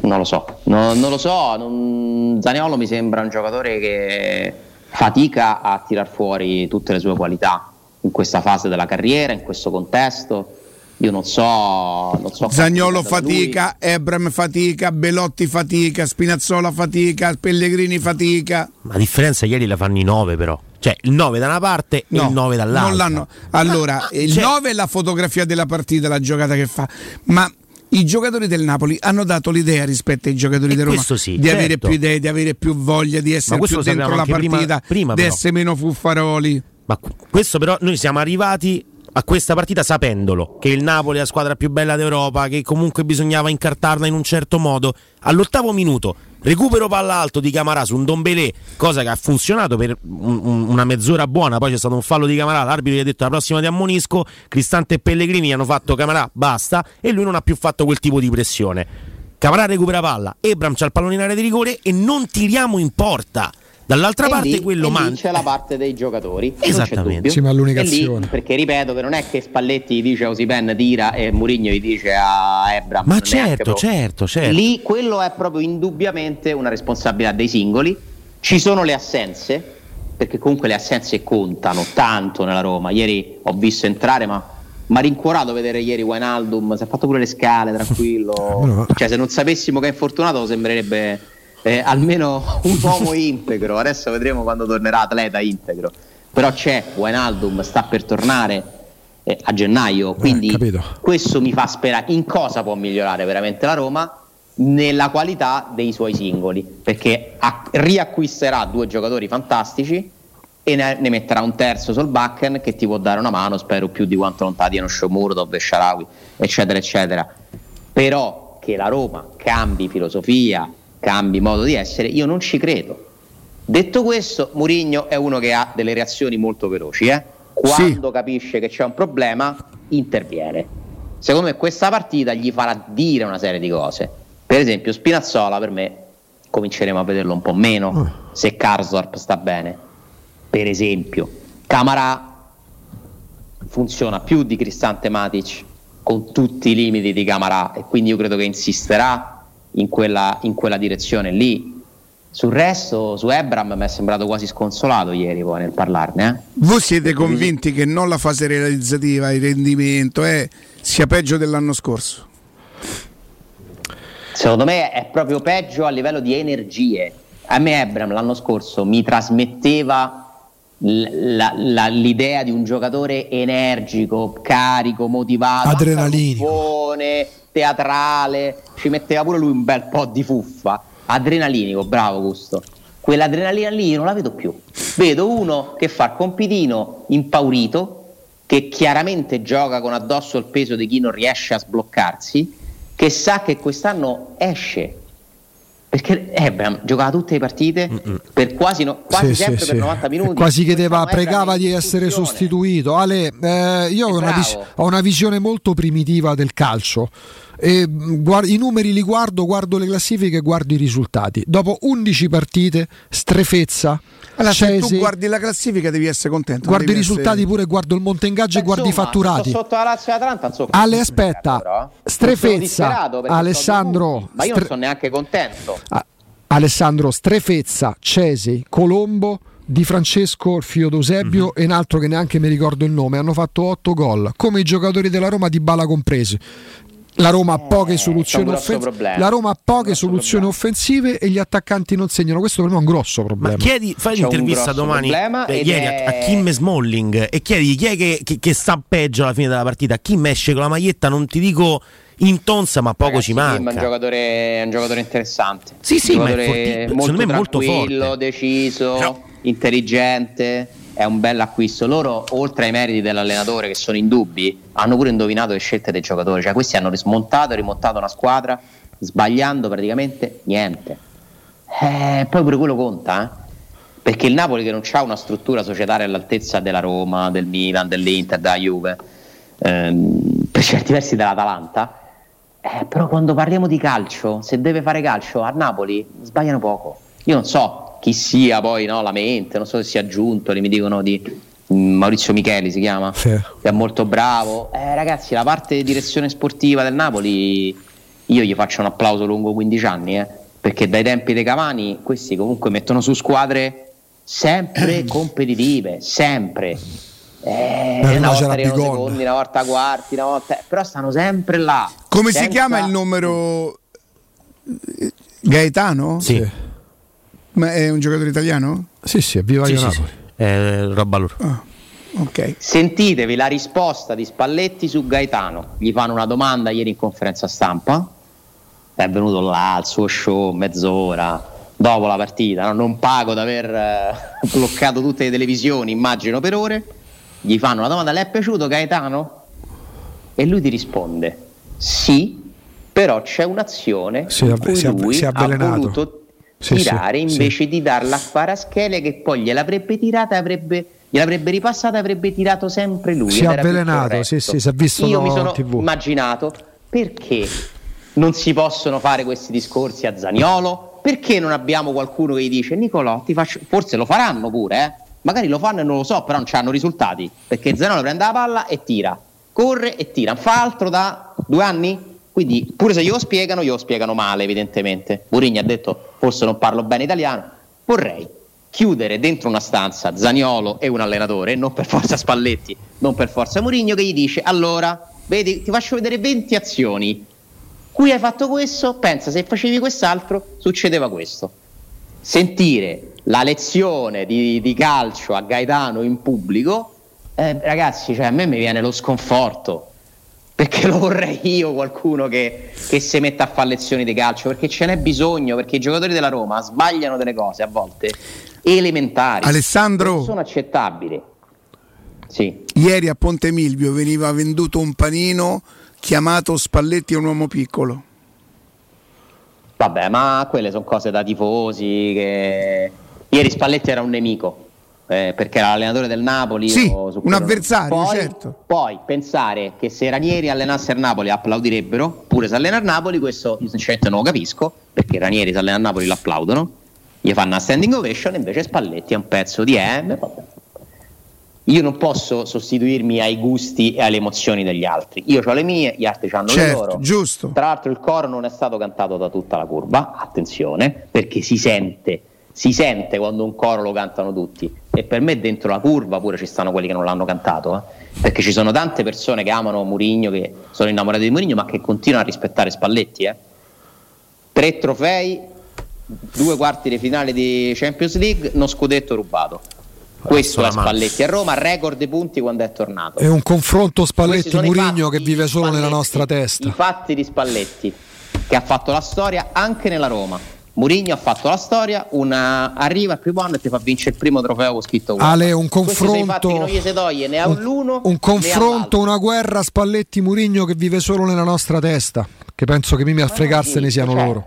Non lo so, No- non lo so. non- Zaniolo mi sembra un giocatore che fatica a tirar fuori tutte le sue qualità in questa fase della carriera, in questo contesto. Io non so, non so Zagnolo fatica, Ebram fatica, Belotti fatica, Spinazzola fatica, Pellegrini fatica. Ma la differenza ieri la fanno i 9 però. Cioè il 9 da una parte e No, il 9 dall'altra. Non l'hanno. Allora, il Cioè- 9 è la fotografia della partita, la giocata che fa, ma i giocatori del Napoli hanno dato l'idea rispetto ai giocatori E di Roma sì, di avere certo. più idee, di avere più voglia, di essere più dentro la anche prima- partita, prima di essere meno fuffaroli. Ma qu- questo però noi siamo arrivati a questa partita sapendolo che il Napoli è la squadra più bella d'Europa, che comunque bisognava incartarla in un certo modo. All'ottavo minuto, recupero palla alto di Camarà su un Dombelé, cosa che ha funzionato per un- un- una mezz'ora buona, poi c'è stato un fallo di Camarà, l'arbitro gli ha detto la prossima ti ammonisco, Cristante e Pellegrini hanno fatto Camarà, basta, e lui non ha più fatto quel tipo di pressione. Camarà recupera palla, Ebram c'ha il pallone in area di rigore e non tiriamo in porta. Dall'altra E parte lì- quello lì manca. c'è la parte dei giocatori. Esattamente. Sì, ma l'unica E lì, perché ripeto che non è che Spalletti gli dice a Osipen tira e Murigno gli dice a Ebram. Ma certo, certo, certo. Lì quello è proprio indubbiamente una responsabilità dei singoli. Ci sono le assenze, perché comunque le assenze contano tanto nella Roma. Ieri ho visto entrare, ma mi ha rincuorato vedere ieri Wijnaldum, si è fatto pure le scale, tranquillo. cioè, se non sapessimo che è infortunato, sembrerebbe eh, almeno un uomo integro. Adesso vedremo quando tornerà atleta integro. Però c'è Wijnaldum, sta per tornare eh, a gennaio, quindi capito. questo mi fa sperare in cosa può migliorare veramente la Roma nella qualità dei suoi singoli, perché a- riacquisterà due giocatori fantastici e ne, ne metterà un terzo sul backen che ti può dare una mano, spero più di quanto non ti diano Shomurdov e Sharawi, eccetera, eccetera. Però che la Roma cambi filosofia, cambi modo di essere, io non ci credo. Detto questo, Mourinho è uno che ha delle reazioni molto veloci, eh? quando capisce che c'è un problema, interviene. Secondo me questa partita gli farà dire una serie di cose. Per esempio, Spinazzola per me cominceremo a vederlo un po' meno se Karsdorp sta bene. Per esempio, Camara funziona più di Cristante Matic con tutti i limiti di Camara e quindi io credo che insisterà in quella, in quella direzione lì. Sul resto, su Ebram mi è sembrato quasi sconsolato ieri poi nel parlarne. Eh? Voi siete convinti che non la fase realizzativa, il rendimento eh, sia peggio dell'anno scorso? Secondo me è proprio peggio a livello di energie. A me Ebram l'anno scorso mi trasmetteva la- la- l'idea di un giocatore energico, carico, motivato, Adrenalinico. Teatrale, ci metteva pure lui un bel po' di fuffa. Adrenalinico, bravo Gusto. Quell'adrenalina lì io non la vedo più. Vedo uno che fa il compitino impaurito, che chiaramente gioca con addosso il peso di chi non riesce a sbloccarsi, che sa che quest'anno esce. Perché Ebram giocava tutte le partite per quasi, no- quasi Sì, sempre sì, per sì. 90 minuti. Quasi chiedeva, Ebram pregava di essere sostituito. Ale, eh, io ho una, vis- ho una visione molto primitiva del calcio. E, mh, guard- I numeri li guardo, guardo le classifiche, guardo i risultati. Dopo 11 partite, strefezza. Allora, se tu Cesi, guardi la classifica devi essere contento. guardo i risultati essere- pure, guardo il monte ingaggio e Beh, guardo i fatturati. Sotto la Lazio e Atalanta, insomma, Ale, aspetta, però, eh. strefezza, Alessandro, ma io non sono neanche contento. Ah, Alessandro Strefezza, Cesi, Colombo, Di Francesco, il figlio d'Eusebio, Mhm. e un altro che neanche mi ricordo il nome. Hanno fatto 8 gol, come i giocatori della Roma di Bala compresi. La Roma ha poche soluzioni, Eh, grosso offen- problema. la Roma ha poche soluzioni offensive e gli attaccanti non segnano. Questo per me è un grosso problema. Chiedi, fai C'è un un'intervista domani eh, ieri a, è- a Kim Smalling e chiedi chi è che, che- che sta peggio alla fine della partita. Kim esce con la maglietta, non ti dico in tonza, ma poco Ragazzi, ci Kim È un manca. giocatore, è un giocatore interessante. Sì, sì, un ma è forti- molto secondo me è molto tranquillo, forte. deciso, intelligente. È un bel acquisto. Loro, oltre ai meriti dell'allenatore che sono indubbi, hanno pure indovinato le scelte dei giocatori. Cioè, questi hanno smontato e rimontato una squadra sbagliando praticamente niente. Eh, poi pure quello conta, eh? Perché il Napoli che non ha una struttura societaria all'altezza della Roma, del Milan, dell'Inter, della Juve, ehm, per certi versi dell'Atalanta, eh, però quando parliamo di calcio, se deve fare calcio a Napoli sbagliano poco. Io non so chi sia poi no, la mente, non so se sia giunto, mi dicono di mm, Maurizio Micheli si chiama, che è molto bravo. Eh, ragazzi, la parte di direzione sportiva del Napoli io gli faccio un applauso lungo 15 anni, eh, perché dai tempi dei Cavani questi comunque mettono su squadre sempre competitive, sempre. Eh, una no, volta arrivano Bigon. secondi, una volta quarti, una volta... però stanno sempre là. Come si senza- chiama il numero eh, Gaetano? Sì. Ma è un giocatore italiano? Sì, sì, è viva Sì, sì, Napoli. sì. Eh, roba loro. Ok. Sentitevi la risposta di Spalletti su Gaetano. Gli fanno una domanda ieri in conferenza stampa. È venuto là al suo show mezz'ora dopo la partita. no? Non pago di aver eh, bloccato tutte le televisioni, immagino per ore. Gli fanno una domanda: Le è piaciuto Gaetano? E lui ti risponde: Sì, però c'è un'azione Si è in cui si è lui si è ha avvelenato. voluto Sì, sì, tirare sì. invece di darla a Kvaratskhelia che poi gliel'avrebbe tirata avrebbe gliel'avrebbe ripassata e avrebbe tirato sempre lui. Si è avvelenato, sì, sì, si è visto io no, mi sono TV. immaginato perché non si possono fare questi discorsi a Zaniolo? Perché non abbiamo qualcuno che gli dice Nicolò ti faccio forse lo faranno pure eh? magari lo fanno e non lo so però non hanno risultati. Perché Zaniolo prende la palla e tira. Corre e tira. Non fa altro da due anni? Quindi pure se glielo spiegano glielo spiegano male evidentemente. Mourinho ha detto forse non parlo bene italiano vorrei chiudere dentro una stanza Zaniolo e un allenatore, non per forza Spalletti, non per forza Mourinho, che gli dice allora, vedi, ti faccio vedere 20 azioni, qui hai fatto questo, pensa se facevi quest'altro succedeva questo. Sentire la lezione di, di calcio a Gaetano in pubblico, eh, ragazzi, cioè, a me mi viene lo sconforto. Perché lo vorrei io qualcuno che, che si metta a fare lezioni di calcio, perché ce n'è bisogno, perché i giocatori della Roma sbagliano delle cose a volte elementari. Alessandro. Non sono accettabili. Sì. Ieri a Ponte Milvio veniva venduto un panino chiamato Spalletti è un uomo piccolo. Vabbè, ma quelle sono cose da tifosi. Che... Ieri Spalletti era un nemico. Eh, perché era l'allenatore del Napoli. Sì, un avversario, poi, certo. Poi pensare che se Ranieri allenasse il Napoli applaudirebbero, pure se allena il Napoli, questo io sinceramente non lo capisco, perché Ranieri se allena il Napoli lo applaudono, gli fanno una standing ovation, invece Spalletti è un pezzo di M. vabbè. Io non posso sostituirmi ai gusti e alle emozioni degli altri. Io ho le mie, gli altri hanno le Certo, loro. giusto. Tra l'altro il coro non è stato cantato da tutta la curva, attenzione, perché si sente, si sente quando un coro lo cantano tutti. E per me dentro la curva pure ci stanno quelli che non l'hanno cantato, eh. perché ci sono tante persone che amano Murigno, che sono innamorate di Murigno, ma che continuano a rispettare Spalletti. eh. Tre trofei, due quarti di finale di Champions League, uno scudetto rubato. Questo è. Spalletti a Roma, record dei punti quando è tornato. È un confronto Spalletti-Murigno che vive solo nella nostra testa. I fatti di Spalletti, che ha fatto la storia anche nella Roma. Murigno ha fatto la storia, una... arriva al primo anno e ti fa vincere il primo trofeo con scritto UEFA. Ale, un confronto- che non gli si toglie né a l'uno Un confronto, una guerra Spalletti-Murigno che vive solo nella nostra testa. Che penso che mimi a fregarsene siano certo. loro.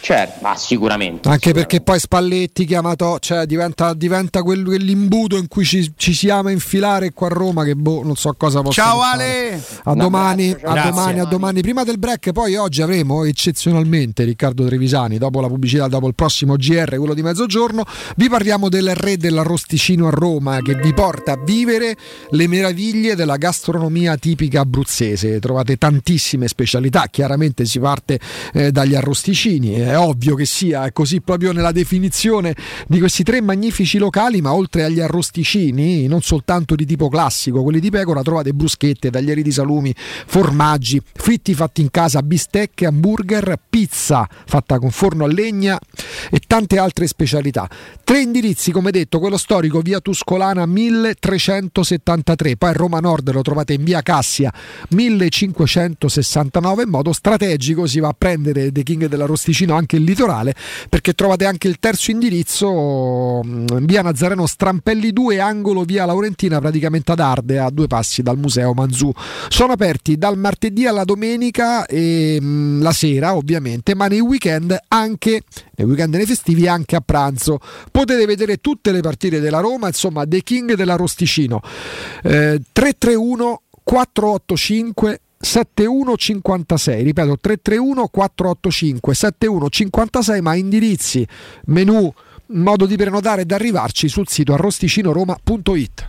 Certo, ma sicuramente. Anche perché poi Spalletti chiamato, cioè diventa, diventa quel- quell'imbuto in cui ci, ci si ama infilare qua a Roma che boh, non so cosa possa Ciao. Ale! A Un domani, abbraccio, a ciao. domani, a Grazie. domani. Prima del break, poi oggi avremo eccezionalmente Riccardo Trevisani, dopo la pubblicità, dopo il prossimo GR, quello di mezzogiorno, vi parliamo del re dell'arrosticino a Roma che vi porta a vivere le meraviglie della gastronomia tipica abruzzese. Trovate tantissime specialità, chiaramente si parte eh, dagli arrosticini, eh, è ovvio che sia così proprio nella definizione di questi tre magnifici locali, ma oltre agli arrosticini, non soltanto di tipo classico, quelli di pecora, trovate bruschette, taglieri di salumi, formaggi, fritti fatti in casa, bistecche, hamburger, pizza fatta con forno a legna e tante altre specialità. Tre indirizzi, come detto, quello storico via Tuscolana 1373, poi Roma Nord lo trovate in via Cassia 1569 in modo strategico si va a prendere The King dell'Arrosticino anche il litorale perché trovate anche il terzo indirizzo mm, via Nazareno Strampelli 2 angolo via Laurentina praticamente ad Arde a due passi dal museo Manzù. Sono aperti dal martedì alla domenica e mh, la sera ovviamente ma nei weekend anche nei weekend e nei festivi anche a pranzo. Potete vedere tutte le partite della Roma insomma The King dell'Arrosticino eh, 331 485 7156 ripeto 331 485 7156 ma indirizzi menu modo di prenotare ed arrivarci sul sito arrosticinoroma.it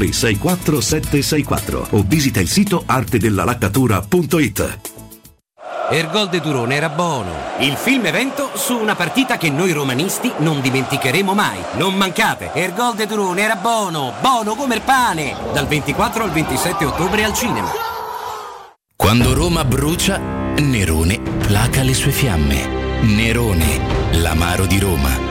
764 o visita il sito artedellalaccatura.it. Ergol de Turone era buono. Il film evento su una partita che noi romanisti non dimenticheremo mai. Non mancate, Ergol de Turone era buono, buono come il pane. Dal 24 al 27 ottobre al cinema. Quando Roma brucia, Nerone placa le sue fiamme. Nerone, l'amaro di Roma.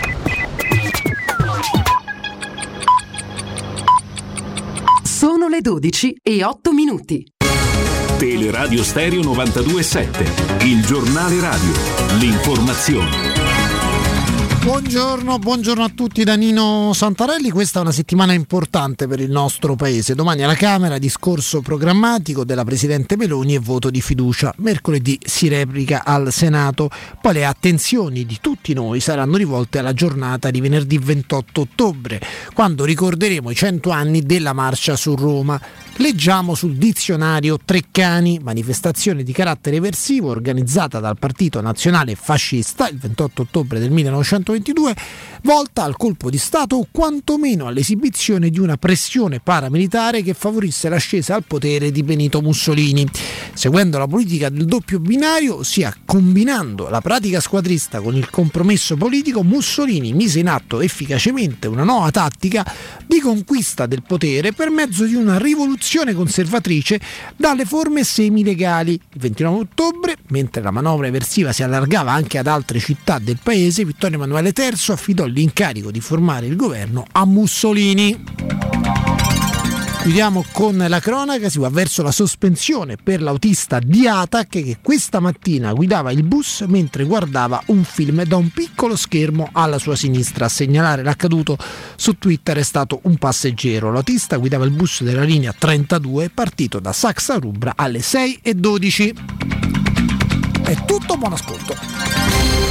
Sono le 12 e 8 minuti. Teleradio Stereo 927, il giornale radio, l'informazione. Buongiorno, buongiorno, a tutti da Nino Santarelli. Questa è una settimana importante per il nostro paese. Domani alla Camera discorso programmatico della Presidente Meloni e voto di fiducia. Mercoledì si replica al Senato. Poi le attenzioni di tutti noi saranno rivolte alla giornata di venerdì 28 ottobre, quando ricorderemo i 100 anni della marcia su Roma. Leggiamo sul dizionario Treccani, manifestazione di carattere eversivo organizzata dal Partito Nazionale Fascista il 28 ottobre del 1922, volta al colpo di Stato o quantomeno all'esibizione di una pressione paramilitare che favorisse l'ascesa al potere di Benito Mussolini. Seguendo la politica del doppio binario, ossia combinando la pratica squadrista con il compromesso politico, Mussolini mise in atto efficacemente una nuova tattica di conquista del potere per mezzo di una rivoluzione conservatrice dalle forme semilegali. Il 29 ottobre, mentre la manovra eversiva si allargava anche ad altre città del paese, Vittorio Emanuele III affidò l'incarico di formare il governo a Mussolini. Chiudiamo con la cronaca, si va verso la sospensione per l'autista di Atac che questa mattina guidava il bus mentre guardava un film da un piccolo schermo alla sua sinistra. A segnalare l'accaduto su Twitter è stato un passeggero. L'autista guidava il bus della linea 32 partito da Saxa Rubra alle 6.12. È tutto, buon ascolto.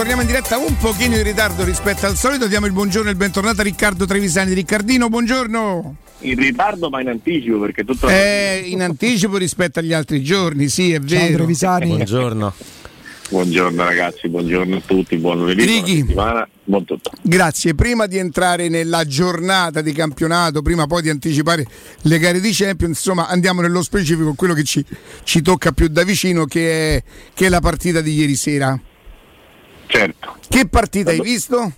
Torniamo, in diretta un pochino in ritardo rispetto al solito. Diamo il buongiorno e il bentornato a Riccardo Trevisani. Riccardino, buongiorno. In ritardo ma in anticipo perché tutto È in anticipo rispetto agli altri giorni, sì, è vero. Buongiorno. Buongiorno ragazzi, buongiorno a tutti, buon lunedì, buona Righi. settimana, buon tutto. Grazie. Prima di entrare nella giornata di campionato, prima poi di anticipare le gare di Champions, insomma andiamo nello specifico, quello che ci, ci tocca più da vicino, che è, che è la partita di ieri sera. Certo. Che partita hai visto?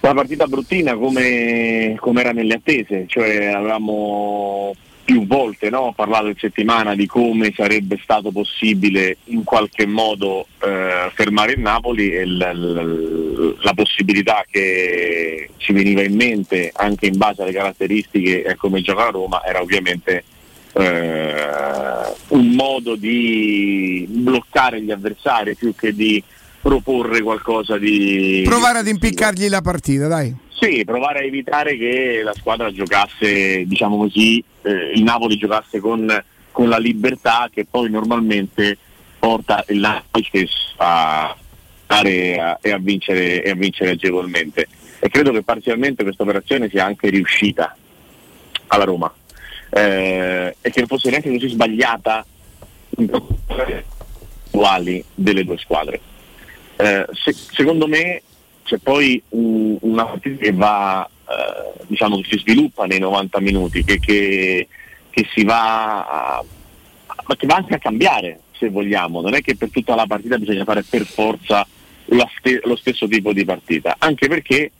Una partita bruttina come, come era nelle attese, cioè avevamo più volte no, parlato in settimana di come sarebbe stato possibile in qualche modo eh, fermare il Napoli e l- l- la possibilità che ci veniva in mente anche in base alle caratteristiche e come gioca la Roma era ovviamente eh, un modo di bloccare gli avversari più che di proporre qualcosa di Provare ad impiccargli la partita, dai. sì, provare a evitare che la squadra giocasse, diciamo così, eh, il Napoli giocasse con, con la libertà che poi normalmente porta il Napoli stesso a stare a- e a vincere, e a vincere agevolmente. E credo che parzialmente questa operazione sia anche riuscita alla Roma eh, e che non fosse neanche così sbagliata uguali delle due squadre. Eh, se- secondo me c'è poi un- una partita che va, eh, diciamo che si sviluppa nei 90 minuti, che, che- che si va a, ma che va anche a cambiare se vogliamo, non è che per tutta la partita bisogna fare per forza ste- lo stesso tipo di partita, anche perché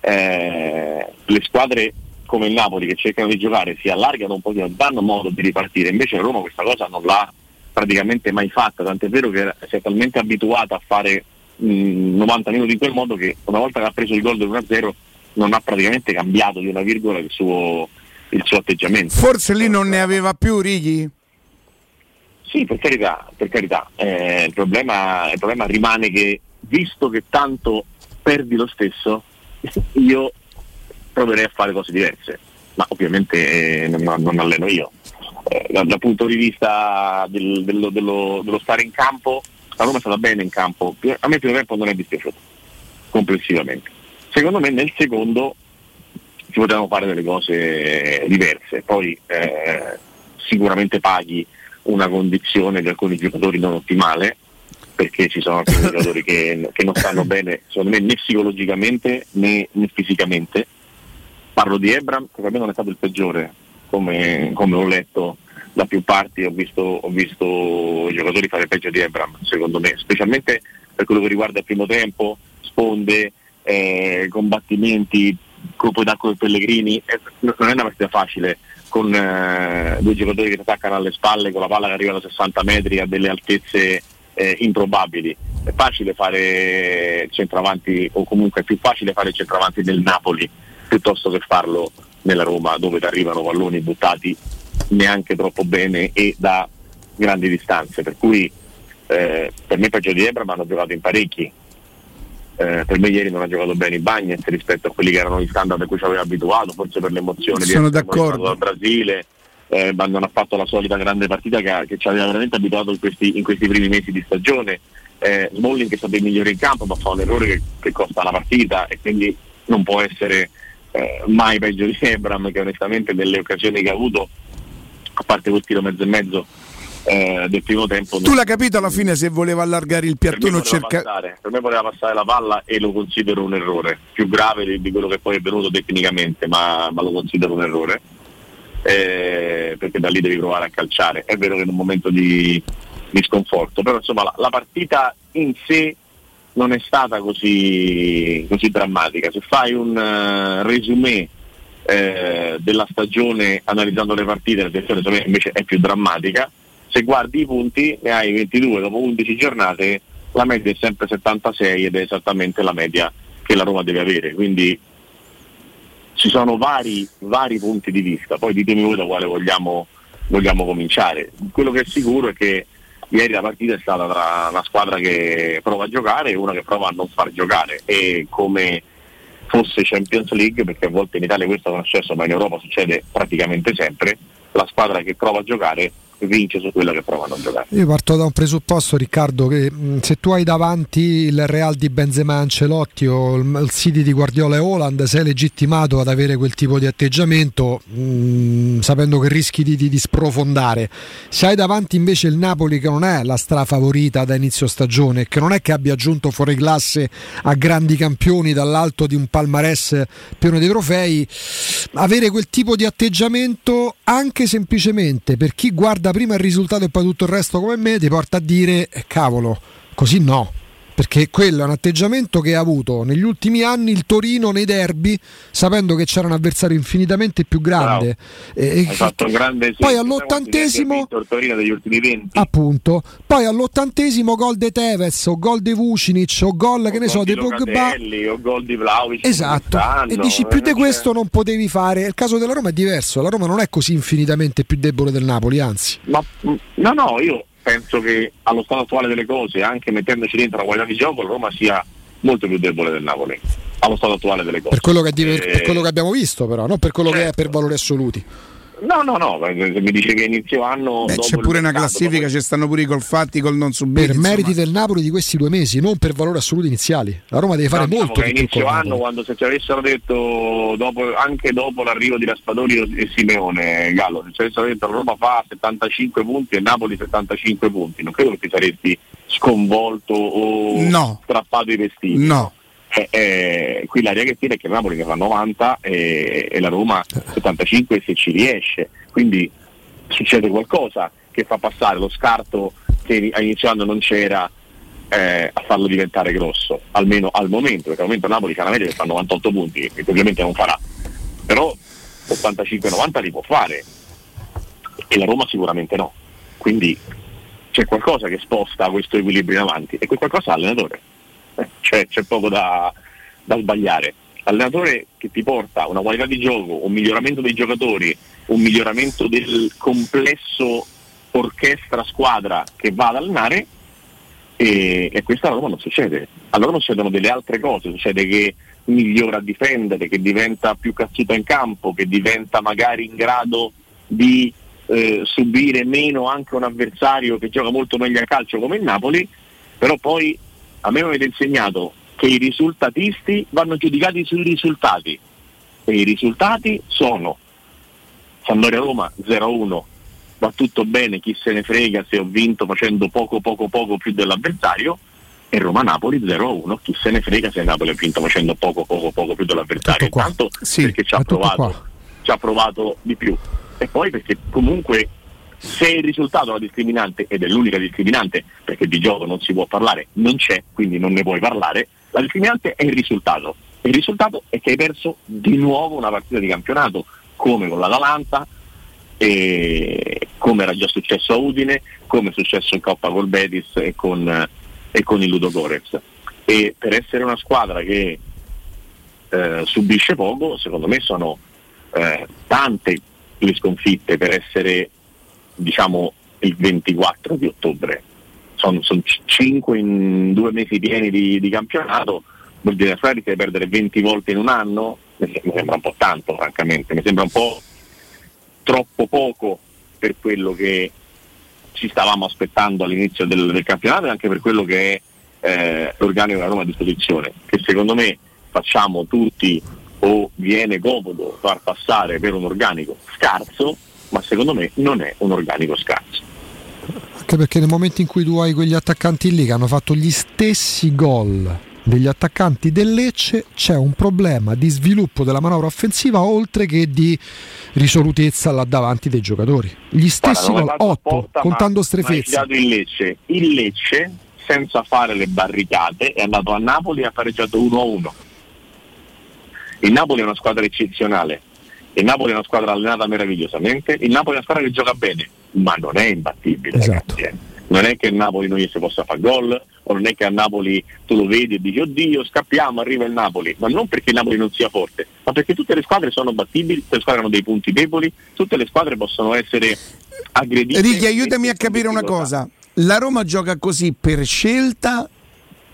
eh, le squadre come il Napoli che cercano di giocare si allargano un pochino, danno modo di ripartire, invece la Roma questa cosa non l'ha praticamente mai fatta, tant'è vero che si è talmente abituata a fare mh, 90 minuti in quel modo che una volta che ha preso il gol del 1-0 non ha praticamente cambiato di una virgola il suo, il suo atteggiamento. Forse lì non ne aveva più Righi? Sì, per carità, per carità. Eh, il, problema, il problema rimane che visto che tanto perdi lo stesso, io proverei a fare cose diverse, ma ovviamente eh, non, non alleno io. Eh, dal, dal punto di vista del- dello, dello- dello stare in campo, la Roma è stata bene in campo, a me il primo tempo non è dispiaciuto, complessivamente. Secondo me nel secondo si potevano fare delle cose diverse, poi eh, sicuramente paghi una condizione di alcuni giocatori non ottimale, perché ci sono alcuni giocatori che, che non stanno bene, secondo me, né psicologicamente né, né fisicamente. Parlo di Ebram, che per me non è stato il peggiore, come, come ho letto da più parti, ho visto, ho visto i giocatori fare peggio di Ebram, secondo me, specialmente per quello che riguarda il primo tempo, sponde, eh, combattimenti, colpo d'acqua dei Pellegrini, eh, non è una partita facile con eh, due giocatori che ti attaccano alle spalle con la palla che arriva da 60 metri a delle altezze eh, improbabili. È facile fare centravanti o comunque è più facile fare centravanti nel Napoli piuttosto che farlo nella Roma dove ti arrivano palloni buttati neanche troppo bene e da grandi distanze. Per cui eh, per me peggio di Ebram hanno giocato in parecchi. Eh, per me ieri non ha giocato bene i Bagnets rispetto a quelli che erano gli standard a cui ci aveva abituato, forse per l'emozione di Sono essere d'accordo. eliminato dal Brasile, eh, ma non ha fatto la solita grande partita che, che ci aveva veramente abituato in questi, in questi primi mesi di stagione. Eh, Smalling che è stato il migliore in campo, ma fa un errore che, che costa la partita e quindi non può essere eh, mai peggio di Ebram che onestamente nelle occasioni che ha avuto, a parte quel tiro mezzo e mezzo eh, del primo tempo, Tu l'hai capito alla fine se voleva allargare il piattone o poteva cerca... passare, per me poteva passare la palla e lo considero un errore, più grave di, di quello che poi è venuto tecnicamente, ma, ma lo considero un errore, eh, perché da lì devi provare a calciare. È vero che in un momento di, di sconforto, però insomma la, la partita in sé non è stata così, così drammatica. Se fai un eh, resumé eh, della stagione analizzando le partite, la situazione invece è più drammatica. Se guardi i punti, ne hai 22 dopo 11 giornate, la media è sempre 76 ed è esattamente la media che la Roma deve avere. Quindi ci sono vari, vari punti di vista, poi ditemi voi da quale vogliamo, vogliamo cominciare. Quello che è sicuro è che ieri la partita è stata tra una squadra che prova a giocare e una che prova a non far giocare. E come fosse Champions League, perché a volte in Italia questo non è successo, ma in Europa succede praticamente sempre, la squadra che prova a giocare vince su quella che prova a giocare. Io parto da un presupposto, Riccardo, che se tu hai davanti il Real di Benzema Ancelotti o il, il City di Guardiola e Holland, sei legittimato ad avere quel tipo di atteggiamento, mh, sapendo che rischi di, di- di sprofondare. Se hai davanti invece il Napoli, che non è la strafavorita da inizio stagione, che non è che abbia aggiunto fuori classe a grandi campioni dall'alto di un palmarès pieno di trofei, avere quel tipo di atteggiamento anche semplicemente per chi guarda prima il risultato e poi tutto il resto come me ti porta a dire eh, cavolo, così no. Perché quello è un atteggiamento che ha avuto negli ultimi anni il Torino nei derby, sapendo che c'era un avversario infinitamente più grande. E, Hai fatto un grande poi all'ottantesimo il Torino degli ultimi 20. Appunto, poi all'ottantesimo gol de Tevez o gol de Vucinic o gol che ne so, de Pogba o gol di Vlaovic. Esatto. E dici più di questo non potevi fare. Il caso della Roma è diverso, la Roma non è così infinitamente più debole del Napoli, anzi. Ma no, no, io penso che allo stato attuale delle cose, anche mettendoci dentro la qualità di gioco, la Roma sia molto più debole del Napoli allo stato attuale delle cose. Per quello che, eh, per quello che abbiamo visto, però, non per quello certo. che è per valori assoluti. No, no, no, se mi dice che inizio anno. Beh, c'è pure una classifica, dopo... ci stanno pure i gol fatti col non subire. Per meriti del Napoli di questi due mesi, non per valori assoluti iniziali. La Roma deve fare no, molto. Diciamo inizio anno, quando se ci avessero detto, dopo, anche dopo l'arrivo di Raspadori e Simeone, Gallo, se ci avessero detto la Roma fa 75 punti e Napoli 75 punti, non credo che ti saresti sconvolto o no. strappato i vestiti. No eh, eh, qui l'aria che tira è che il Napoli ne fa 90 e, e la Roma 75 se ci riesce, quindi succede qualcosa che fa passare lo scarto che anno non c'era eh, a farlo diventare grosso, almeno al momento, perché al momento Napoli fa una media che fa 98 punti, che ovviamente non farà, però 85-90 li può fare e la Roma sicuramente no, quindi c'è qualcosa che sposta questo equilibrio in avanti e quel qualcosa è l'allenatore cioè, c'è poco da, da sbagliare. L'allenatore che ti porta una qualità di gioco, un miglioramento dei giocatori, un miglioramento del complesso orchestra squadra che va ad allenare e, e questa Roma non succede. Allora non succedono delle altre cose, succede che migliora a difendere, che diventa più cazzuta in campo, che diventa magari in grado di eh, subire meno anche un avversario che gioca molto meglio a calcio come il Napoli, però poi a me avete insegnato che i risultatisti vanno giudicati sui risultati. E i risultati sono Sampdoria Roma 0-1 va tutto bene, chi se ne frega se ho vinto facendo poco poco poco più dell'avversario e Roma Napoli 0-1 chi se ne frega se Napoli ha vinto facendo poco poco poco più dell'avversario. Intanto sì, perché ci ha, provato, ci ha provato di più. E poi perché comunque se il risultato è la discriminante ed è l'unica discriminante, perché di gioco non si può parlare, non c'è, quindi non ne puoi parlare, la discriminante è il risultato. Il risultato è che hai perso di nuovo una partita di campionato, come con l'Atalanta, come era già successo a Udine, come è successo in Coppa col Betis e con, e con il Ludo Gorez. E per essere una squadra che eh, subisce poco, secondo me sono eh, tante le sconfitte per essere diciamo il 24 di ottobre. Sono, sono 5 in due mesi pieni di, di campionato, vuol dire che devi perdere 20 volte in un anno, mi sembra un po' tanto francamente, mi sembra un po' troppo poco per quello che ci stavamo aspettando all'inizio del, del campionato e anche per quello che è eh, l'organico della Roma a disposizione, che secondo me facciamo tutti o viene comodo far passare per un organico scarso ma secondo me non è un organico scarso. Anche perché nel momento in cui tu hai quegli attaccanti lì che hanno fatto gli stessi gol degli attaccanti del Lecce c'è un problema di sviluppo della manovra offensiva oltre che di risolutezza là davanti dei giocatori. Gli stessi gol, 8, contando strefezze. Il Lecce. il Lecce, senza fare le barricate, è andato a Napoli e ha pareggiato 1-1. Il Napoli è una squadra eccezionale, il Napoli è una squadra allenata meravigliosamente, il Napoli è una squadra che gioca bene, ma non è imbattibile. Esatto. Ragazzi, eh. Non è che il Napoli non gli si possa fare gol, o non è che a Napoli tu lo vedi e dici oddio scappiamo, arriva il Napoli, ma non perché il Napoli non sia forte, ma perché tutte le squadre sono battibili, tutte le squadre hanno dei punti deboli, tutte le squadre possono essere aggredite. Righi, aiutami a capire una cosa. La Roma gioca così per scelta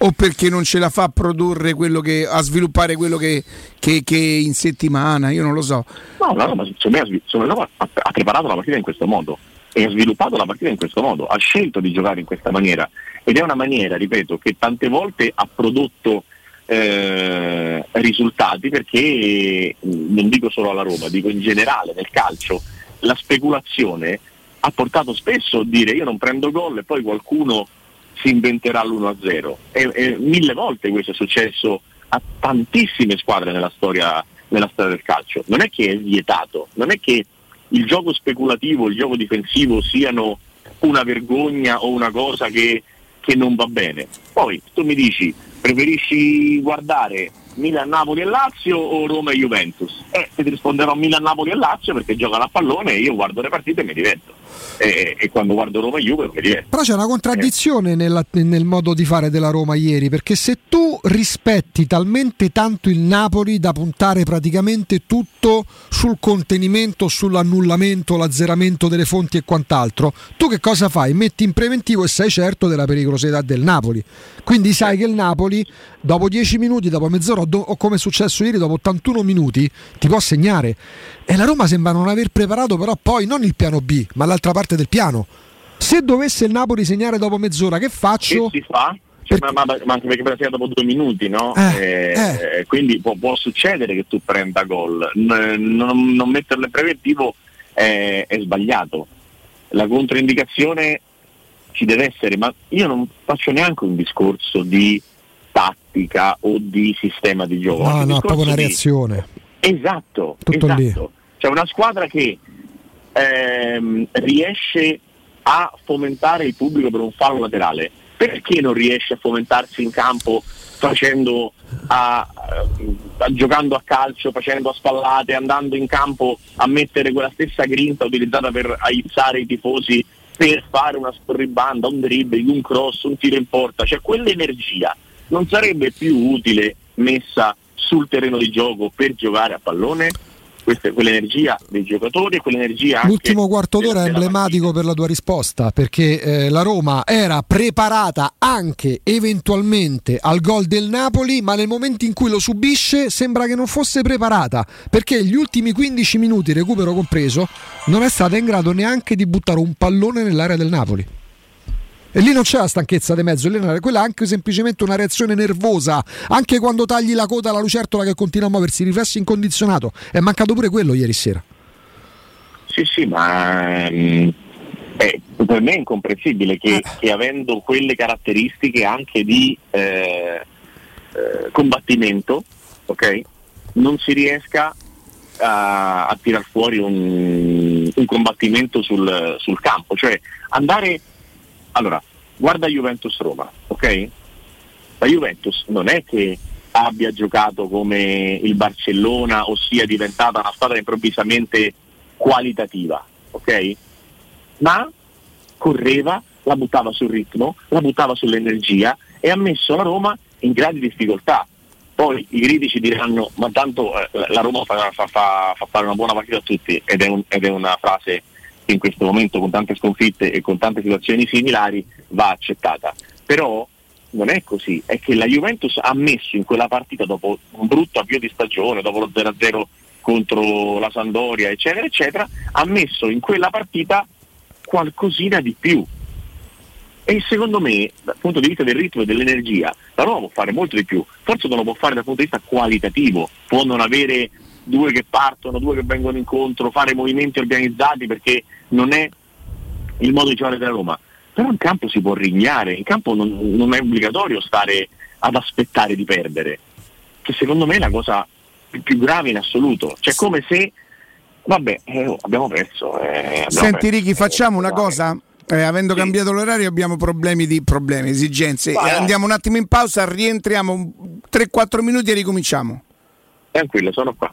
o perché non ce la fa a produrre quello che a sviluppare quello che, che, che in settimana, io non lo so. No, la Roma secondo me ha, ha, ha preparato la partita in questo modo e ha sviluppato la partita in questo modo, ha scelto di giocare in questa maniera ed è una maniera, ripeto, che tante volte ha prodotto eh, risultati perché non dico solo alla Roma, dico in generale nel calcio, la speculazione ha portato spesso a dire io non prendo gol e poi qualcuno si inventerà l'1-0. E, e mille volte questo è successo a tantissime squadre nella storia, nella storia del calcio. Non è che è vietato, non è che il gioco speculativo, il gioco difensivo siano una vergogna o una cosa che che non va bene. Poi tu mi dici, preferisci guardare Milan, Napoli e Lazio o Roma e Juventus? Eh, ti risponderò Milan, Napoli e Lazio perché giocano a pallone e io guardo le partite e mi diverto. E, e quando guardo Roma Juve mi diverto. Però c'è una contraddizione nella- nel modo di fare della Roma ieri, perché se tu rispetti talmente tanto il Napoli da puntare praticamente tutto sul contenimento, sull'annullamento, l'azzeramento delle fonti e quant'altro, tu che cosa fai? Metti in preventivo e sei certo della pericolosità del Napoli. Quindi sai che il Napoli dopo 10 minuti, dopo mezz'ora o come è successo ieri, dopo 81 minuti ti può segnare. E la Roma sembra non aver preparato però poi non il piano B, ma l'altra parte del piano. Se dovesse il Napoli segnare dopo mezz'ora, che faccio? Che si fa? Cioè, ma, ma- ma anche perché sia dopo due minuti, no? Eh, Eh, Quindi può, può succedere che tu prenda gol. N- non, non metterlo in preventivo è, è sbagliato. La controindicazione ci deve essere, ma io non faccio neanche un discorso di tattica o di sistema di gioco. No, no, proprio una di- reazione. Esatto, Tutto lì. esatto. C'è una squadra che ehm, riesce a fomentare il pubblico per un fallo laterale. Perché non riesce a fomentarsi in campo facendo a, a- giocando a calcio, facendo a spallate, andando in campo a mettere quella stessa grinta utilizzata per aizzare i tifosi per fare una scorribanda, un dribbling, un cross, un tiro in porta, cioè quell'energia non sarebbe più utile messa sul terreno di gioco per giocare a pallone? Questa è quell'energia dei giocatori e quell'energia anche L'ultimo quarto d'ora è emblematico per la tua risposta perché eh, la Roma era preparata anche eventualmente al gol del Napoli, ma nel momento in cui lo subisce sembra che non fosse preparata perché gli ultimi 15 minuti, recupero compreso, non è stata in grado neanche di buttare un pallone nell'area del Napoli. E lì non c'è la stanchezza di mezzo, lì non- quella è anche semplicemente una reazione nervosa. Anche quando tagli la coda alla lucertola che continua a muoversi, riflessi incondizionato. È mancato pure quello ieri sera. Sì, sì, ma è- per me è incomprensibile che, che avendo quelle caratteristiche anche di eh, eh, combattimento, ok, non si riesca a, a tirar fuori un, un combattimento sul, sul campo, cioè andare allora, guarda Juventus Roma, ok? La Juventus non è che abbia giocato come il Barcellona o sia diventata una squadra improvvisamente qualitativa, ok? Ma correva, la buttava sul ritmo, la buttava sull'energia e ha messo la Roma in grandi difficoltà. Poi i critici diranno, ma tanto eh, la Roma fa, fa- fa- fa fare una buona partita a tutti ed è, un- ed è una frase che in questo momento con tante sconfitte e con tante situazioni similari va accettata. Però non è così, è che la Juventus ha messo in quella partita dopo un brutto avvio di stagione, dopo lo 0-0 contro la Sandoria, eccetera, eccetera, ha messo in quella partita qualcosina di più. E secondo me, dal punto di vista del ritmo e dell'energia, la Roma può fare molto di più. Forse non lo può fare dal punto di vista qualitativo, può non avere due che partono, due che vengono incontro, fare movimenti organizzati perché non è il modo di giocare della Roma. Però in campo si può rignare, in campo non, non è obbligatorio stare ad aspettare di perdere, che secondo me è la cosa più- grave in assoluto. Cioè come se, vabbè, eh, oh, abbiamo perso. eh, abbiamo Senti perso. Ricky, facciamo una cosa. Eh, avendo cambiato l'orario abbiamo problemi di problemi, esigenze. Vai, Eh. Andiamo un attimo in pausa, rientriamo un- 3-4 minuti e ricominciamo. Tranquillo, sono qua.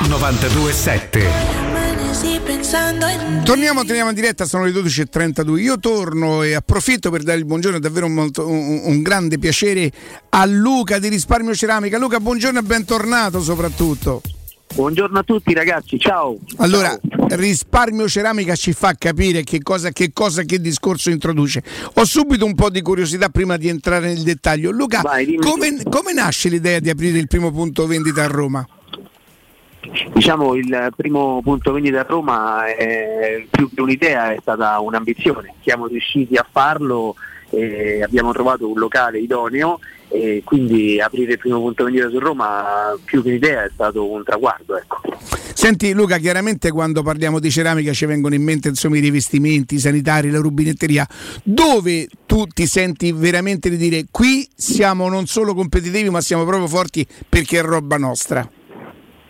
927. Torniamo, torniamo in diretta, sono le 12.32. Io torno e approfitto per dare il buongiorno, è davvero un, molto- un- un grande piacere a Luca di Risparmio Ceramica. Luca, buongiorno e bentornato soprattutto. Buongiorno a tutti ragazzi, ciao. Allora, risparmio ceramica ci fa capire che cosa, che cosa, che discorso introduce. Ho subito un po' di curiosità prima di entrare nel dettaglio. Luca, come, come nasce l'idea di aprire il primo punto vendita a Roma? Diciamo il primo punto vendita a Roma è più che un'idea, è stata un'ambizione. Siamo riusciti a farlo e abbiamo trovato un locale idoneo e quindi aprire il primo punto vendita su Roma più che un'idea è stato un traguardo. Ecco. Senti Luca, chiaramente quando parliamo di ceramica ci vengono in mente insomma, i rivestimenti i sanitari, la rubinetteria. Dove tu ti senti veramente di dire qui siamo non solo competitivi ma siamo proprio forti perché è roba nostra?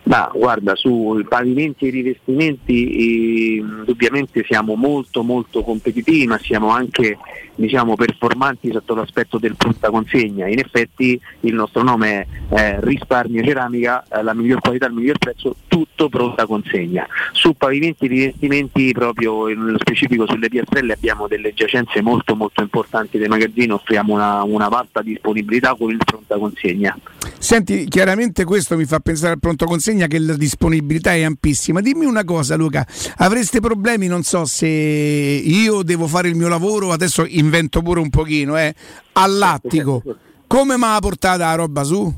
Ma guarda, sui pavimenti e rivestimenti eh, indubbiamente siamo molto molto competitivi, ma siamo anche diciamo, performanti sotto l'aspetto del pronta consegna. In effetti il nostro nome è eh, risparmio ceramica, eh, la miglior qualità, il miglior prezzo, tutto pronta consegna. Su pavimenti e rivestimenti, proprio nello specifico sulle piastrelle, abbiamo delle giacenze molto molto importanti dei magazzini, offriamo una, una vasta disponibilità con il pronta consegna. Senti, chiaramente questo mi fa pensare al pronto consegna che la disponibilità è ampissima. Dimmi una cosa Luca, avreste problemi, non so se io devo fare il mio lavoro, adesso invento pure un pochino, eh, all'attico. Come mi ha portata la roba su?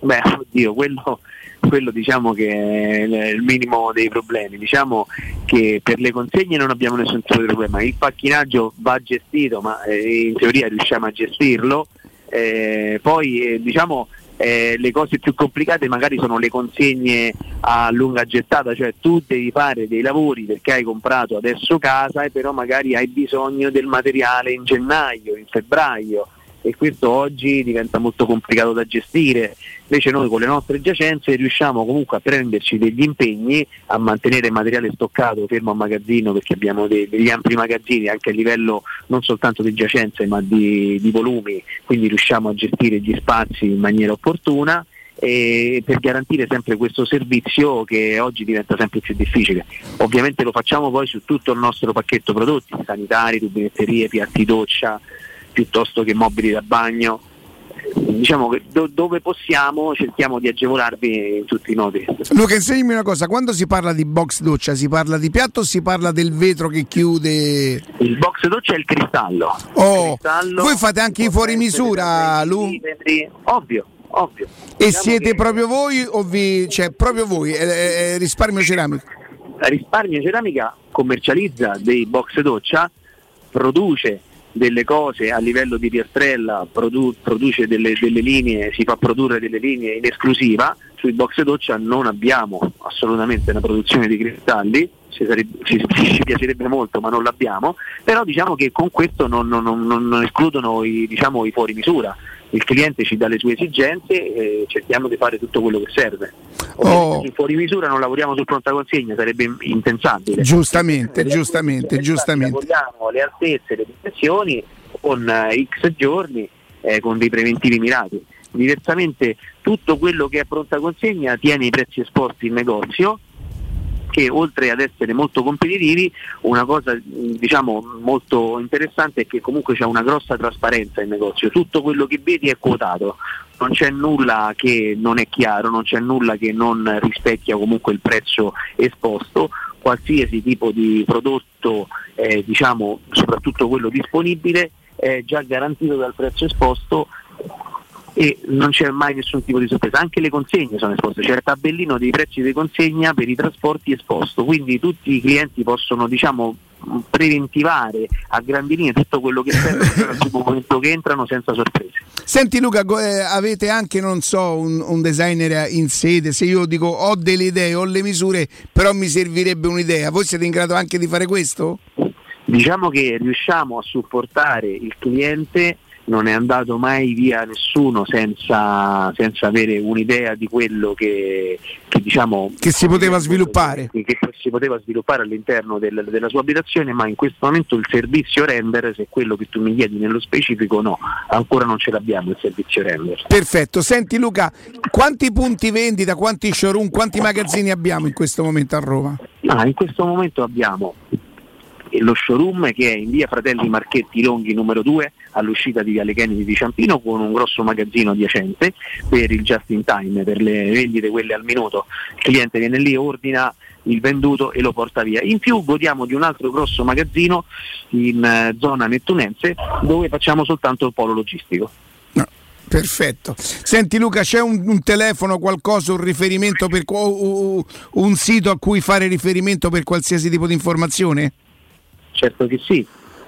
Beh, oddio, quello, quello diciamo che è il minimo dei problemi. Diciamo che per le consegne non abbiamo nessun tipo di problema. Il pacchinaggio va gestito, ma eh, in teoria riusciamo a gestirlo. Eh, poi eh, diciamo eh, le cose più complicate magari sono le consegne a lunga gettata, cioè tu devi fare dei lavori perché hai comprato adesso casa e però magari hai bisogno del materiale in gennaio, in febbraio e questo oggi diventa molto complicato da gestire. Invece noi con le nostre giacenze riusciamo comunque a prenderci degli impegni, a mantenere materiale stoccato fermo a magazzino perché abbiamo dei, degli ampli magazzini anche a livello non soltanto di giacenze ma di, di volumi, quindi riusciamo a gestire gli spazi in maniera opportuna per garantire sempre questo servizio che oggi diventa sempre più difficile. Ovviamente lo facciamo poi su tutto il nostro pacchetto prodotti, sanitari, rubinetterie, piatti doccia, piuttosto che mobili da bagno. Diciamo che do- dove possiamo cerchiamo di agevolarvi in tutti i modi. Luca, insegnami una cosa, quando si parla di box doccia si parla di piatto o si parla del vetro che chiude? Il box doccia è il cristallo. Oh, Il cristallo voi fate anche i fuori misura, Lu? Ovvio, ovvio. E Diciamo siete che- proprio voi o vi, cioè proprio voi, eh, eh, risparmio ceramico? Risparmio Ceramica commercializza dei box doccia, produce delle cose a livello di piastrella, produ- produce delle, delle linee, si fa produrre delle linee in esclusiva, sui box doccia non abbiamo assolutamente una produzione di cristalli, ci, sarebbe- ci- ci piacerebbe molto ma non l'abbiamo, però diciamo che con questo non, non- non- non escludono i, diciamo, i fuori misura. Il cliente ci dà le sue esigenze e cerchiamo di fare tutto quello che serve. Se fuori misura non lavoriamo sul pronta consegna, sarebbe impensabile. Giustamente, giustamente, giustamente. Lavoriamo le altezze, le dimensioni con eh, X giorni, eh, con dei preventivi mirati. Diversamente tutto quello che è pronta consegna tiene i prezzi esposti in negozio che oltre ad essere molto competitivi, una cosa diciamo molto interessante è che comunque c'è una grossa trasparenza in negozio, tutto quello che vedi è quotato, non c'è nulla che non è chiaro, non c'è nulla che non rispecchia comunque il prezzo esposto, qualsiasi tipo di prodotto, eh, diciamo soprattutto quello disponibile, è già garantito dal prezzo esposto e non c'è mai nessun tipo di sorpresa, anche le consegne sono esposte, c'è il tabellino dei prezzi di consegna per i trasporti esposto, quindi tutti i clienti possono diciamo preventivare a grandi linee tutto quello che serve al momento che entrano senza sorprese. Senti Luca, eh, avete anche, non so, un, un designer in sede, se io dico ho delle idee, ho le misure, però mi servirebbe un'idea, voi siete in grado anche di fare questo? Diciamo che riusciamo a supportare il cliente, non è andato mai via nessuno senza, senza avere un'idea di quello che, che, diciamo, Che si poteva sviluppare. che si poteva sviluppare all'interno del- della sua abitazione, ma in questo momento il servizio render, se è quello che tu mi chiedi nello specifico, no, ancora non ce l'abbiamo il servizio render. Perfetto, senti Luca, quanti punti vendita, quanti showroom, quanti magazzini abbiamo in questo momento a Roma? Ah, in questo momento abbiamo lo showroom che è in via Fratelli Marchetti Longhi numero 2 all'uscita di Viale Kennedy di Ciampino con un grosso magazzino adiacente per il just in time, per le vendite quelle al minuto. Il cliente viene lì, ordina il venduto e lo porta via. In più godiamo di un altro grosso magazzino in eh, zona nettunense dove facciamo soltanto il polo logistico. Perfetto. Senti Luca, c'è un, un telefono, qualcosa, un riferimento per o- o- un sito a cui fare riferimento per qualsiasi tipo di informazione? Certo che sì.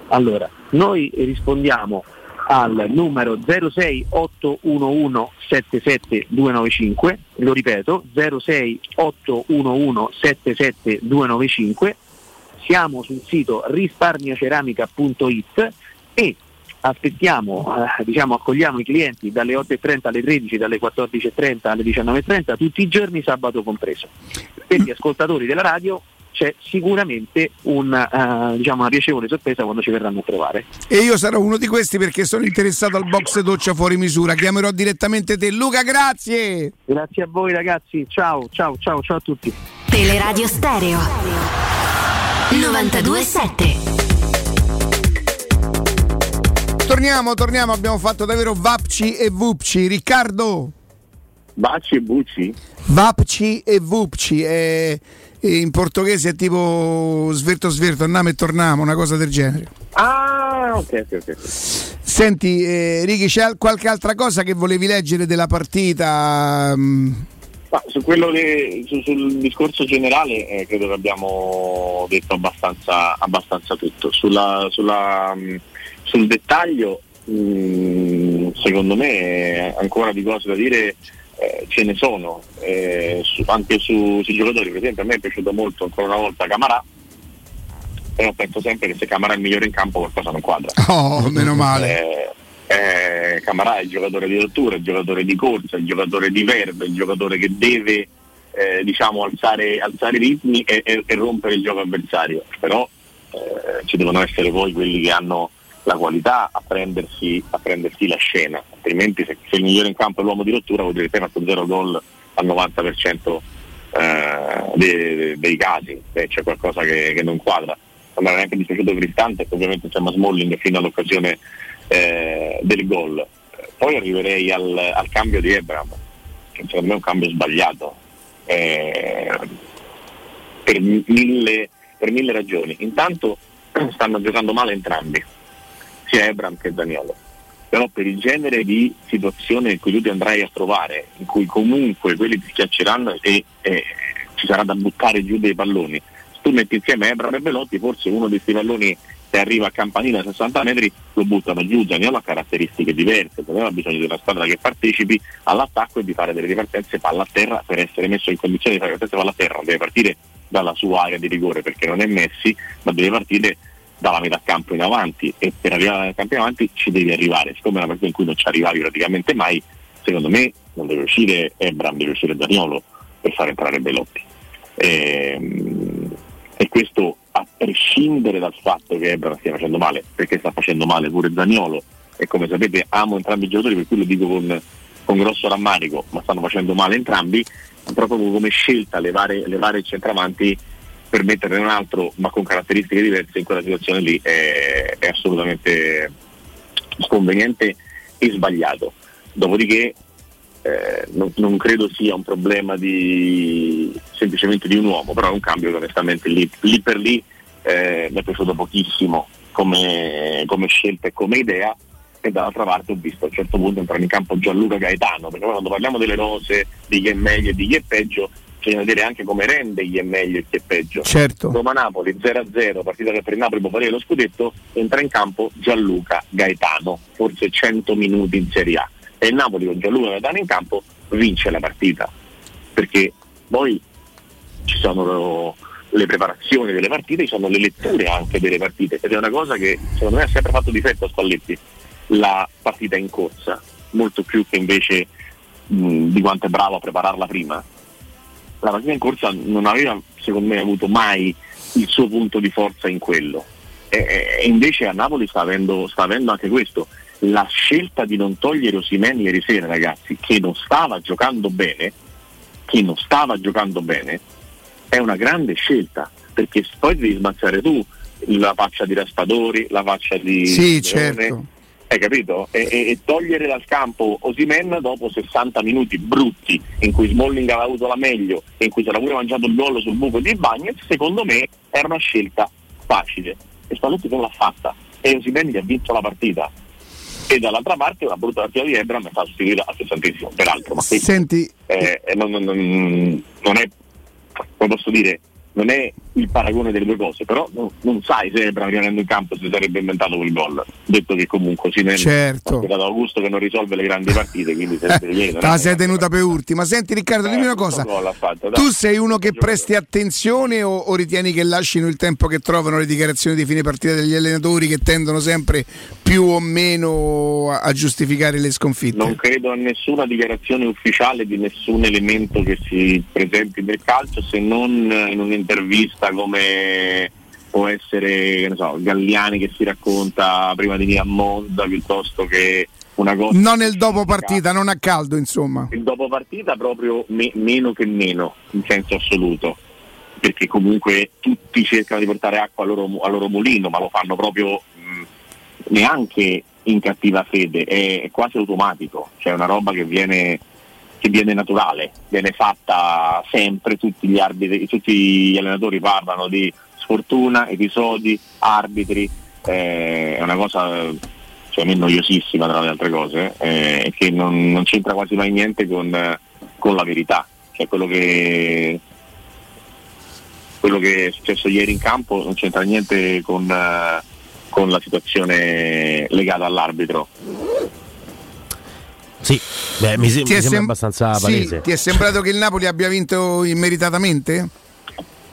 Allora, noi rispondiamo al numero 06811 77295, lo ripeto, 06811 77295, siamo sul sito risparmioceramica.it e aspettiamo, eh, diciamo, accogliamo i clienti dalle 8.30 alle 13, dalle 14.30 alle 19.30, tutti i giorni, sabato compreso. Per gli ascoltatori della radio c'è sicuramente un, eh, diciamo, una piacevole sorpresa quando ci verranno a trovare. E io sarò uno di questi perché sono interessato al box doccia fuori misura. Chiamerò direttamente te. Luca, grazie! Grazie a voi ragazzi, ciao, ciao, ciao, ciao a tutti. Teleradio Stereo 927 Torniamo, torniamo, abbiamo fatto davvero Vapci e Vupci. Riccardo? Baci e buci? Vapci e Vupci. È in portoghese è tipo sverto sverto, andiamo e torniamo, una cosa del genere. Ah, ok, ok, ok. Senti, eh, Ricky, c'è qualche altra cosa che volevi leggere della partita? Mm, Ma su quello che, su- sul discorso generale eh, credo che abbiamo detto abbastanza, abbastanza tutto. Sulla, sulla, mh, sul dettaglio mh, secondo me ancora di cose da dire eh, ce ne sono, eh, su- anche su- sui giocatori, per esempio a me è piaciuto molto ancora una volta Camarà, però penso sempre che se Camarà è il migliore in campo qualcosa non quadra. Oh, meno male. Eh, eh, Camarà è il giocatore di rottura, il giocatore di corsa, il giocatore di verve, il giocatore che deve eh, diciamo, alzare, alzare i ritmi e, e- e rompere il gioco avversario. Però eh, ci devono essere poi quelli che hanno la qualità a prendersi, a prendersi la scena, altrimenti se, se il migliore in campo è l'uomo di rottura vuol dire che hai fatto zero gol al 90% eh, dei, dei- casi, se c'è qualcosa che, che non quadra. Non era neanche dispiaciuto Cristante, ovviamente insomma Smalling fino all'occasione eh, del gol. Eh, Poi arriverei al, al cambio di Ebram, che secondo me è un cambio sbagliato. eh, per mille, per mille ragioni. Intanto stanno giocando male entrambi, sia Ebram che Daniolo. Però per il genere di situazione in cui tu ti andrai a trovare, in cui comunque quelli ti schiacceranno e, e ci sarà da buttare giù dei palloni, se tu metti insieme Ebram e Velotti, forse uno di questi palloni se arriva a campanile a 60 metri lo buttano giù, Zaniolo ha caratteristiche diverse, Zaniolo ha bisogno di una squadra che partecipi all'attacco e di fare delle ripartenze palla a terra per essere messo in condizione di fare ripartenze palla a terra, deve partire dalla sua area di rigore perché non è Messi, ma deve partire dalla metà campo in avanti e per arrivare metà campo in avanti ci devi arrivare, siccome è una partita in cui non ci arrivavi praticamente mai, secondo me non deve uscire Ebram, deve uscire Zaniolo per far entrare Belotti. Ehm, e questo a prescindere dal fatto che Ebram stia facendo male, perché sta facendo male pure Zaniolo e come sapete amo entrambi i giocatori per cui lo dico con, con grosso rammarico, ma stanno facendo male entrambi, proprio come scelta levare, levare il centravanti per metterne un altro ma con caratteristiche diverse in quella situazione lì è, è assolutamente sconveniente e sbagliato. Dopodiché eh, non, non credo sia un problema di, semplicemente di un uomo, però è un cambio che onestamente lì, lì per lì eh, mi è piaciuto pochissimo come, come scelta e come idea e dall'altra parte ho visto a un certo punto entrare in campo Gianluca Gaetano, perché quando parliamo delle rose, di chi è meglio e di chi è peggio, bisogna vedere anche come rende chi è meglio e chi è peggio. Certo. Roma Napoli 0-0, partita che per il Napoli può valere lo scudetto, entra in campo Gianluca Gaetano, forse 100 minuti in Serie A. E il Napoli con Gianluca Gaetano in campo vince la partita. Perché poi ci sono le preparazioni delle partite, ci sono le letture anche delle partite ed è una cosa che secondo me ha sempre fatto difetto a Spalletti, la partita in corsa, molto più che invece mh, di quanto è bravo a prepararla prima. La partita in corsa non aveva secondo me avuto mai il suo punto di forza in quello e, e invece a Napoli sta avendo, sta avendo anche questo. La scelta di non togliere Osimeni ieri sera ragazzi, che non stava giocando bene, che non stava giocando bene, è una grande scelta, perché poi devi smazzare tu la faccia di Raspadori, la faccia di Sì, Leone, certo. Hai capito? E, e- e togliere dal campo Osimen dopo 60 minuti brutti in cui Smalling aveva avuto la meglio e in cui si era pure mangiato il gol sul buco di Bagnez, secondo me era una scelta facile e Spalletti non l'ha fatta e Osimen gli ha vinto la partita. E dall'altra parte una brutta partita di Ebram è stata sostituita al sessantesimo, peraltro. Ma Senti, eh, non, non- non- non è, come posso dire, non è il paragone delle due cose, però non, non sai se Ebram rimanendo in campo si sarebbe inventato quel gol. Detto che comunque Simen Certo. ha dato Augusto che non risolve le grandi partite, quindi non Te la è- sei tenuta per ultima. Senti Riccardo, dimmi una cosa. gol ha fatto. Tu sei uno che presti attenzione o, o ritieni che lasciano il tempo che trovano le dichiarazioni di fine partita degli allenatori che tendono sempre più o meno a, a giustificare le sconfitte? Non credo a nessuna dichiarazione ufficiale di nessun elemento che si presenti nel calcio se non in un'intervista come può essere che ne so, Galliani che si racconta prima di venire a Monza piuttosto che una cosa Non nel dopo partita, non a caldo, insomma. il dopo partita proprio me- meno che meno in senso assoluto. Perché comunque tutti cercano di portare acqua al loro, al loro mulino ma lo fanno proprio mh, neanche in cattiva fede è, è quasi automatico. Cioè è una roba che viene, che viene naturale viene fatta sempre tutti gli arbitri tutti gli allenatori parlano di sfortuna episodi arbitri eh, è una cosa cioè, a me noiosissima tra le altre cose eh, che non, non c'entra quasi mai niente con, con la verità cioè quello che quello che è successo ieri in campo non c'entra niente con, con la situazione legata all'arbitro Sì, beh, mi, se- Ti mi è sembra sem- abbastanza Sì, palese. ti è sembrato che il Napoli abbia vinto immeritatamente?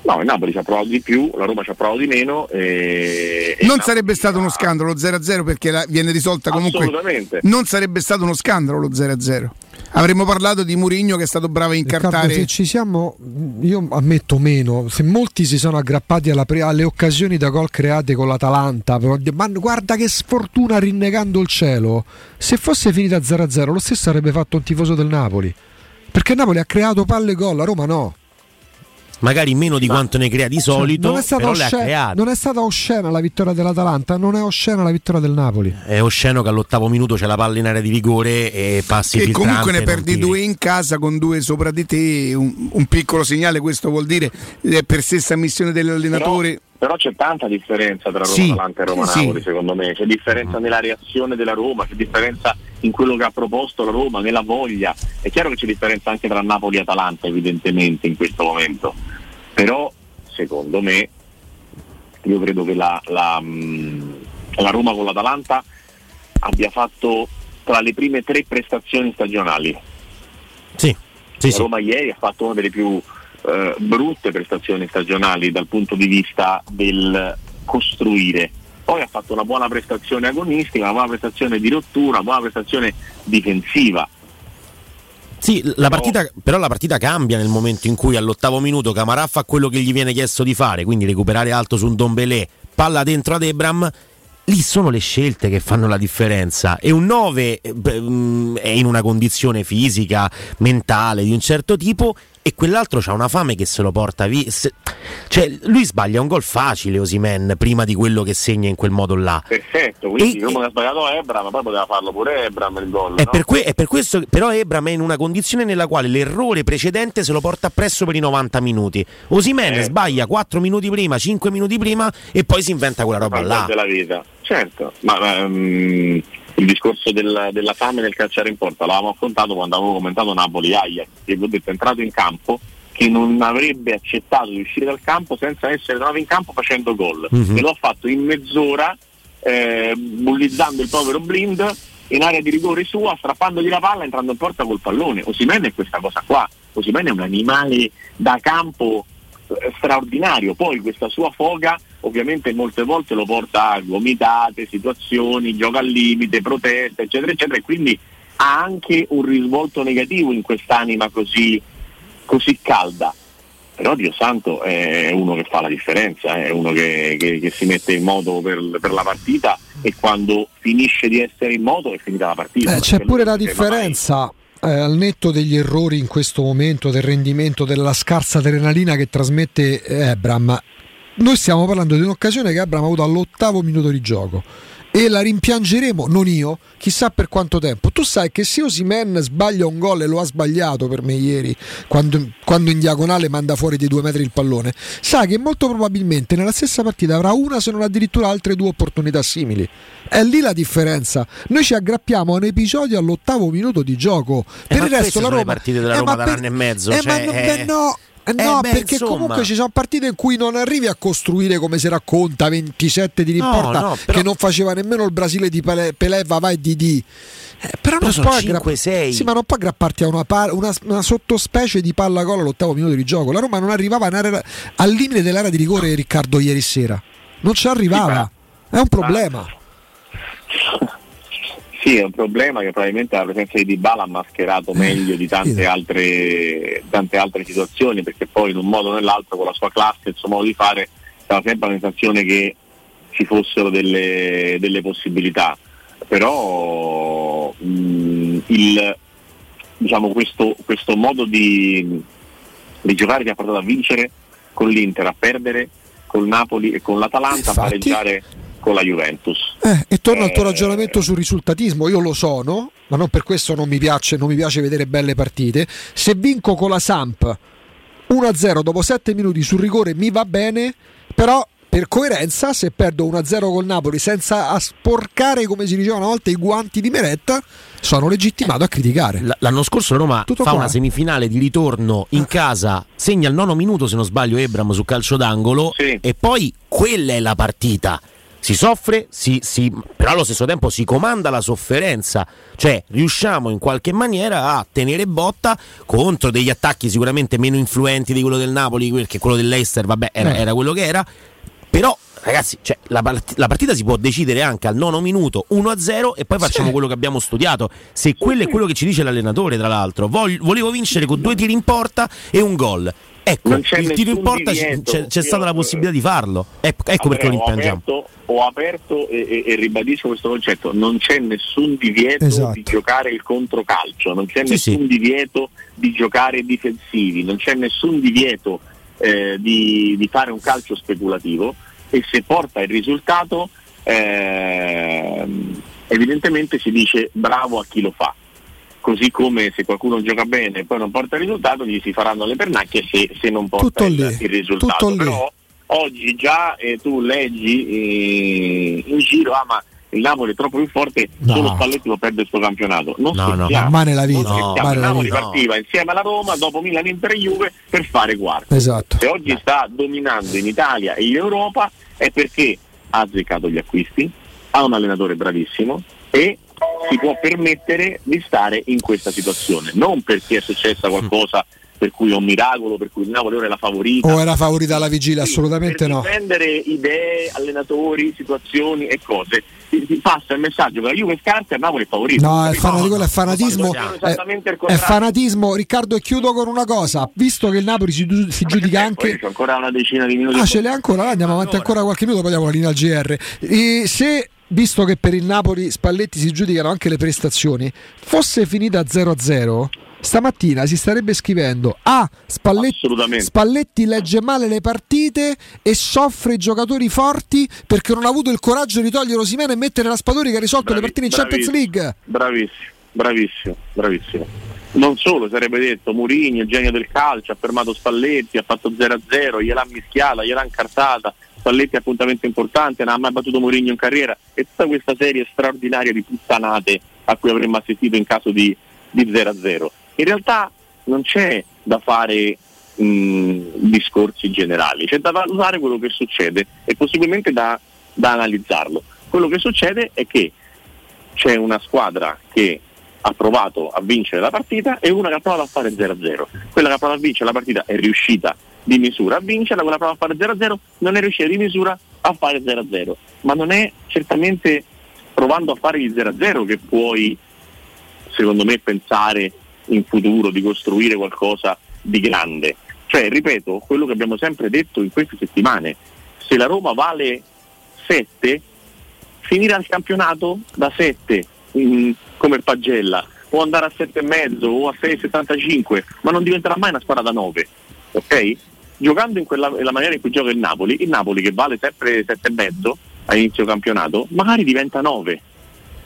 no il Napoli ci ha provato di più la Roma ci ha provato di meno e, e Non il sarebbe stato uno scandalo lo 0-0 perché la- viene risolta comunque. Assolutamente. Non sarebbe stato uno scandalo lo 0-0. Avremmo parlato di Murigno che è stato bravo a Riccardo, incartare. se ci siamo, io ammetto meno, se molti si sono aggrappati pre- alle occasioni da gol create con l'Atalanta, però, ma guarda che sfortuna rinnegando il cielo, se fosse finita 0-0 lo stesso avrebbe fatto un tifoso del Napoli, perché Napoli ha creato palle e gol, la Roma no. Magari meno di quanto ne crea di solito, Cioè, non, è stata però le ha oscena, create. non è stata oscena la vittoria dell'Atalanta, non è oscena la vittoria del Napoli. È osceno che all'ottavo minuto c'è la palla in area di rigore e passi filtrante, comunque ne perdi tiri. due in casa con due sopra di te, un, un piccolo segnale, questo vuol dire eh, per stessa ammissione dell'allenatore. Però c'è tanta differenza tra Roma Sì, Atalanta e Roma sì. Napoli, secondo me. C'è differenza nella reazione della Roma, c'è differenza in quello che ha proposto la Roma, nella voglia. È chiaro che c'è differenza anche tra Napoli e Atalanta, evidentemente, in questo momento. Però, secondo me, io credo che la, la, mh, la Roma con l'Atalanta abbia fatto tra le prime tre prestazioni stagionali. Sì, sì, la sì. Roma ieri ha fatto una delle più eh, brutte prestazioni stagionali dal punto di vista del costruire. Poi ha fatto una buona prestazione agonistica, una buona prestazione di rottura, una buona prestazione difensiva. Sì, la partita, però la partita cambia nel momento in cui all'ottavo minuto Camarà fa quello che gli viene chiesto di fare, quindi recuperare alto su un Dombelé, palla dentro ad Ebram. Lì sono le scelte che fanno la differenza e un 9 eh, mm, è in una condizione fisica, mentale di un certo tipo e quell'altro ha una fame che se lo porta via. Se- Cioè, lui sbaglia un gol facile Osimen prima di quello che segna in quel modo là. Perfetto, quindi come ha sbagliato Ebram, ma poi poteva farlo pure Ebram il gol. È, no? per que- è per questo però Ebram è in una condizione nella quale l'errore precedente se lo porta appresso per i 90 minuti. Osimen sbaglia 4 minuti prima, 5 minuti prima e poi si inventa quella roba là. della vita. Certo, ma ma, mm, il discorso del- della fame nel calciare in porta l'avevamo affrontato quando avevo commentato Napoli Ajax, che vi ho detto è entrato in campo che non avrebbe accettato di uscire dal campo senza essere tornato in campo facendo gol. Mhm. E lo ha fatto in mezz'ora eh, bullizzando il povero Blind in area di rigore sua, strappandogli la palla entrando in porta col pallone. Osimene è questa cosa qua. Osimene è un animale da campo straordinario. Poi questa sua foga ovviamente molte volte lo porta a gomitate, situazioni, gioca al limite, proteste, eccetera, eccetera, e quindi ha anche un risvolto negativo in quest'anima così, così calda. Però Dio Santo è uno che fa la differenza, è uno che, che- che si mette in moto per, per la partita e quando finisce di essere in moto è finita la partita. Eh, c'è pure la differenza. Eh, al netto degli errori in questo momento, del rendimento, della scarsa adrenalina che trasmette eh, Ebram, noi stiamo parlando di un'occasione che Ebram ha avuto all'ottavo minuto di gioco e la rimpiangeremo, non io, chissà per quanto tempo. Tu sai che se Osimen sbaglia un gol e lo ha sbagliato per me ieri, quando, quando in diagonale manda fuori di due metri il pallone, sai che molto probabilmente nella stessa partita avrà una se non addirittura altre due opportunità simili. È lì la differenza. Noi ci aggrappiamo a un episodio all'ottavo minuto di gioco. Eh, Per il resto la sono le Roma partite della Eh, Roma ma da per- un anno e mezzo, eh, cioè, ma non- eh. beh, no. Eh no, perché comunque ci sono partite in cui non arrivi a costruire come si racconta 27 di No, rimporta no, però- che non faceva nemmeno il Brasile di Pele, Pelé, va e Didi. Eh, però, Però non 5, 6. Sì, ma non puoi aggrapparti a una, pa- una- una sottospecie di palla gol all'ottavo minuto di gioco. La Roma non arrivava area- al limite dell'area di rigore Riccardo ieri sera. Non ci arrivava. È un problema. Sì, è un problema che probabilmente la presenza di Dybala ha mascherato meglio di tante altre, tante altre situazioni, perché poi in un modo o nell'altro con la sua classe e il suo modo di fare dava sempre la sensazione che ci fossero delle, delle possibilità. Però mh, il, diciamo, questo, questo modo di, di giocare che ha portato a vincere con l'Inter, a perdere col Napoli e con l'Atalanta, a pareggiare con la Juventus. Eh, e torno al tuo Eh, ragionamento sul risultatismo, io lo sono, ma non per questo non mi piace, non mi piace vedere belle partite. Se vinco con la Samp 1-0 dopo 7 minuti sul rigore mi va bene, però per coerenza se perdo 1-0 col Napoli senza a sporcare, come si diceva una volta, i guanti di Meretta, sono legittimato a criticare. L- L'anno scorso Roma Tutto fa qua. una semifinale di ritorno in casa, segna al nono minuto se non sbaglio Ebram su calcio d'angolo e poi quella è la partita. Si soffre, si- si- però allo stesso tempo si comanda la sofferenza, cioè riusciamo in qualche maniera a tenere botta contro degli attacchi sicuramente meno influenti di quello del Napoli, perché quello dell'Eister vabbè era, Eh. era quello che era, però ragazzi cioè, la, part- la partita si può decidere anche al nono minuto 1-0 e poi facciamo quello che abbiamo studiato. Se quello è quello che ci dice l'allenatore tra l'altro. Voglio- volevo vincere con due tiri in porta e un gol ecco Non c'è il tiro in nessun porta divieto. c'è, c'è stata la possibilità di farlo ecco, ecco perché lo rimpiangiamo aperto, ho aperto e, e- e ribadisco questo concetto, non c'è nessun divieto Esatto. di giocare il controcalcio, non c'è Sì, nessun sì. divieto di giocare difensivi, non c'è nessun divieto eh, di, di fare un calcio speculativo e se porta il risultato ehm, evidentemente si dice bravo a chi lo fa. Così come se qualcuno gioca bene e poi non porta il risultato, gli si faranno le pernacchie se, se non porta Tutto il, lì, il risultato. tutto lì. Però oggi già eh, tu leggi eh, in giro, ah ma il Napoli è troppo più forte, No. solo Spalletti lo perde questo campionato. Non No, no, scherziamo. mai nella vita, Non no, mai il Napoli vita. partiva insieme alla Roma dopo Milan, Inter e Juve per fare quarto. Esatto. Se oggi sta dominando in Italia e in Europa è perché ha azzeccato gli acquisti, ha un allenatore bravissimo e si può permettere di stare in questa situazione, non perché è successa qualcosa per cui è un miracolo, per cui il Napoli ora è la favorita. O era favorita alla vigilia? Assolutamente per no. difendere idee, allenatori, situazioni e cose. Si, si passa il messaggio che la Juve scarta e il Napoli è favorito. No, è, fana- quello è fanatismo. È, è fanatismo. Riccardo, e chiudo con una cosa. Visto che il Napoli si, si giudica anche. Poi c'è ancora una decina di minuti. Ah, ce l'hai ancora? Andiamo avanti ancora qualche minuto, poi diamo la linea al GR. E se, visto che per il Napoli Spalletti si giudicano anche le prestazioni, fosse finita 0-0, stamattina si starebbe scrivendo Ah, Spalletti, Spalletti legge male le partite e soffre i giocatori forti perché non ha avuto il coraggio di togliere Osimene e mettere Raspadori che ha risolto le partite in Champions League. Bravissimo, bravissimo, bravissimo. Non solo, sarebbe detto Murigno, il genio del calcio, ha fermato Spalletti, ha fatto 0-0, gliel'ha mischiata, gliel'ha incartata, Spalletti appuntamento importante, non ha mai battuto Murigno in carriera e tutta questa serie straordinaria di puttanate a cui avremmo assistito in caso di, di 0-0. In realtà non c'è da fare mh, discorsi generali, c'è da valutare quello che succede e possibilmente da, da analizzarlo. Quello che succede è che c'è una squadra che ha provato a vincere la partita e una che ha provato a fare 0-0. Quella che ha provato a vincere la partita è riuscita di misura a vincerla, quella provato a fare 0-0 non è riuscita di misura a fare 0-0. Ma non è certamente provando a fare il 0-0 che puoi, secondo me, pensare in futuro di costruire qualcosa di grande. Cioè, ripeto, quello che abbiamo sempre detto in queste settimane, se la Roma vale 7, finire al campionato da 7 mm, come il Pagella o andare a 7,5 o a 6,75 ma non diventerà mai una squadra da 9 ok? Giocando in quella nella maniera in cui gioca il Napoli il Napoli che vale sempre 7,5 a inizio campionato magari diventa 9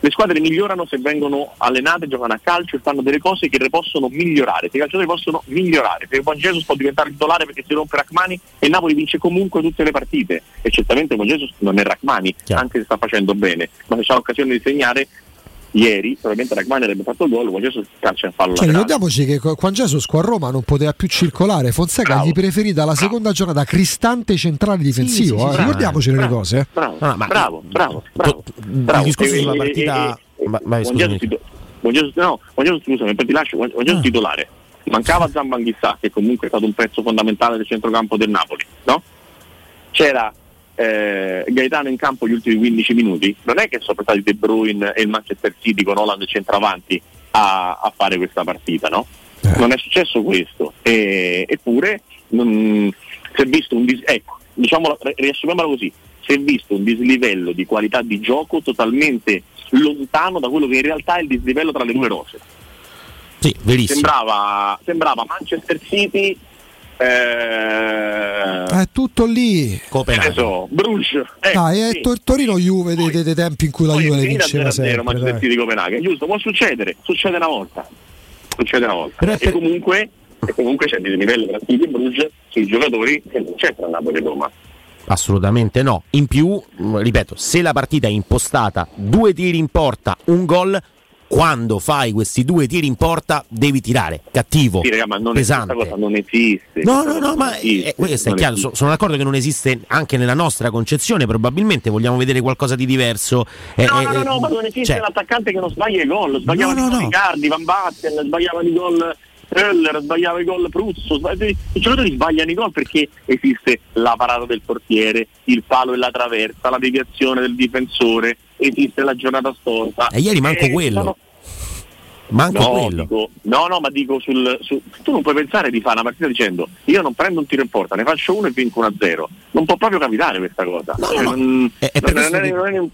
le squadre migliorano se vengono allenate, giocano a calcio e fanno delle cose che le possono migliorare. Se i calciatori possono migliorare, se Juan Jesus può diventare titolare perché si rompe Rachmani e il Napoli vince comunque tutte le partite. E certamente Juan Jesus non è Rachmani, anche se sta facendo bene, ma se c'ha l'occasione di segnare ieri, probabilmente Ragmani avrebbe fatto il gol, Juan Jesus calcia in fallo Cioè, ricordiamoci che Juan Jesus qua a Roma non poteva più circolare. Fonseca Bravo. gli preferì dalla seconda giornata cristante centrale difensivo. sì, eh. sì, Ricordiamoci le bravo, cose. eh. Bravo, no, ma- bravo, bravo, bravo. bravo. discorso sulla partita- e- e- Ma- vai, scusami. Juan Jesus- no, Juan Jesus, scusami, poi ti lascio, Juan Juan Jesus Ah. titolare. Mancava Zambanghissà, che comunque è stato un pezzo fondamentale del centrocampo del Napoli, no? C'era eh, Gaetano in campo gli ultimi 15 minuti, non è che sono stati De Bruyne e il Manchester City con Holland centravanti a, a fare questa partita, no? Non è successo questo, e- eppure non, si è visto un dis- ecco, diciamola, ri- riassumiamola così, si è visto un dislivello di qualità di gioco totalmente lontano da quello che in realtà è il dislivello tra le due rose. Sì, verissimo. Sembrava, sembrava Manchester City eh, È tutto lì. ne so, Bruges. ecco, Dai, è sì. Tor- Torino Juve dei, dei- dei tempi in cui la Poi Juve è le vinceva 0-0 sempre. Dai. City Copenaghen, giusto? Può succedere, succede una volta. Succede una volta. E, comunque, e comunque c'è di livello tra City e Bruges sui giocatori che non c'è tra Napoli e Roma. Assolutamente no. In più, ripeto, se la partita è impostata, due tiri in porta, un gol, quando fai questi due tiri in porta devi tirare. Cattivo, Sì, raga, ma non pesante. questa cosa non esiste. No, no, no, ma esiste, eh, questo è chiaro, esiste. so- sono d'accordo che non esiste anche nella nostra concezione, probabilmente vogliamo vedere qualcosa di diverso. Eh, No, eh, no, no, no, ma non esiste cioè, l'attaccante che non sbaglia i gol, sbagliava No, i no, no. Riccardi, Van Basten, sbagliava i gol Höller, sbagliava i gol Pruzzo, i giocatori sbagliano i gol perché esiste la parata del portiere, il palo e la traversa, la deviazione del difensore, esiste la giornata storta. E ieri manco quello. sono- Manco no, quello. dico- no, no, ma dico sul, su- tu non puoi pensare di fare una partita dicendo io non prendo un tiro in porta, ne faccio uno e vinco 1-0. Non può proprio capitare questa cosa. Cioè, non- È- è per non- non è- non è un-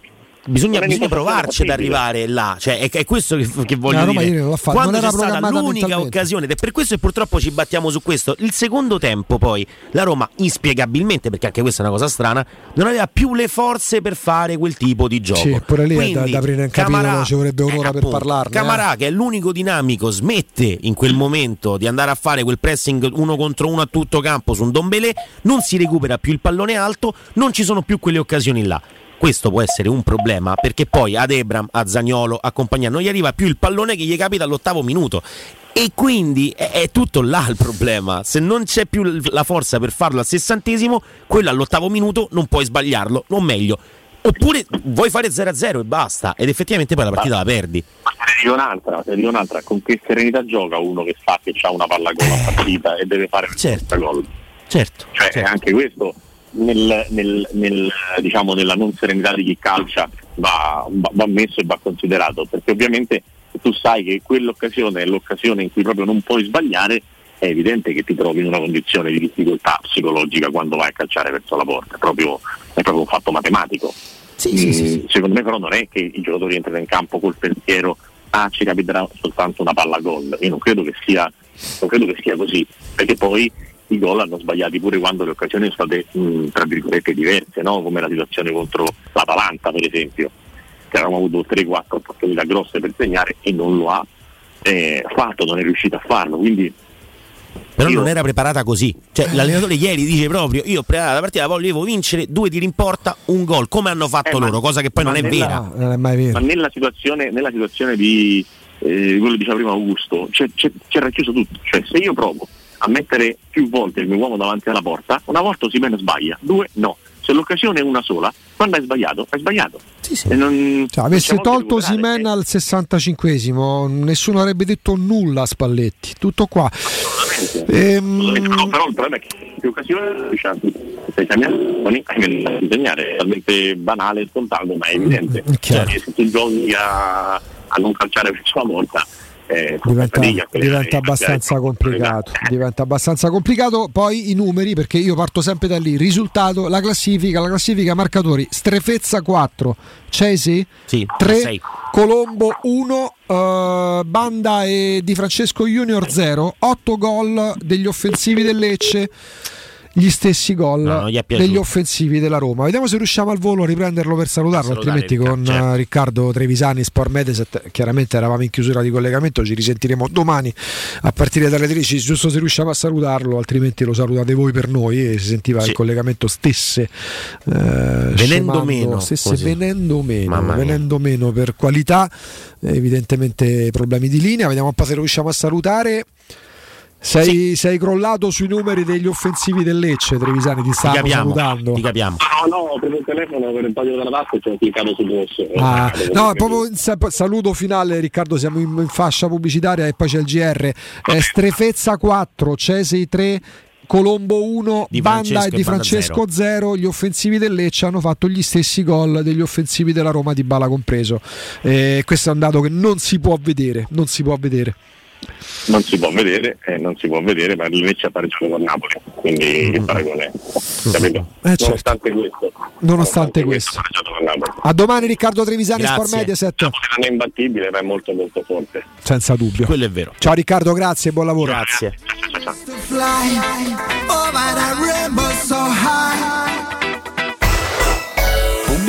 Bisogna, bisogna provarci ad arrivare là, cioè, è, è questo che, che voglio Roma dire. Quando non era c'è stata l'unica occasione, ed è per questo che purtroppo ci battiamo su questo. Il secondo tempo, poi, la Roma, inspiegabilmente, perché anche questa è una cosa strana, non aveva più le forze per fare quel tipo di gioco. Sì, pure lì è da, Quindi, da aprire un capitolo, Camarà- ci vorrebbe un'ora per appunto, parlarne. eh. Camarà, che è l'unico dinamico, smette in quel momento di andare a fare quel pressing uno contro uno a tutto campo su un Dombelé, non si recupera più il pallone alto, non ci sono più quelle occasioni là. Questo può essere un problema perché poi ad Ebram, a Zagnolo, a compagnia non gli arriva più il pallone che gli capita all'ottavo minuto. E quindi è, è tutto là il problema. Se non c'è più la forza per farlo al sessantesimo, quello all'ottavo minuto non puoi sbagliarlo, non meglio. Oppure vuoi fare 0-0 e basta, ed effettivamente poi la partita la perdi. Dico un'altra, te ne dico un'altra, con che serenità gioca uno che sa che ha una palla gol a partita e deve fare certo. gol. Certo. Cioè anche questo nel, nel- nel, diciamo, nella non serenità di chi calcia va, va- va messo e va considerato, perché ovviamente tu sai che quell'occasione è l'occasione in cui proprio non puoi sbagliare, è evidente che ti trovi in una condizione di difficoltà psicologica quando vai a calciare verso la porta, è proprio, è proprio un fatto matematico. Mm, Secondo me però non è che i giocatori entrano in campo col pensiero ah ci capiterà soltanto una palla gol. Io non credo che sia, non credo che sia così, perché poi i gol hanno sbagliati pure quando le occasioni sono state mh, tra virgolette diverse, no? come la situazione contro l'Atalanta per esempio, che avevamo avuto 3-4 opportunità grosse per segnare e non lo ha eh, fatto, non è riuscito a farlo. Quindi Però non era preparata così. Cioè, l'allenatore ieri dice proprio: Io ho preparato la partita, volevo vincere due tiri in porta, un gol, come hanno fatto Eh, ma- loro, cosa che poi non è nella- vera. Non è mai vero. Ma nella situazione, nella situazione di eh, quello che diceva prima Augusto, c'è, c'è, c'è racchiuso tutto. Cioè, se io provo a mettere più volte il mio uomo davanti alla porta, una volta Osimhen sbaglia, due no. Se l'occasione è una sola, quando hai sbagliato, hai sbagliato. E non, Cioè, avesse tolto recuperare. Simen al 65esimo, nessuno avrebbe detto nulla a Spalletti. Tutto qua. Ehm, No, però il problema è che in occasione diciamo, stai cambiando, hai a disegnare, è talmente banale e scontato, ma è evidente. Cioè, se tu giochi a, a non calciare verso la porta, eh, diventa, fatica diventa abbastanza creare- complicato. Diventa abbastanza complicato. Poi i numeri, perché io parto sempre da lì. Risultato, la classifica, la classifica marcatori. Strefezza 4, Cesi 3, sei. Colombo 1, eh, Banda e Di Francesco Junior 0, 8 gol degli offensivi del Lecce. Gli stessi gol No, degli offensivi della Roma. Vediamo se riusciamo al volo a riprenderlo per salutarlo, salutare altrimenti Riccardo, con certo. eh, Riccardo Trevisani, Sport Mediaset, chiaramente eravamo in chiusura di collegamento, ci risentiremo domani a partire dalle 13, giusto se riusciamo a salutarlo, altrimenti lo salutate voi per noi e si sentiva il collegamento stesse eh, Venendo scemando, meno, stesse così. venendo meno, venendo meno per qualità, evidentemente problemi di linea, vediamo un po' se riusciamo a salutare. Sei, sei crollato sui numeri degli offensivi del Lecce, Trevisani, ti stavamo capiamo, salutando. ti capiamo. No, no, ho preso il telefono per il taglio della vasca e ci ho cliccato sul rosso. Ah, Eh, no, proprio in sa- saluto finale Riccardo, siamo in, in fascia pubblicitaria e poi c'è il GR. Eh, Strefezza 4, Cesei 3, Colombo 1, Di Banda Francesco e di Francesco 0. Gli offensivi del Lecce hanno fatto gli stessi gol degli offensivi della Roma di Bala compreso. Eh, questo è un dato che non si può vedere, non si può vedere. Non si può vedere, eh, non si può vedere, ma il Lecce ha pareggiato con Napoli, quindi che paragone, capito? Eh, certo. Nonostante questo, Nonostante questo. A domani Riccardo Trevisani, Sport Grazie. Mediaset. Non è imbattibile, ma è molto molto forte. Senza dubbio. Quello è vero. Ciao Riccardo, grazie, buon lavoro. Grazie. Rainbow so high.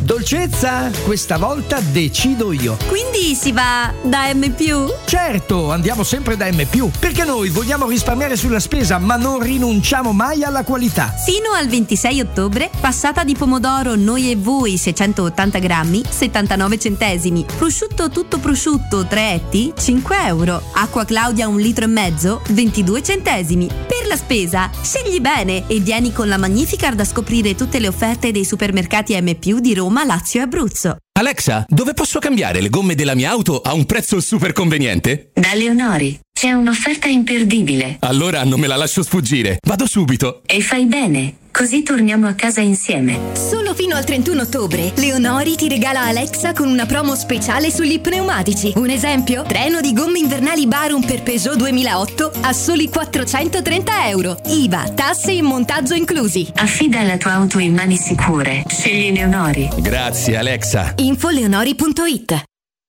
Dolcezza, questa volta decido io. Quindi si va da M. Certo, andiamo sempre da M, perché noi vogliamo risparmiare sulla spesa, ma non rinunciamo mai alla qualità. Fino al 26 ottobre, passata di pomodoro noi e voi 680 grammi, 79 centesimi. Prosciutto tutto prosciutto 3 etti, 5 euro. Acqua Claudia un litro e mezzo, 22 centesimi. Per la spesa, scegli bene e vieni con la Magnificard a scoprire tutte le offerte dei supermercati M di Roma, Lazio e Abruzzo. Alexa, dove posso cambiare le gomme della mia auto a un prezzo super conveniente? Da Leonori c'è un'offerta imperdibile Allora non me la lascio sfuggire. Vado subito. e fai bene, così torniamo a casa insieme. Solo fino al 31 ottobre, Leonori ti regala Alexa con una promo speciale sugli pneumatici. Un esempio? Treno di gomme invernali Barum per Peugeot 2008 a soli 430 euro. IVA, tasse e montaggio inclusi. Affida la tua auto in mani sicure. Scegli Leonori. Grazie Alexa. Info leonori.it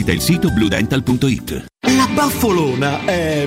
il sito bluedental.it. La baffolona è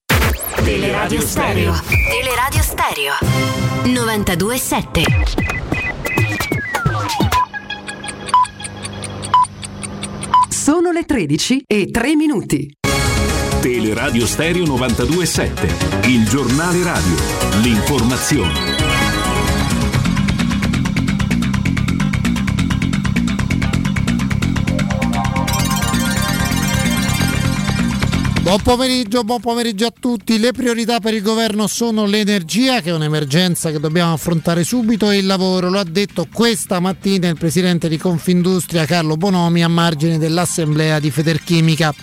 Teleradio Stereo. Teleradio Stereo. 92.7. Sono le 13 e 3 minuti. Teleradio Stereo 92.7, il giornale radio, l'informazione. Buon pomeriggio, buon pomeriggio a tutti. Le priorità per il governo sono l'energia, che è un'emergenza che dobbiamo affrontare subito, e il lavoro. Lo ha detto questa mattina il presidente di Confindustria Carlo Bonomi a margine dell'assemblea di Federchimica.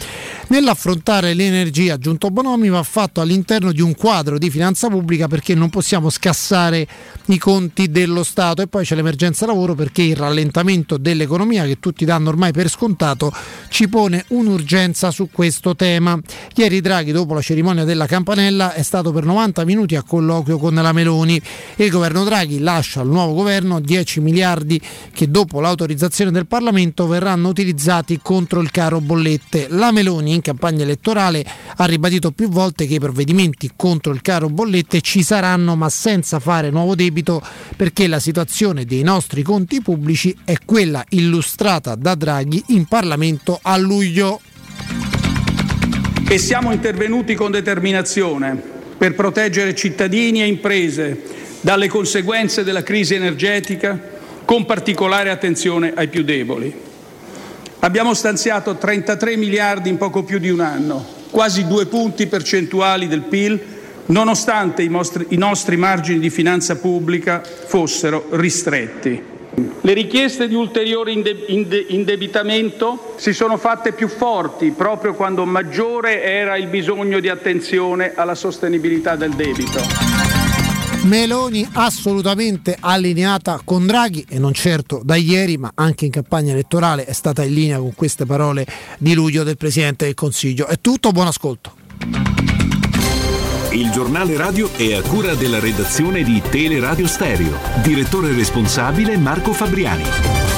Nell'affrontare l'energia, aggiunto Bonomi, va fatto all'interno di un quadro di finanza pubblica perché non possiamo scassare i conti dello Stato e poi c'è l'emergenza lavoro perché il rallentamento dell'economia che tutti danno ormai per scontato ci pone un'urgenza su questo tema. Ieri Draghi, dopo la cerimonia della campanella, è stato per 90 minuti a colloquio con la Meloni. Il governo Draghi lascia al nuovo governo 10 miliardi che dopo l'autorizzazione del Parlamento verranno utilizzati contro il caro bollette. La Meloni in campagna elettorale ha ribadito più volte che i provvedimenti contro il caro bollette ci saranno ma senza fare nuovo debito perché la situazione dei nostri conti pubblici è quella illustrata da Draghi in Parlamento a luglio. E siamo intervenuti con determinazione per proteggere cittadini e imprese dalle conseguenze della crisi energetica, con particolare attenzione ai più deboli. Abbiamo stanziato 33 miliardi in poco più di un anno, quasi due punti percentuali del PIL, nonostante i nostri, i nostri margini di finanza pubblica fossero ristretti. Le richieste di ulteriore inde- inde- indebitamento si sono fatte più forti proprio quando maggiore era il bisogno di attenzione alla sostenibilità del debito. Meloni assolutamente allineata con Draghi e non certo da ieri, ma anche in campagna elettorale è stata in linea con queste parole di luglio del Presidente del Consiglio. È tutto, buon ascolto. Il giornale radio è a cura della redazione di Teleradio Stereo. Direttore responsabile Marco Fabriani.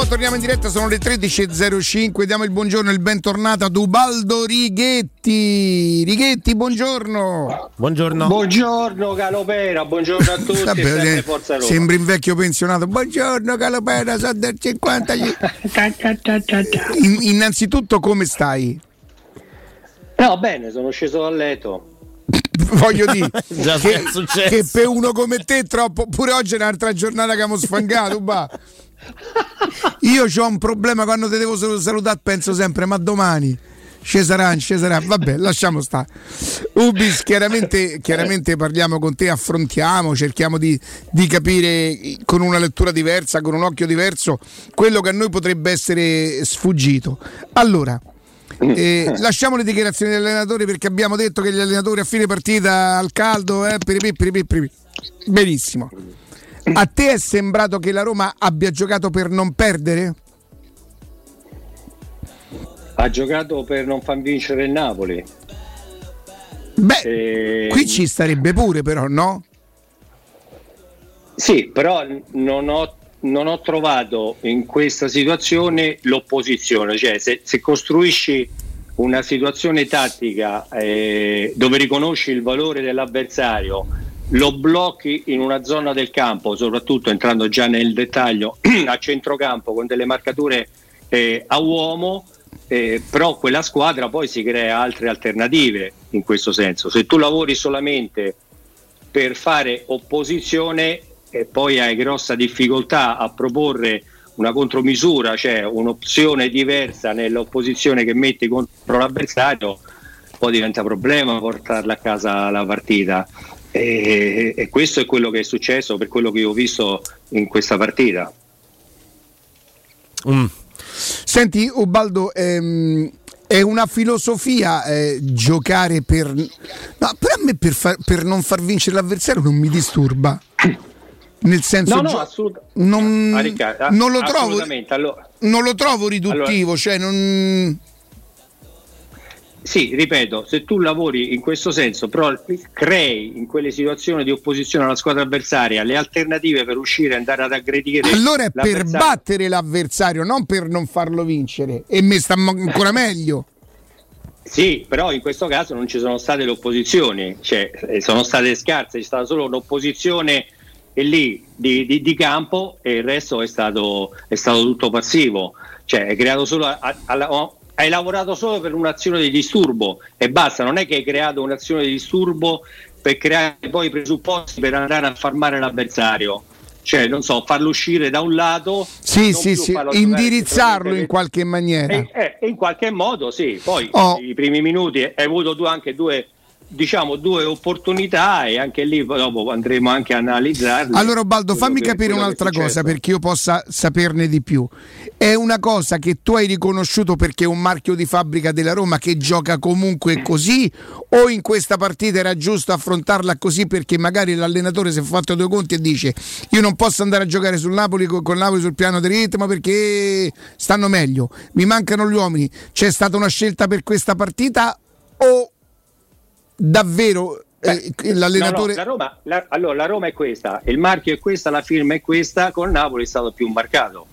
Torniamo, torniamo in diretta, sono le 13.05, diamo il buongiorno e il bentornato ad Ubaldo Righetti. Righetti, buongiorno. Buongiorno. Buongiorno Calopera, buongiorno a tutti, Vabbè, sempre eh, sembri un vecchio pensionato. Buongiorno Calopera, sono del 50. In- innanzitutto come stai? No, bene, sono sceso dal letto. Voglio dire Già che, che per uno come te è troppo. Pure oggi è un'altra giornata che abbiamo sfangato. bah. Io ho un problema quando ti devo sal- salutare, penso sempre, ma domani. Ci sarà, vabbè, lasciamo stare. Ubis, chiaramente, chiaramente parliamo con te, affrontiamo, cerchiamo di, di capire con una lettura diversa, con un occhio diverso, quello che a noi potrebbe essere sfuggito. Allora, eh, lasciamo le dichiarazioni degli allenatori perché abbiamo detto che gli allenatori a fine partita al caldo, eh, piripì, piripì, piripì. benissimo. A te è sembrato che la Roma abbia giocato per non perdere? Ha giocato per non far vincere il Napoli. Beh, qui ci starebbe pure però, no? Sì, però non ho, non ho trovato in questa situazione l'opposizione, cioè se, se costruisci una situazione tattica eh, dove riconosci il valore dell'avversario, lo blocchi in una zona del campo, soprattutto entrando già nel dettaglio a centrocampo con delle marcature eh, a uomo, eh, però quella squadra poi si crea altre alternative in questo senso. Se tu lavori solamente per fare opposizione e poi hai grossa difficoltà a proporre una contromisura, cioè un'opzione diversa nell'opposizione che metti contro l'avversario, poi diventa problema portarla a casa la partita. E, e, questo è quello che è successo per quello che ho visto in questa partita. Mm. Senti Ubaldo, ehm, è una filosofia eh, giocare per... No, però a me per, far, per non far vincere l'avversario non mi disturba. Nel senso, no, no, gio- assolut- non, Riccardo, non lo trovo. Allora, non lo trovo riduttivo, Allora- cioè non... sì, ripeto, se tu lavori in questo senso, però crei in quelle situazioni di opposizione alla squadra avversaria le alternative per uscire e andare ad aggredire. Allora è per battere l'avversario, non per non farlo vincere. E me sta ancora meglio. Sì, però in questo caso non ci sono state le opposizioni, cioè eh, sono state scarse, c'è stata solo un'opposizione e lì di, di- di campo e il resto è stato, è stato tutto passivo, cioè hai creato solo a- a- oh, hai lavorato solo per un'azione di disturbo e basta, non è che hai creato un'azione di disturbo per creare poi i presupposti per andare a farmare l'avversario. Cioè, non so, farlo uscire da un lato, Sì, sì, sì, indirizzarlo in qualche maniera. e, eh, in qualche modo sì, poi Oh. i primi minuti hai avuto due, anche due, diciamo, due opportunità e anche lì dopo andremo anche a analizzarle. Allora Baldo, fammi capire un'altra cosa perché io possa saperne di più. È una cosa che tu hai riconosciuto perché è un marchio di fabbrica della Roma che gioca comunque così o in questa partita era giusto affrontarla così perché magari l'allenatore si è fatto due conti e dice io non posso andare a giocare sul Napoli con, con Napoli sul piano del ritmo perché stanno meglio, mi mancano gli uomini. C'è stata una scelta per questa partita o davvero eh, l'allenatore... No, no, la Roma, la- allora, la Roma è questa, il marchio è questa, la firma è questa, con Napoli è stato più marcato,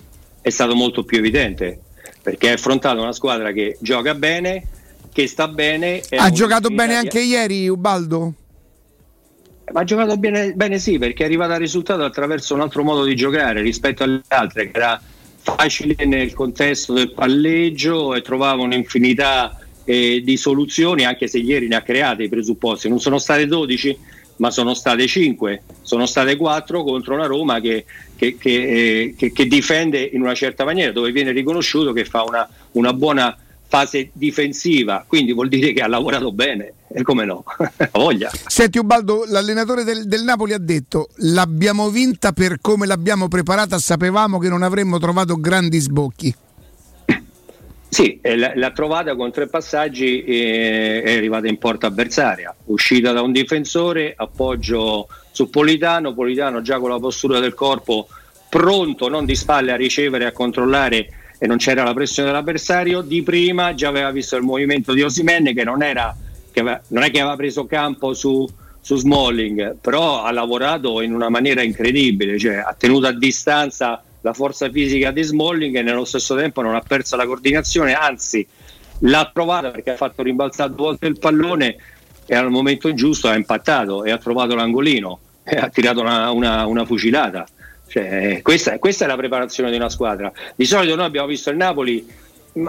è stato molto più evidente, perché ha affrontato una squadra che gioca bene, che sta bene. Ha giocato bene anche ieri Ubaldo? Ma ha giocato bene, bene sì, perché è arrivato al risultato attraverso un altro modo di giocare rispetto alle altre, che era facile nel contesto del palleggio e trovava un'infinità eh, di soluzioni, anche se ieri ne ha create i presupposti. Non sono state 12, ma sono state 5, sono state 4 contro una Roma che, che- che, eh, che difende in una certa maniera, dove viene riconosciuto che fa una, una buona fase difensiva, quindi vuol dire che ha lavorato bene, e come no, ha voglia. Senti Ubaldo, l'allenatore del, del Napoli ha detto l'abbiamo vinta per come l'abbiamo preparata, sapevamo che non avremmo trovato grandi sbocchi. Sì, eh, l'ha trovata con tre passaggi e è arrivata in porta avversaria, uscita da un difensore, appoggio su Politano, Politano già con la postura del corpo pronto, non di spalle a ricevere, a controllare e non c'era la pressione dell'avversario, di prima già aveva visto il movimento di Osimenne che non era che aveva- non è che aveva preso campo su, su Smalling, però ha lavorato in una maniera incredibile, cioè ha tenuto a distanza la forza fisica di Smalling e nello stesso tempo non ha perso la coordinazione, anzi l'ha trovata perché ha fatto rimbalzare due volte il pallone e al momento giusto ha impattato e ha trovato l'angolino e ha tirato una, una- una fucilata. Cioè, questa, questa è la preparazione di una squadra. Di solito noi abbiamo visto il Napoli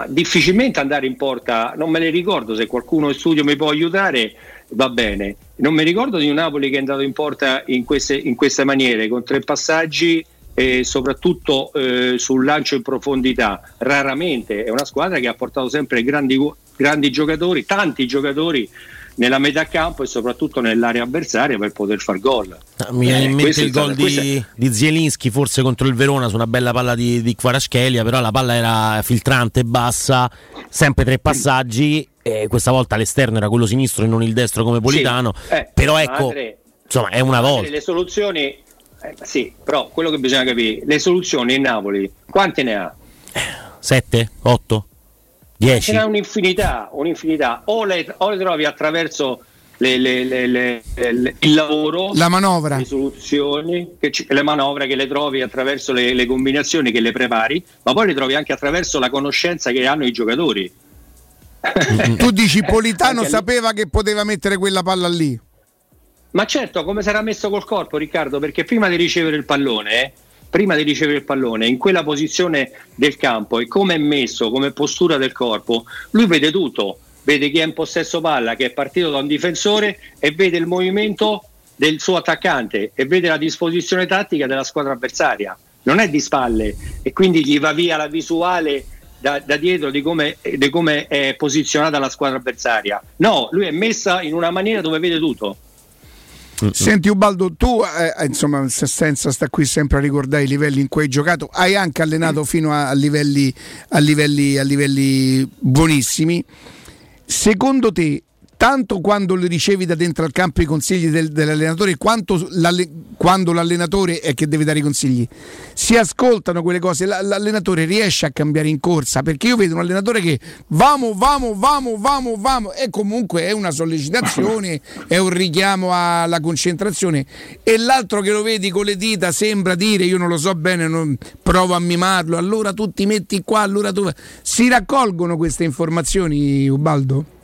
difficilmente andare in porta, non me ne ricordo se qualcuno in studio mi può aiutare, va bene. Non mi ricordo di un Napoli che è andato in porta in queste, in queste maniere, con tre passaggi e soprattutto eh, sul lancio in profondità. Raramente è una squadra che ha portato sempre grandi, grandi giocatori, tanti giocatori nella metà campo e soprattutto nell'area avversaria per poter far gol. Ah, Mi viene Eh, in mente questo è il gol di, di Zielinski forse contro il Verona su una bella palla di, di Kvaratskhelia, però la palla era filtrante, bassa, sempre tre passaggi e questa volta l'esterno era quello sinistro e non il destro come Politano. Sì, eh, però ecco, Andre- insomma è una Andre, volta. Le soluzioni, eh, sì, però quello che bisogna capire, le soluzioni in Napoli, quante ne ha? 7, 8, Ce 10. n'è un'infinità, un'infinità. O le, o le trovi attraverso le- le- le- le- le- il lavoro, La manovra. le soluzioni, che ci- le manovre che le trovi attraverso le, le combinazioni che le prepari, ma poi le trovi anche attraverso la conoscenza che hanno i giocatori. Tu dici Politano sapeva che poteva mettere quella palla lì. Ma certo, come sarà messo col corpo Riccardo? Perché prima di ricevere il pallone, eh, prima di ricevere il pallone, in quella posizione del campo e come è messo, come postura del corpo, lui vede tutto, vede chi è in possesso palla, che è partito da un difensore e vede il movimento del suo attaccante e vede la disposizione tattica della squadra avversaria. Non è di spalle e quindi gli va via la visuale da, da dietro di come, di come è posizionata la squadra avversaria. No, lui è messa in una maniera dove vede tutto. Senti Ubaldo, tu eh, insomma se- senza sta qui sempre a ricordare i livelli in cui hai giocato, hai anche allenato fino a, a livelli, a, livelli, a livelli buonissimi. Secondo te, tanto quando li ricevi da dentro al campo i consigli del- dell'allenatore, quanto l'alle- quando l'allenatore è che deve dare i consigli, si ascoltano quelle cose, la- l'allenatore riesce a cambiare in corsa, perché io vedo un allenatore che vamo, vamo, vamo, vamo, vamo, e comunque è una sollecitazione, è un richiamo alla concentrazione, e l'altro che lo vedi con le dita sembra dire, io non lo so bene, non- provo a mimarlo, allora tu ti metti qua, allora tu... Si raccolgono queste informazioni, Ubaldo?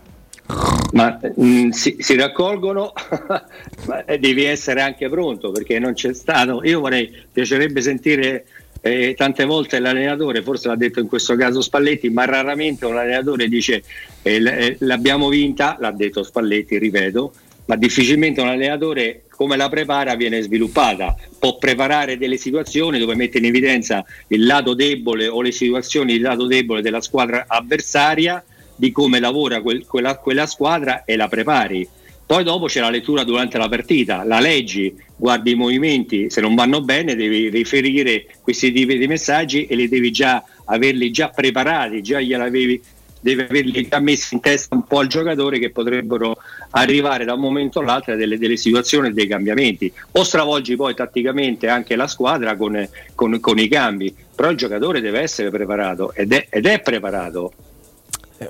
Ma mm, si, si raccolgono, ma eh, devi essere anche pronto perché non c'è stato. Io vorrei, piacerebbe sentire eh, tante volte l'allenatore, forse l'ha detto in questo caso Spalletti, ma raramente un allenatore dice eh, eh, l'abbiamo vinta, l'ha detto Spalletti, ripeto, ma difficilmente un allenatore come la prepara viene sviluppata. Può preparare delle situazioni dove mette in evidenza il lato debole o le situazioni il lato debole della squadra avversaria, di come lavora quel- quella, quella squadra e la prepari. Poi dopo c'è la lettura durante la partita, la leggi, guardi i movimenti, se non vanno bene devi riferire questi tipi di messaggi e li devi già averli già preparati, già gliel'avevi devi averli già messi in testa un po' al giocatore che potrebbero arrivare da un momento all'altro a delle, delle situazioni e dei cambiamenti. O stravolgi poi tatticamente anche la squadra con, con- con i cambi, però il giocatore deve essere preparato ed è, ed è preparato.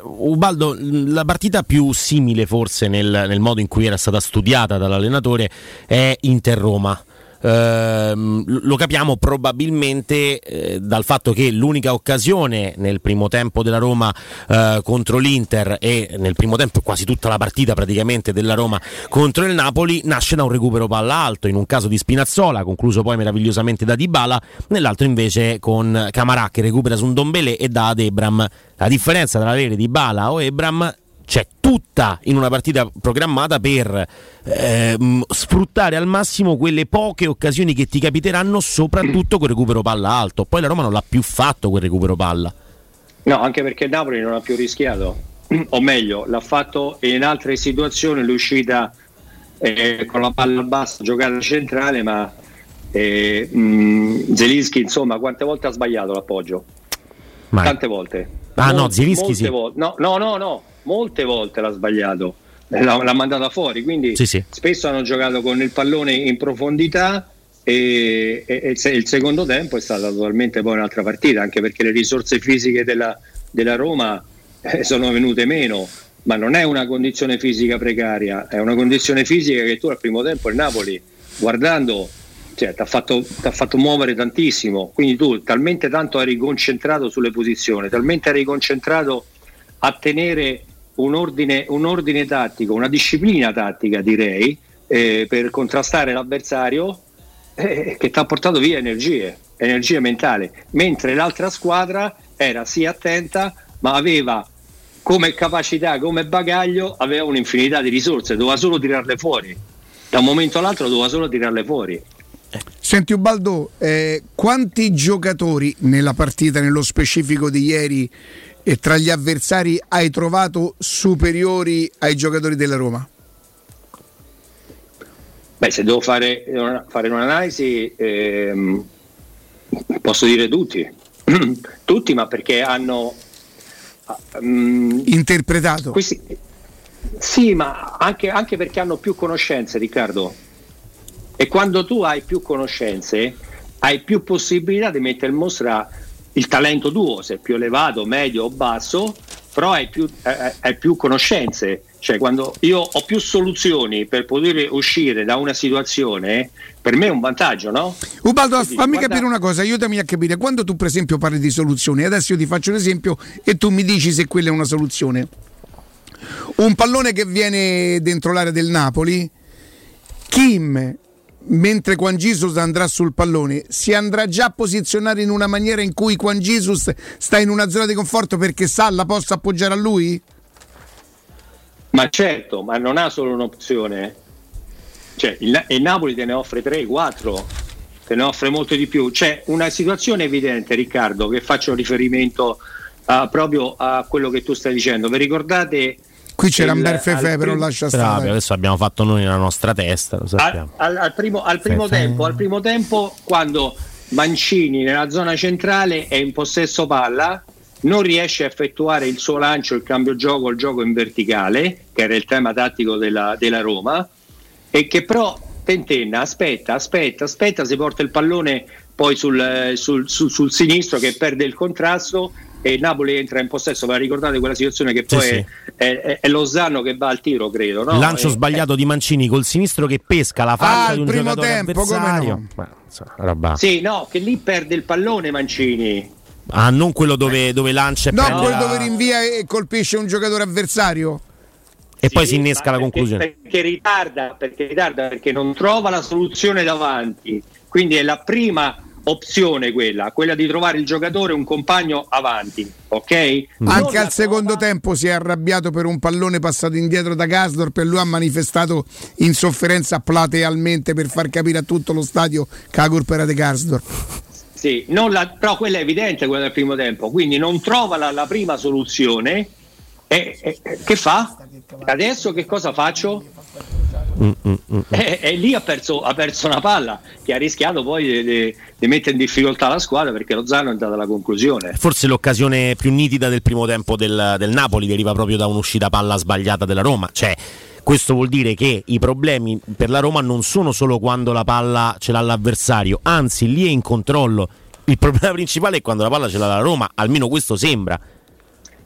Ubaldo, la partita più simile forse nel, nel modo in cui era stata studiata dall'allenatore è Inter-Roma. Ehm, lo capiamo probabilmente eh, dal fatto che l'unica occasione nel primo tempo della Roma eh, contro l'Inter e nel primo tempo quasi tutta la partita praticamente della Roma contro il Napoli nasce da un recupero palla alto, in un caso di Spinazzola, concluso poi meravigliosamente da Dybala, nell'altro invece con Camarà che recupera su un Dombele e da ad Ebram. La differenza tra avere Dybala o Ebram c'è tutta in una partita programmata per ehm, sfruttare al massimo quelle poche occasioni che ti capiteranno, soprattutto con recupero palla alto. Poi la Roma non l'ha più fatto quel recupero palla. No, anche perché Napoli non ha più rischiato, o meglio, l'ha fatto in altre situazioni, l'uscita eh, con la palla bassa, giocata centrale, ma eh, mh, Zelinski, insomma, quante volte ha sbagliato l'appoggio? Mai. Tante volte. Ah, no, Molte- Zielinski molte sì. volte. No, no, no, no, molte volte l'ha sbagliato. L'ha, l'ha mandata fuori, quindi Sì, sì. spesso hanno giocato con il pallone in profondità e, e- e il, se- il secondo tempo è stata totalmente poi un'altra partita, anche perché le risorse fisiche della, della Roma eh, sono venute meno, ma non è una condizione fisica precaria, è una condizione fisica che tu al primo tempo il Napoli, guardando, cioè, ti ha fatto, fatto muovere tantissimo, quindi tu talmente tanto eri concentrato sulle posizioni, talmente eri concentrato a tenere un ordine, un ordine tattico, una disciplina tattica direi, eh, per contrastare l'avversario eh, che ti ha portato via energie, energia mentale, mentre l'altra squadra era sì attenta, ma aveva come capacità, come bagaglio, aveva un'infinità di risorse, doveva solo tirarle fuori. Da un momento all'altro doveva solo tirarle fuori. Senti Ubaldo, eh, quanti giocatori nella partita, nello specifico di ieri, e tra gli avversari hai trovato superiori ai giocatori della Roma? Beh, se devo fare, fare un'analisi, ehm, posso dire tutti, tutti, ma perché hanno mm, interpretato. Questi, sì, ma anche, anche perché hanno più conoscenze, Riccardo. E quando tu hai più conoscenze, hai più possibilità di mettere in mostra il talento tuo, se è più elevato, medio o basso, però hai più, eh, hai più conoscenze, cioè quando io ho più soluzioni per poter uscire da una situazione, per me è un vantaggio, no? Ubaldo, Quindi, fammi guarda- capire una cosa, aiutami a capire. Quando tu, per esempio, parli di soluzioni, adesso io ti faccio un esempio e tu mi dici se quella è una soluzione. Un pallone che viene dentro l'area del Napoli, Kim, mentre Juan Jesus andrà sul pallone, si andrà già a posizionare in una maniera in cui Juan Jesus sta in una zona di conforto perché sa la possa appoggiare a lui? Ma certo, ma non ha solo un'opzione. Cioè, il, il Napoli te ne offre 3, 4, te ne offre molto di più. C'è una situazione evidente, Riccardo, che faccio riferimento ah, proprio a quello che tu stai dicendo. Vi ricordate? Qui c'era il- un bel fefè, però prim- lascia stare. adesso abbiamo fatto noi nella nostra testa, lo sappiamo. al, al primo, al primo fe- tempo, al primo tempo, quando Mancini nella zona centrale è in possesso palla, non riesce a effettuare il suo lancio, il cambio gioco, il gioco in verticale, che era il tema tattico della, della Roma, e che però tentenna, aspetta, aspetta, aspetta, si porta il pallone poi sul, eh, sul- sul- sul sinistro che perde il contrasto e il Napoli entra in possesso. Ma ricordate quella situazione che poi Sì, è, è- è- è Lozano che va al tiro, credo. No? Il lancio E- sbagliato di Mancini col sinistro che pesca la faccia Ah, di un al primo giocatore tempo, come avversario. no? Ma, insomma, roba- Sì, no, che lì perde il pallone Mancini. Ah, non quello dove, dove lancia e No, prende quello la- dove rinvia e colpisce un giocatore avversario. e poi si innesca la conclusione. Perché ritarda, perché ritarda, perché non trova la soluzione davanti. Quindi è la prima opzione quella, quella di trovare il giocatore, un compagno avanti, ok? Non Anche al secondo tempo si è arrabbiato per un pallone passato indietro da Gasdorp e lui ha manifestato insofferenza platealmente per far capire a tutto lo stadio che la colpa era di Gasdorp. Sì, non la- però quella è evidente, quella del primo tempo, quindi non trova la, la prima soluzione. E- e che fa? Adesso che cosa faccio? Mm, mm, mm. E, e lì ha perso, ha perso una palla che ha rischiato poi di, mettere in difficoltà la squadra perché Lozano è andato alla conclusione. Forse l'occasione più nitida del primo tempo del, del Napoli deriva proprio da un'uscita palla sbagliata della Roma. Cioè, questo vuol dire che i problemi per la Roma non sono solo quando la palla ce l'ha l'avversario, anzi lì è in controllo. Il problema principale è quando la palla ce l'ha la Roma, almeno questo sembra.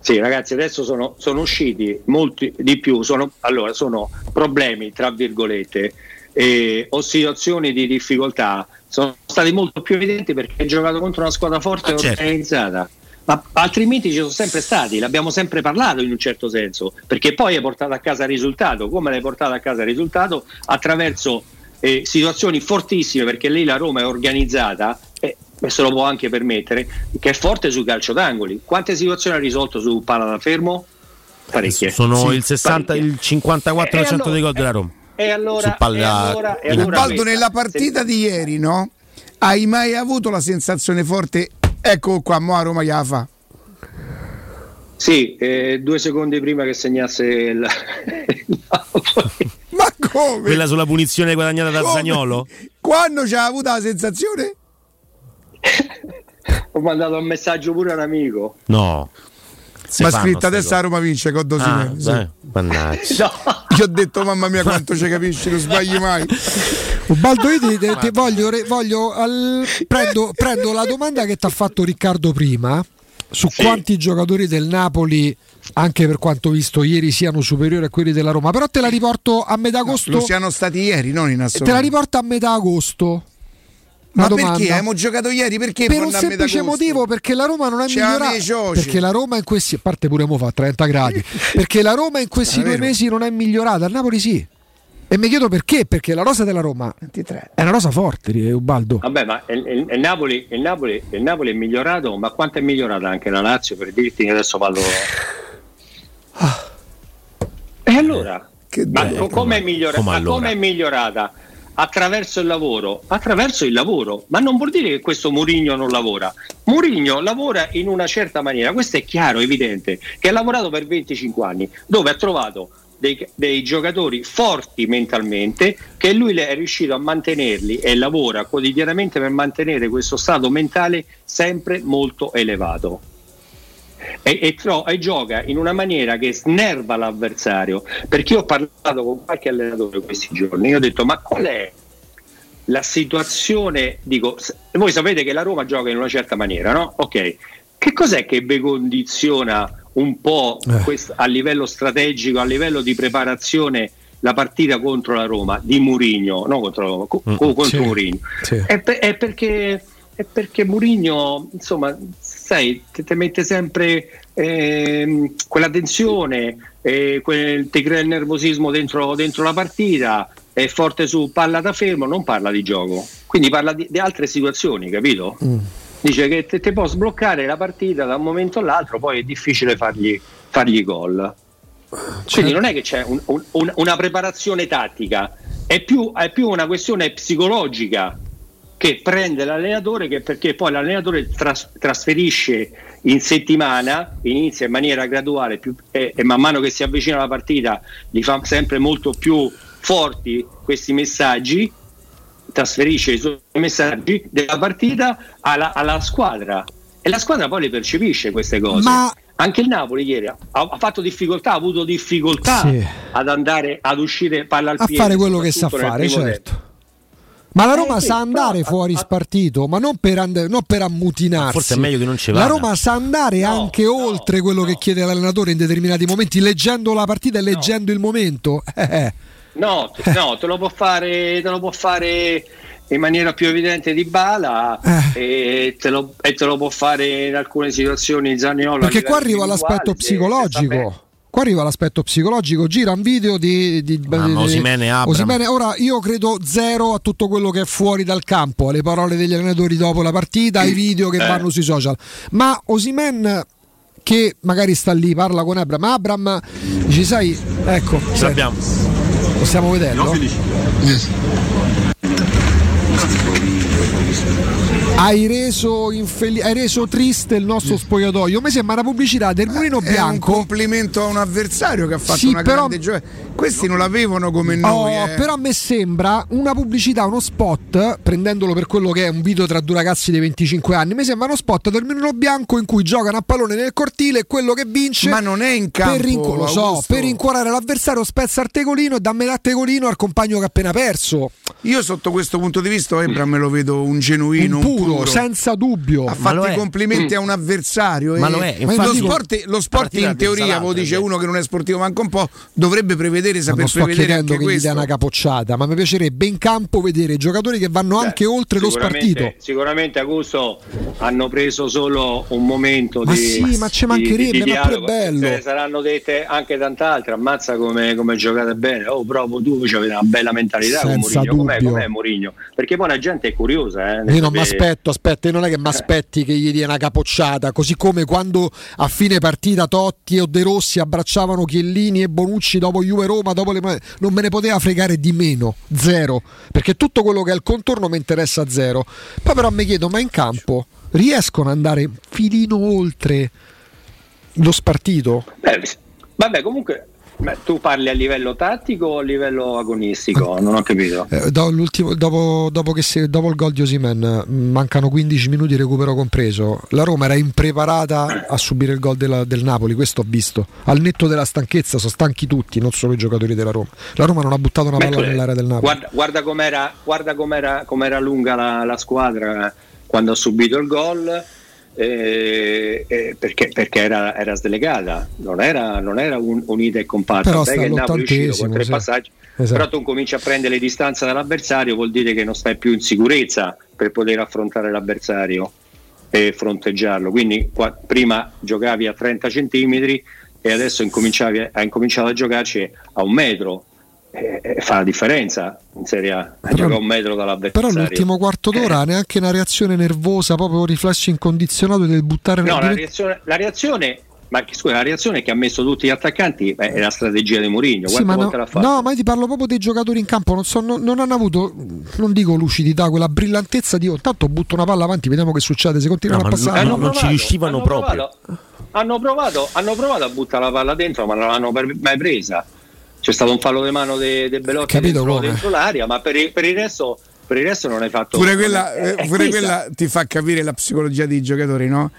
Sì, ragazzi, adesso sono, sono usciti molti di più. Sono, allora, sono problemi, tra virgolette, eh, o situazioni di difficoltà. Sono stati molto più evidenti perché hai giocato contro una squadra forte e certo. organizzata. Ma altrimenti ci sono sempre stati, l'abbiamo sempre parlato in un certo senso, perché poi hai portato a casa il risultato. Come l'hai portato a casa il risultato? Attraverso eh, situazioni fortissime, perché lì la Roma è organizzata e se lo può anche permettere, che è forte sui calcio d'angoli. Quante situazioni ha risolto su palla da fermo? Parecchie. Sono Sì, il 60, parecchie. il 54% E allora- dei gol della Roma. E allora, su palla- e allora, e allora Ubaldo, questa- nella partita di ieri, no? Hai mai avuto la sensazione forte? Ecco qua, mo a Roma gliela fa. Sì, eh, due secondi prima che segnasse il... Ma come? Quella sulla punizione guadagnata da Come? Zagnolo? Quando c'ha avuto la sensazione? Ho mandato un messaggio pure a un amico. No. Si Ma scritta adesso la Roma vince con Dosimene. Ah, sì. mannaggia. Gli ho detto mamma mia quanto ci capisci, non sbagli mai. Ubaldo, io ti, ti- ti voglio, voglio al- prendo, prendo la domanda che ti ha fatto Riccardo prima su quanti giocatori del Napoli, anche per quanto visto ieri, siano superiori a quelli della Roma. Però te la riporto a metà agosto. Lo siano stati ieri, non in te la assoluto. riporto a metà agosto. Ma Una perché? domanda. Abbiamo giocato ieri? Perché per un semplice motivo perché la Roma non è migliorata perché la Roma in questi a parte pure mo fa 30 gradi perché la Roma in questi due mesi non è migliorata il Napoli sì e mi chiedo perché perché la rosa della Roma è una rosa forte eh, Ubaldo Vabbè, ma il, il- il Napoli, il, Napoli, il Napoli è migliorato, ma quanto è migliorata anche la Lazio per dirti che adesso parlo... E allora? Ma co- come è migliorata? Come Ma come è migliorata? Attraverso il lavoro, attraverso il lavoro, ma non vuol dire che questo Murigno non lavora. Murigno lavora in una certa maniera, questo è chiaro, evidente, che ha lavorato per 25 anni, dove ha trovato dei, dei giocatori forti mentalmente, che lui è riuscito a mantenerli e lavora quotidianamente per mantenere questo stato mentale sempre molto elevato. E, e tro- e gioca in una maniera che snerva l'avversario perché io ho parlato con qualche allenatore questi giorni io ho detto ma qual è la situazione dico voi sapete che la Roma gioca in una certa maniera no? ok che cos'è che vi condiziona un po' Eh. quest- a livello strategico, a livello di preparazione la partita contro la Roma di Murigno, no contro co- co- contro Sì, Mourinho. sì. È, per- è perché è perché Murigno, insomma, sai, ti, ti mette sempre ehm, quella tensione, eh, quel- ti crea il nervosismo dentro, dentro la partita, è forte su palla da fermo, non parla di gioco, quindi parla di, di altre situazioni, capito? Dice che te, te può sbloccare la partita da un momento all'altro, poi è difficile fargli, fargli gol. Quindi non è che c'è un- un- una preparazione tattica, è più, è più una questione psicologica che prende l'allenatore che perché poi l'allenatore tras- trasferisce in settimana, inizia in maniera graduale più- e, e man mano che si avvicina la partita li fa sempre molto più forti questi messaggi, trasferisce i suoi messaggi della partita alla, alla squadra e la squadra poi le percepisce queste cose. Ma- Anche il Napoli ieri ha, ha fatto difficoltà, ha avuto difficoltà Sì. ad andare ad uscire palla al a piede. fare quello che sa fare, certo. tempo. Ma la Roma Eh, sì, sa andare però- fuori spartito, ma non per, and- non per ammutinarsi. Forse è meglio che non ci La vada. Roma sa andare anche oltre quello che chiede l'allenatore in determinati momenti, leggendo la partita e leggendo il momento. Eh, No, te- no, te lo può fare, te lo può fare in maniera più evidente di Bala Eh. e, te lo, e te lo può fare in alcune situazioni Zaniolo. a Perché qua arriva l'aspetto psicologico. Qua arriva l'aspetto psicologico, gira un video di, di, di- Osimhen e Abraham. Osimhen. Ora io credo zero a tutto quello che è fuori dal campo, alle parole degli allenatori dopo la partita, ai video che Eh. vanno sui social. Ma Osimen che magari sta lì, parla con Abram, Abram dici sai, ecco, senti, l'abbiamo. possiamo vederlo? Hai reso, infeli- hai reso triste il nostro spogliatoio. Mi sembra una pubblicità del Mulino È un Bianco. complimento a un avversario che ha fatto Sì, una però- grande gioia. Questi non l'avevano come noi. Oh, eh. Però a me sembra una pubblicità, uno spot, prendendolo per quello che è un video tra due ragazzi di 25 anni. Mi sembra uno spot del Mulino Bianco in cui giocano a pallone nel cortile e quello che vince. Ma non è in campo, Per, rincu- so, per rincuorare l'avversario, spezza il tegolino e dammi l'attegolino al compagno che ha appena perso. Io sotto questo punto di vista Ebra me lo vedo un genuino, Un un puro, senza dubbio. Ha fatto lo i complimenti Mm. a un avversario. Ma e- lo è, lo infatti- sport, lo sport in teoria, lo dice sì. uno che non è sportivo manco un po', dovrebbe prevedere, saper non sto prevedere chiedendo anche che gli dia questo. una capocciata, ma mi piacerebbe in campo vedere giocatori che vanno anche oltre lo spartito. Sicuramente Augusto hanno preso solo un momento Ma di, sì, ma ci di- mancherebbe, di ma pure bello. Se ne saranno dette anche tante altre. Ammazza come, come giocate bene. Oh, proprio tu avevi una bella mentalità con Senza Mourinho. Com'è, dubbio. com'è Mourinho? Perché poi la gente è curiosa. Eh, Io non mi sapere- aspetto, aspetta, io non è che mi aspetti che gli dia una capocciata, così come quando a fine partita Totti e De Rossi abbracciavano Chiellini e Bonucci dopo Juve Roma, dopo le... non me ne poteva fregare di meno, zero, perché tutto quello che è il contorno mi interessa zero. Poi però mi chiedo, ma in campo riescono ad andare filino oltre lo spartito? Beh, vabbè, comunque ma tu parli a livello tattico o a livello agonistico? Non ho capito. Eh, do- dopo, dopo che si- dopo il gol di Osimen mancano 15 minuti recupero compreso la Roma era impreparata a subire il gol della- del Napoli questo ho visto al netto della stanchezza sono stanchi tutti non solo i giocatori della Roma la Roma non ha buttato una Beh, palla nell'area del Napoli Guarda, guarda com'era, guarda com'era, com'era lunga la, la squadra quando ha subito il gol. Eh, eh, perché, perché era, era slegata, non era, non era un- unita e compatta. Però che il Napoli è uscito con tre sì. passaggi, Esatto. però tu cominci a prendere le distanze dall'avversario, vuol dire che non stai più in sicurezza per poter affrontare l'avversario e fronteggiarlo. Quindi qua- prima giocavi a 30 centimetri e adesso incominciavi, hai incominciato a giocarci a un metro. Eh, eh, fa la differenza in Serie A, gioca a un metro però dall'avversario. l'ultimo quarto d'ora neanche una reazione nervosa proprio un riflesso incondizionato del buttare No, nel la reazione, la reazione, ma che- scusa, la reazione che ha messo tutti gli attaccanti beh, è la strategia di Mourinho. Sì, no, l'ha fatto? no, ma io ti parlo proprio dei giocatori in campo. Non, so, non, non hanno avuto, non dico lucidità, quella brillantezza di oh, tanto butto una palla avanti, vediamo che succede. Se continuano No, a passare, non- non ci riuscivano hanno proprio. Provato, hanno, provato, hanno provato a buttare la palla dentro, ma non l'hanno mai presa. C'è stato un fallo di mano de, de Belotti Capito dentro, dentro l'aria, ma per, il- per il resto, per il resto non hai fatto Pure quella, eh, pure quella ti fa capire la psicologia dei giocatori, no?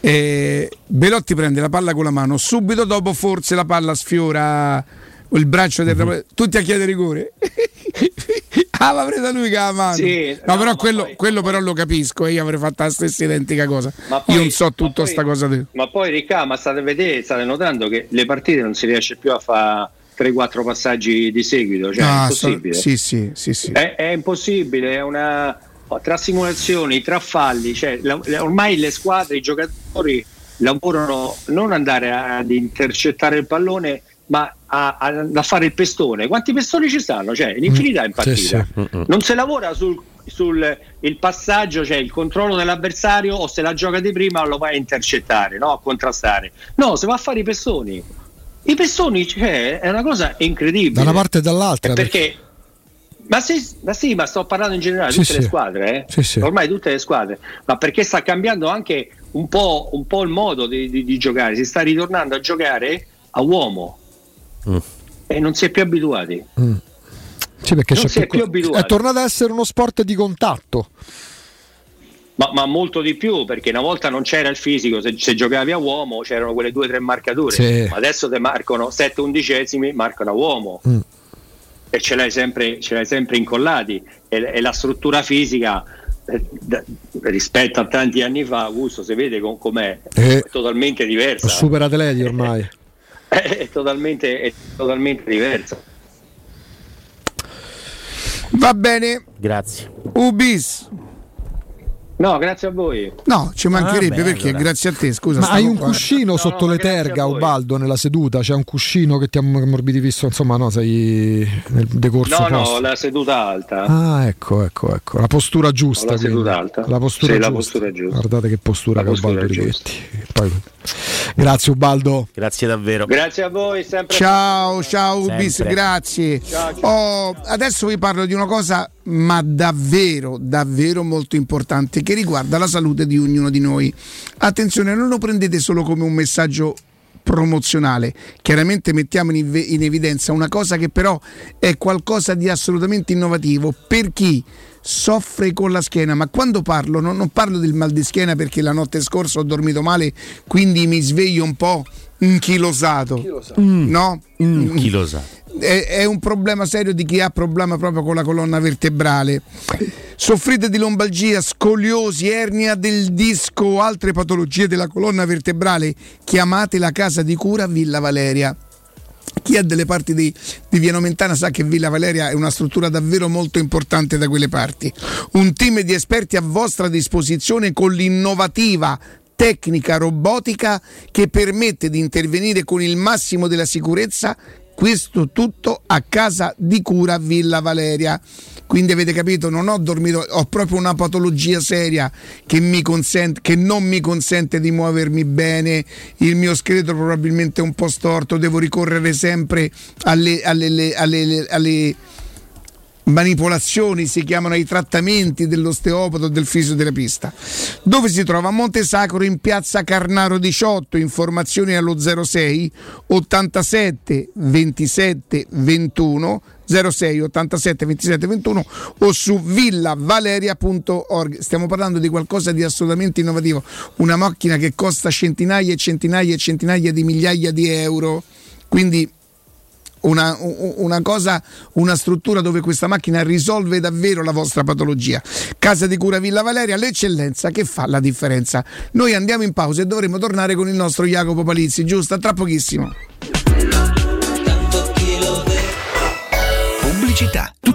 Eh, Belotti prende la palla con la mano, subito dopo forse la palla sfiora il braccio del tutti a chiedere rigore. Ah, ma presa lui che ha la mano. Sì, no, no, però quello, poi- quello però lo capisco e io avrei fatto la stessa identica cosa. Ma poi- io non so tutta sta cosa. Di... Ma poi Ricca, ma state vedere, state notando che le partite non si riesce più a fare 3-4 passaggi di seguito, cioè è Ah, so- impossibile. sì, sì, sì, sì. È, è impossibile, è una tra simulazioni, tra falli, cioè, la- ormai le squadre, i giocatori lavorano non andare ad intercettare il pallone, ma a, a- a fare il pestone. Quanti pestoni ci stanno? Cioè, l'infinità in partita. Non si lavora sul, sul il passaggio, cioè il controllo dell'avversario, o se la gioca di prima lo vai a intercettare, no? a contrastare. No, si va a fare i pestoni. I pestoni, cioè, è una cosa incredibile. Da una parte e dall'altra. Perché, ma, sì, ma sì, ma sto parlando in generale, Sì, tutte le sì. squadre, eh? Ormai tutte le squadre, ma perché sta cambiando anche un po', un po' il modo di, di- di giocare, si sta ritornando a giocare a uomo e non si è più abituati. Sì, perché Non si è più abituati. È tornato ad essere uno sport di contatto. Ma, ma molto di più, perché una volta non c'era il fisico, se, se giocavi a uomo c'erano quelle due o tre marcature, Sì. ma adesso te marcano 7 undicesimi, marcano a uomo Mm. e ce l'hai sempre, ce l'hai sempre incollati e, e la struttura fisica eh, da- rispetto a tanti anni fa, Augusto, si vede com- com'è, Eh. è totalmente diversa, Super atleti ormai. è, totalmente, è totalmente diversa. Va bene. Grazie. Ubis. No, grazie a voi. No, ci mancherebbe Ah, beh, perché allora. grazie a te, scusa. Ma hai un qua. cuscino sotto le terga, Ubaldo, nella seduta? C'è un cuscino che ti ha ammorbidi visto, insomma, no, sei nel decorso No, no, posto. la seduta alta. Ah, ecco, ecco, ecco. La postura giusta. Ho la seduta quindi. alta. La postura Sì, la giusta. postura giusta. Guardate che postura La che postura Ubaldo. Righetti. Poi- Grazie Ubaldo. Grazie davvero. Grazie a voi, sempre. Ciao, ciao Ubis, Sempre. grazie. Oh, adesso vi parlo di una cosa, ma davvero, davvero molto importante, che riguarda la salute di ognuno di noi. Attenzione, non lo prendete solo come un messaggio promozionale. Chiaramente mettiamo in, ev- in evidenza una cosa che però è qualcosa di assolutamente innovativo per chi soffre con la schiena, ma quando parlo non, non parlo del mal di schiena perché la notte scorsa ho dormito male, quindi mi sveglio un po' inchilosato. No? Chi lo sa? è, è un problema serio di chi ha problema proprio con la colonna vertebrale. Soffrite di lombalgia, scoliosi, ernia del disco o altre patologie della colonna vertebrale? Chiamate la casa di cura Villa Valeria. Chi è delle parti di, di Via Nomentana sa che Villa Valeria è una struttura davvero molto importante da quelle parti. Un team di esperti a vostra disposizione con l'innovativa tecnica robotica che permette di intervenire con il massimo della sicurezza. Questo tutto a casa di cura Villa Valeria. Quindi avete capito, non ho dormito, ho proprio una patologia seria che, mi consente, che non mi consente di muovermi bene, il mio scheletro probabilmente è un po' storto, devo ricorrere sempre alle, alle- alle- alle- manipolazioni, si chiamano i trattamenti dell'osteopata o del fisioterapista. Dove si trova? A Monte Sacro in piazza Carnaro 18, informazioni allo 06 87 27 21 06 87 27 21 o su villavaleria.org. Stiamo parlando di qualcosa di assolutamente innovativo, una macchina che costa centinaia e centinaia e centinaia di migliaia di euro. Quindi una, una cosa, una struttura dove questa macchina risolve davvero la vostra patologia. Casa di cura Villa Valeria, l'eccellenza che fa la differenza. Noi andiamo in pausa e dovremo tornare con il nostro Jacopo Palizzi, giusto? Tra pochissimo. Pubblicità.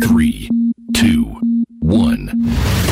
3, 2, 1.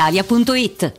brispalitalia.it.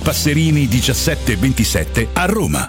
Passerini 1727 a Roma.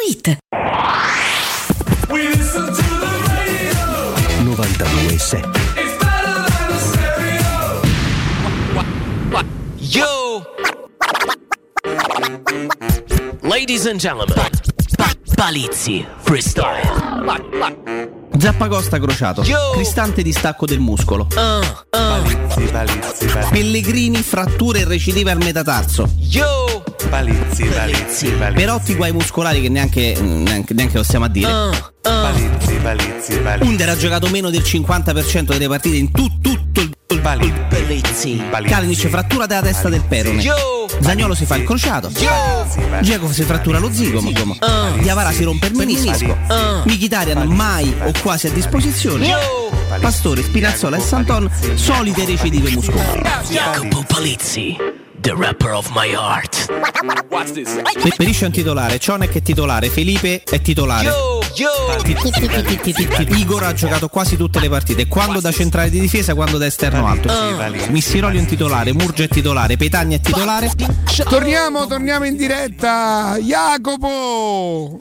92.7 Yo! Ladies and gentlemen, Palizzi Freestyle. Zappacosta crociato. Cristante distacco del muscolo. Palizzi, palizzi, Pellegrini, fratture e recidive al metatarso. Yo! Palizzi, palizzi, palizzi. Perotti guai muscolari che neanche, neanche, neanche lo stiamo a dire. Palizzi, palizzi, palizzi. Under ha giocato meno del 50% delle partite in tu- tutto il Palizzi. Kalinic frattura della testa del perone. Zagnolo si fa il crociato. Dzeko si frattura lo zigomo. Diavara si rompe il menisco. Mkhitaryan mai o quasi a disposizione. Pastore, Spinazzola e Santon solite recidive muscolari. Jacopo Palizzi, the rapper of my heart. È un titolare, Cionek è titolare, Felipe è titolare. Igor ha giocato quasi tutte le partite, quando da centrale di difesa, quando da esterno alto. Missiroli è un titolare, Murgia è titolare, Petagna è titolare. Torniamo, torniamo in diretta. Jacopo!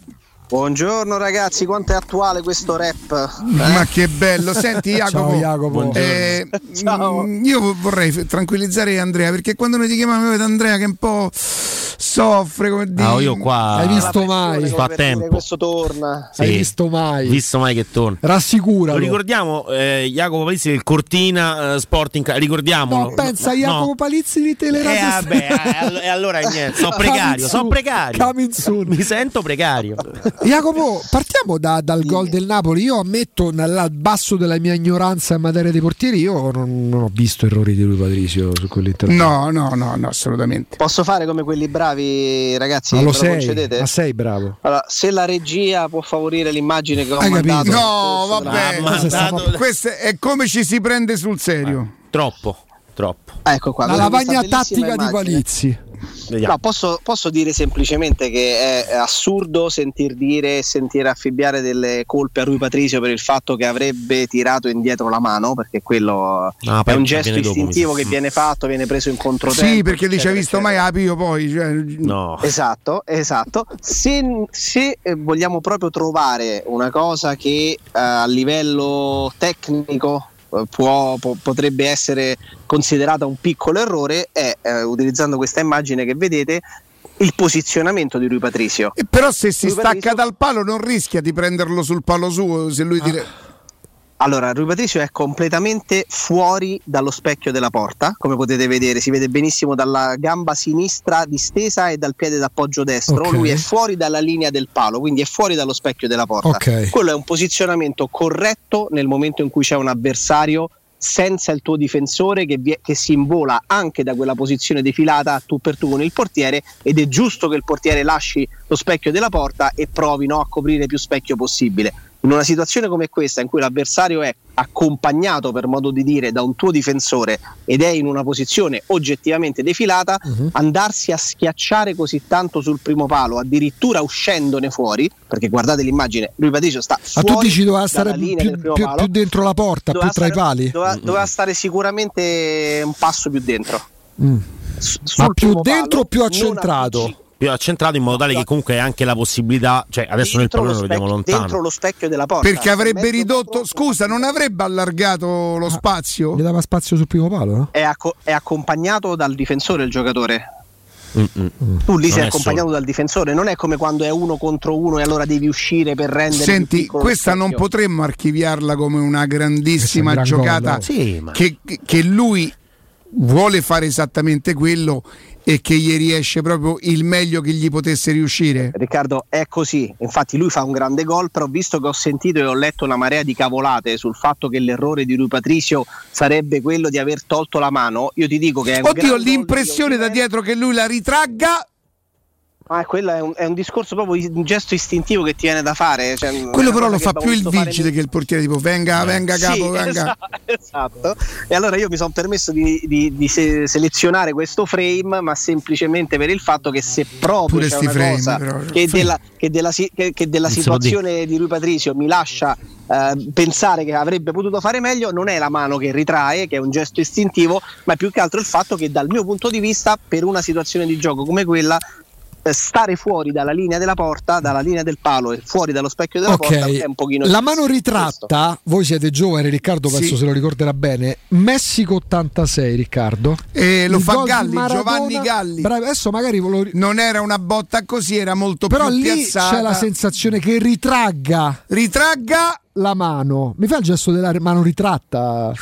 Buongiorno ragazzi, quanto è attuale questo rap? Ma che bello, senti Jacopo, Ciao, Jacopo. eh, mm, io vorrei tranquillizzare Andrea perché quando noi ti chiamiamo ad Andrea che un po' soffre come dire. Ah, io qua. Hai visto mai? Sto a tempo. Questo torna. Sì. Hai visto mai? Visto mai che torna. Rassicuralo. Lo ricordiamo, eh, Jacopo Palizzi del Cortina eh, Sporting, ricordiamolo. No, pensa a Jacopo No. Palizzi di Teleradio. Eh, vabbè, eh, all- e allora niente, sono precario, sono precario. Mi sento precario. Jacopo, partiamo da- dal gol del Napoli. Io ammetto, nel- al basso della mia ignoranza in materia dei portieri, io non, non ho visto errori di lui Patrizio su quell'intervento. No, no, no, no, assolutamente. Posso fare come quelli bravi ragazzi? Ma lo sei, concedete? ma sei bravo. Allora, se la regia può favorire l'immagine che ho Hai capito? mandato No, nel corso vabbè, mandato- questo è come ci si prende sul serio. Troppo, troppo. Ecco qua, La lavagna tattica di immagine? Palizzi. No, posso, posso dire semplicemente che è assurdo sentir dire e sentire affibbiare delle colpe a Rui Patricio per il fatto che avrebbe tirato indietro la mano, perché quello Ah, è un gesto dopo, istintivo sa. che viene fatto, viene preso in controtempo. Sì, perché dice eccetera, visto mai Apio poi. Cioè, No. Esatto, esatto. Se, se, eh, vogliamo proprio trovare una cosa che eh, a livello tecnico eh, può- po- potrebbe essere considerata un piccolo errore, è eh, utilizzando questa immagine che vedete il posizionamento di Rui Patricio. E però se si Rui stacca Patricio- dal palo non rischia di prenderlo sul palo suo se lui dire Allora, Rui Patricio è completamente fuori dallo specchio della porta, come potete vedere, si vede benissimo dalla gamba sinistra distesa e dal piede d'appoggio destro. Ok. Lui è fuori dalla linea del palo, quindi è fuori dallo specchio della porta. Ok. Quello è un posizionamento corretto nel momento in cui c'è un avversario senza il tuo difensore che, vie- che si invola anche da quella posizione defilata tu per tu con il portiere ed è giusto che il portiere lasci lo specchio della porta e provi no, a coprire più specchio possibile. In una situazione come questa in cui l'avversario è accompagnato per modo di dire da un tuo difensore ed è in una posizione oggettivamente defilata, andarsi a schiacciare così tanto sul primo palo, addirittura uscendone fuori, perché guardate l'immagine, lui Patricio sta Ma fuori tu dici doveva stare più, più- più dentro la porta, più Doveva tra i stare- pali? Doveva, doveva stare sicuramente un passo più dentro. Mm. S- Ma più dentro o più accentrato? Più accentrato in modo tale che comunque anche la possibilità, cioè adesso nel dentro pallone lo lo vediamo specchio- lontano. Dentro lo specchio della porta. perché avrebbe Mezzo ridotto scusa non avrebbe allargato lo spazio Gli dava spazio sul primo palo, no? è, acco- è accompagnato dal difensore il giocatore. Mm, Tu lì Non sei è accompagnato solo. dal difensore, non è come quando è uno contro uno e allora devi uscire per rendere Senti, questa non specchio. potremmo archiviarla come una grandissima gran giocata Sì, ma- che, che lui vuole fare esattamente quello e che gli riesce proprio il meglio che gli potesse riuscire. Riccardo è così, infatti lui fa un grande gol, però visto che ho sentito e ho letto una marea di cavolate sul fatto che l'errore di Rui Patricio sarebbe quello di aver tolto la mano, io ti dico che è un Oddio, l'impressione da dietro che lui la ritragga Ah, quello è un, è un discorso proprio un gesto istintivo che ti viene da fare. cioè, quello però lo fa più il vigile che il portiere tipo venga, venga Sì, capo, venga. esatto, esatto. E allora io mi sono permesso di, di- di se- selezionare questo frame, ma semplicemente per il fatto che se proprio Pure c'è sti una frame, cosa però. che Frame. della, che della si- che- che della situazione di Rui Patricio mi lascia eh, pensare che avrebbe potuto fare meglio, non è la mano che ritrae, che è un gesto istintivo, ma è più che altro il fatto che dal mio punto di vista, per una situazione di gioco come quella, eh, stare fuori dalla linea della porta, dalla linea del palo e fuori dallo specchio della porta è un pochino la mano questo. ritratta, voi siete giovani, Riccardo penso Sì. se lo ricorderà bene. Messico 86, Riccardo. E lo Il fa Galli, Maradona- Giovanni Galli. Bravo, adesso magari lo Non era una botta così, era molto Però più lì piazzata. c'è la sensazione che ritragga ritragga la mano. Mi fa il gesto della mano ritratta?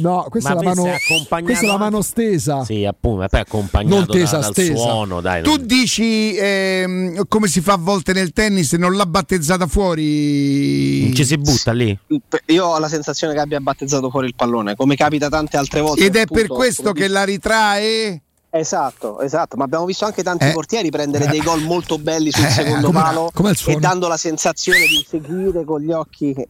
No, questa Ma è la mano accompagnato questa è la mano stesa. Sì, appunto, ma poi accompagnato Non tesa, da- dal stesa. suono, dai. Tu non- dici ehm, come si fa a volte nel tennis, non l'ha battezzata fuori. non ci si butta lì. Io ho la sensazione che abbia battezzato fuori il pallone, come capita tante altre volte. Ed è appunto, per questo che dici- la ritrae. Esatto, esatto, ma abbiamo visto anche tanti Eh. portieri prendere dei gol molto belli sul Eh, secondo palo e dando la sensazione di seguire con gli occhi.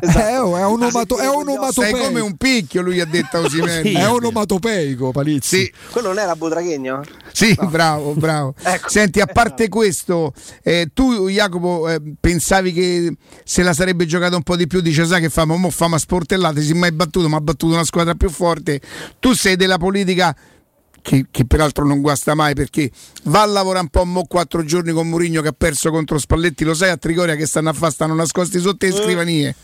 Eh, oh, è onomato- è Sei onomatopeico. come un picchio, lui ha detto a Osimhen. Sì. È onomatopeico, Palizzi. Sì, Quello non era Butraghegno? sì, bravo, bravo. Ecco. Senti, a parte questo, eh, tu Jacopo eh, pensavi che se la sarebbe giocata un po' di più, dice sai che famo, mo famo a sportellate, si è mai battuto, ma ha battuto una squadra più forte. Tu sei della politica che, che peraltro non guasta mai perché va a lavorare un po' mo quattro giorni con Mourinho che ha perso contro Spalletti, lo sai a Trigoria che stanno a fare, stanno nascosti sotto le scrivanie.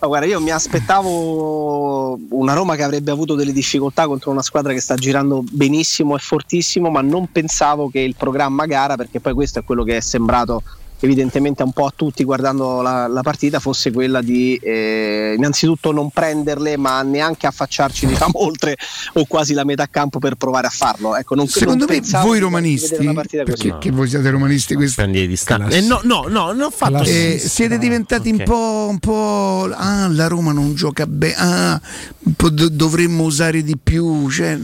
Ma guarda, io mi aspettavo una Roma che avrebbe avuto delle difficoltà contro una squadra che sta girando benissimo e fortissimo, ma non pensavo che il programma gara, perché poi questo è quello che è sembrato evidentemente un po' a tutti guardando la, la partita, fosse quella di eh, innanzitutto non prenderle, ma neanche affacciarci diciamo, oltre o quasi la metà campo per provare a farlo. Ecco, non, Secondo non me voi romanisti, perché che voi siete romanisti questi. Eh, no, no, no, non ho fatto Eh, siete diventati Ok. un po', un po'. Ah, la Roma non gioca bene. Ah, dovremmo usare di più. Cioè,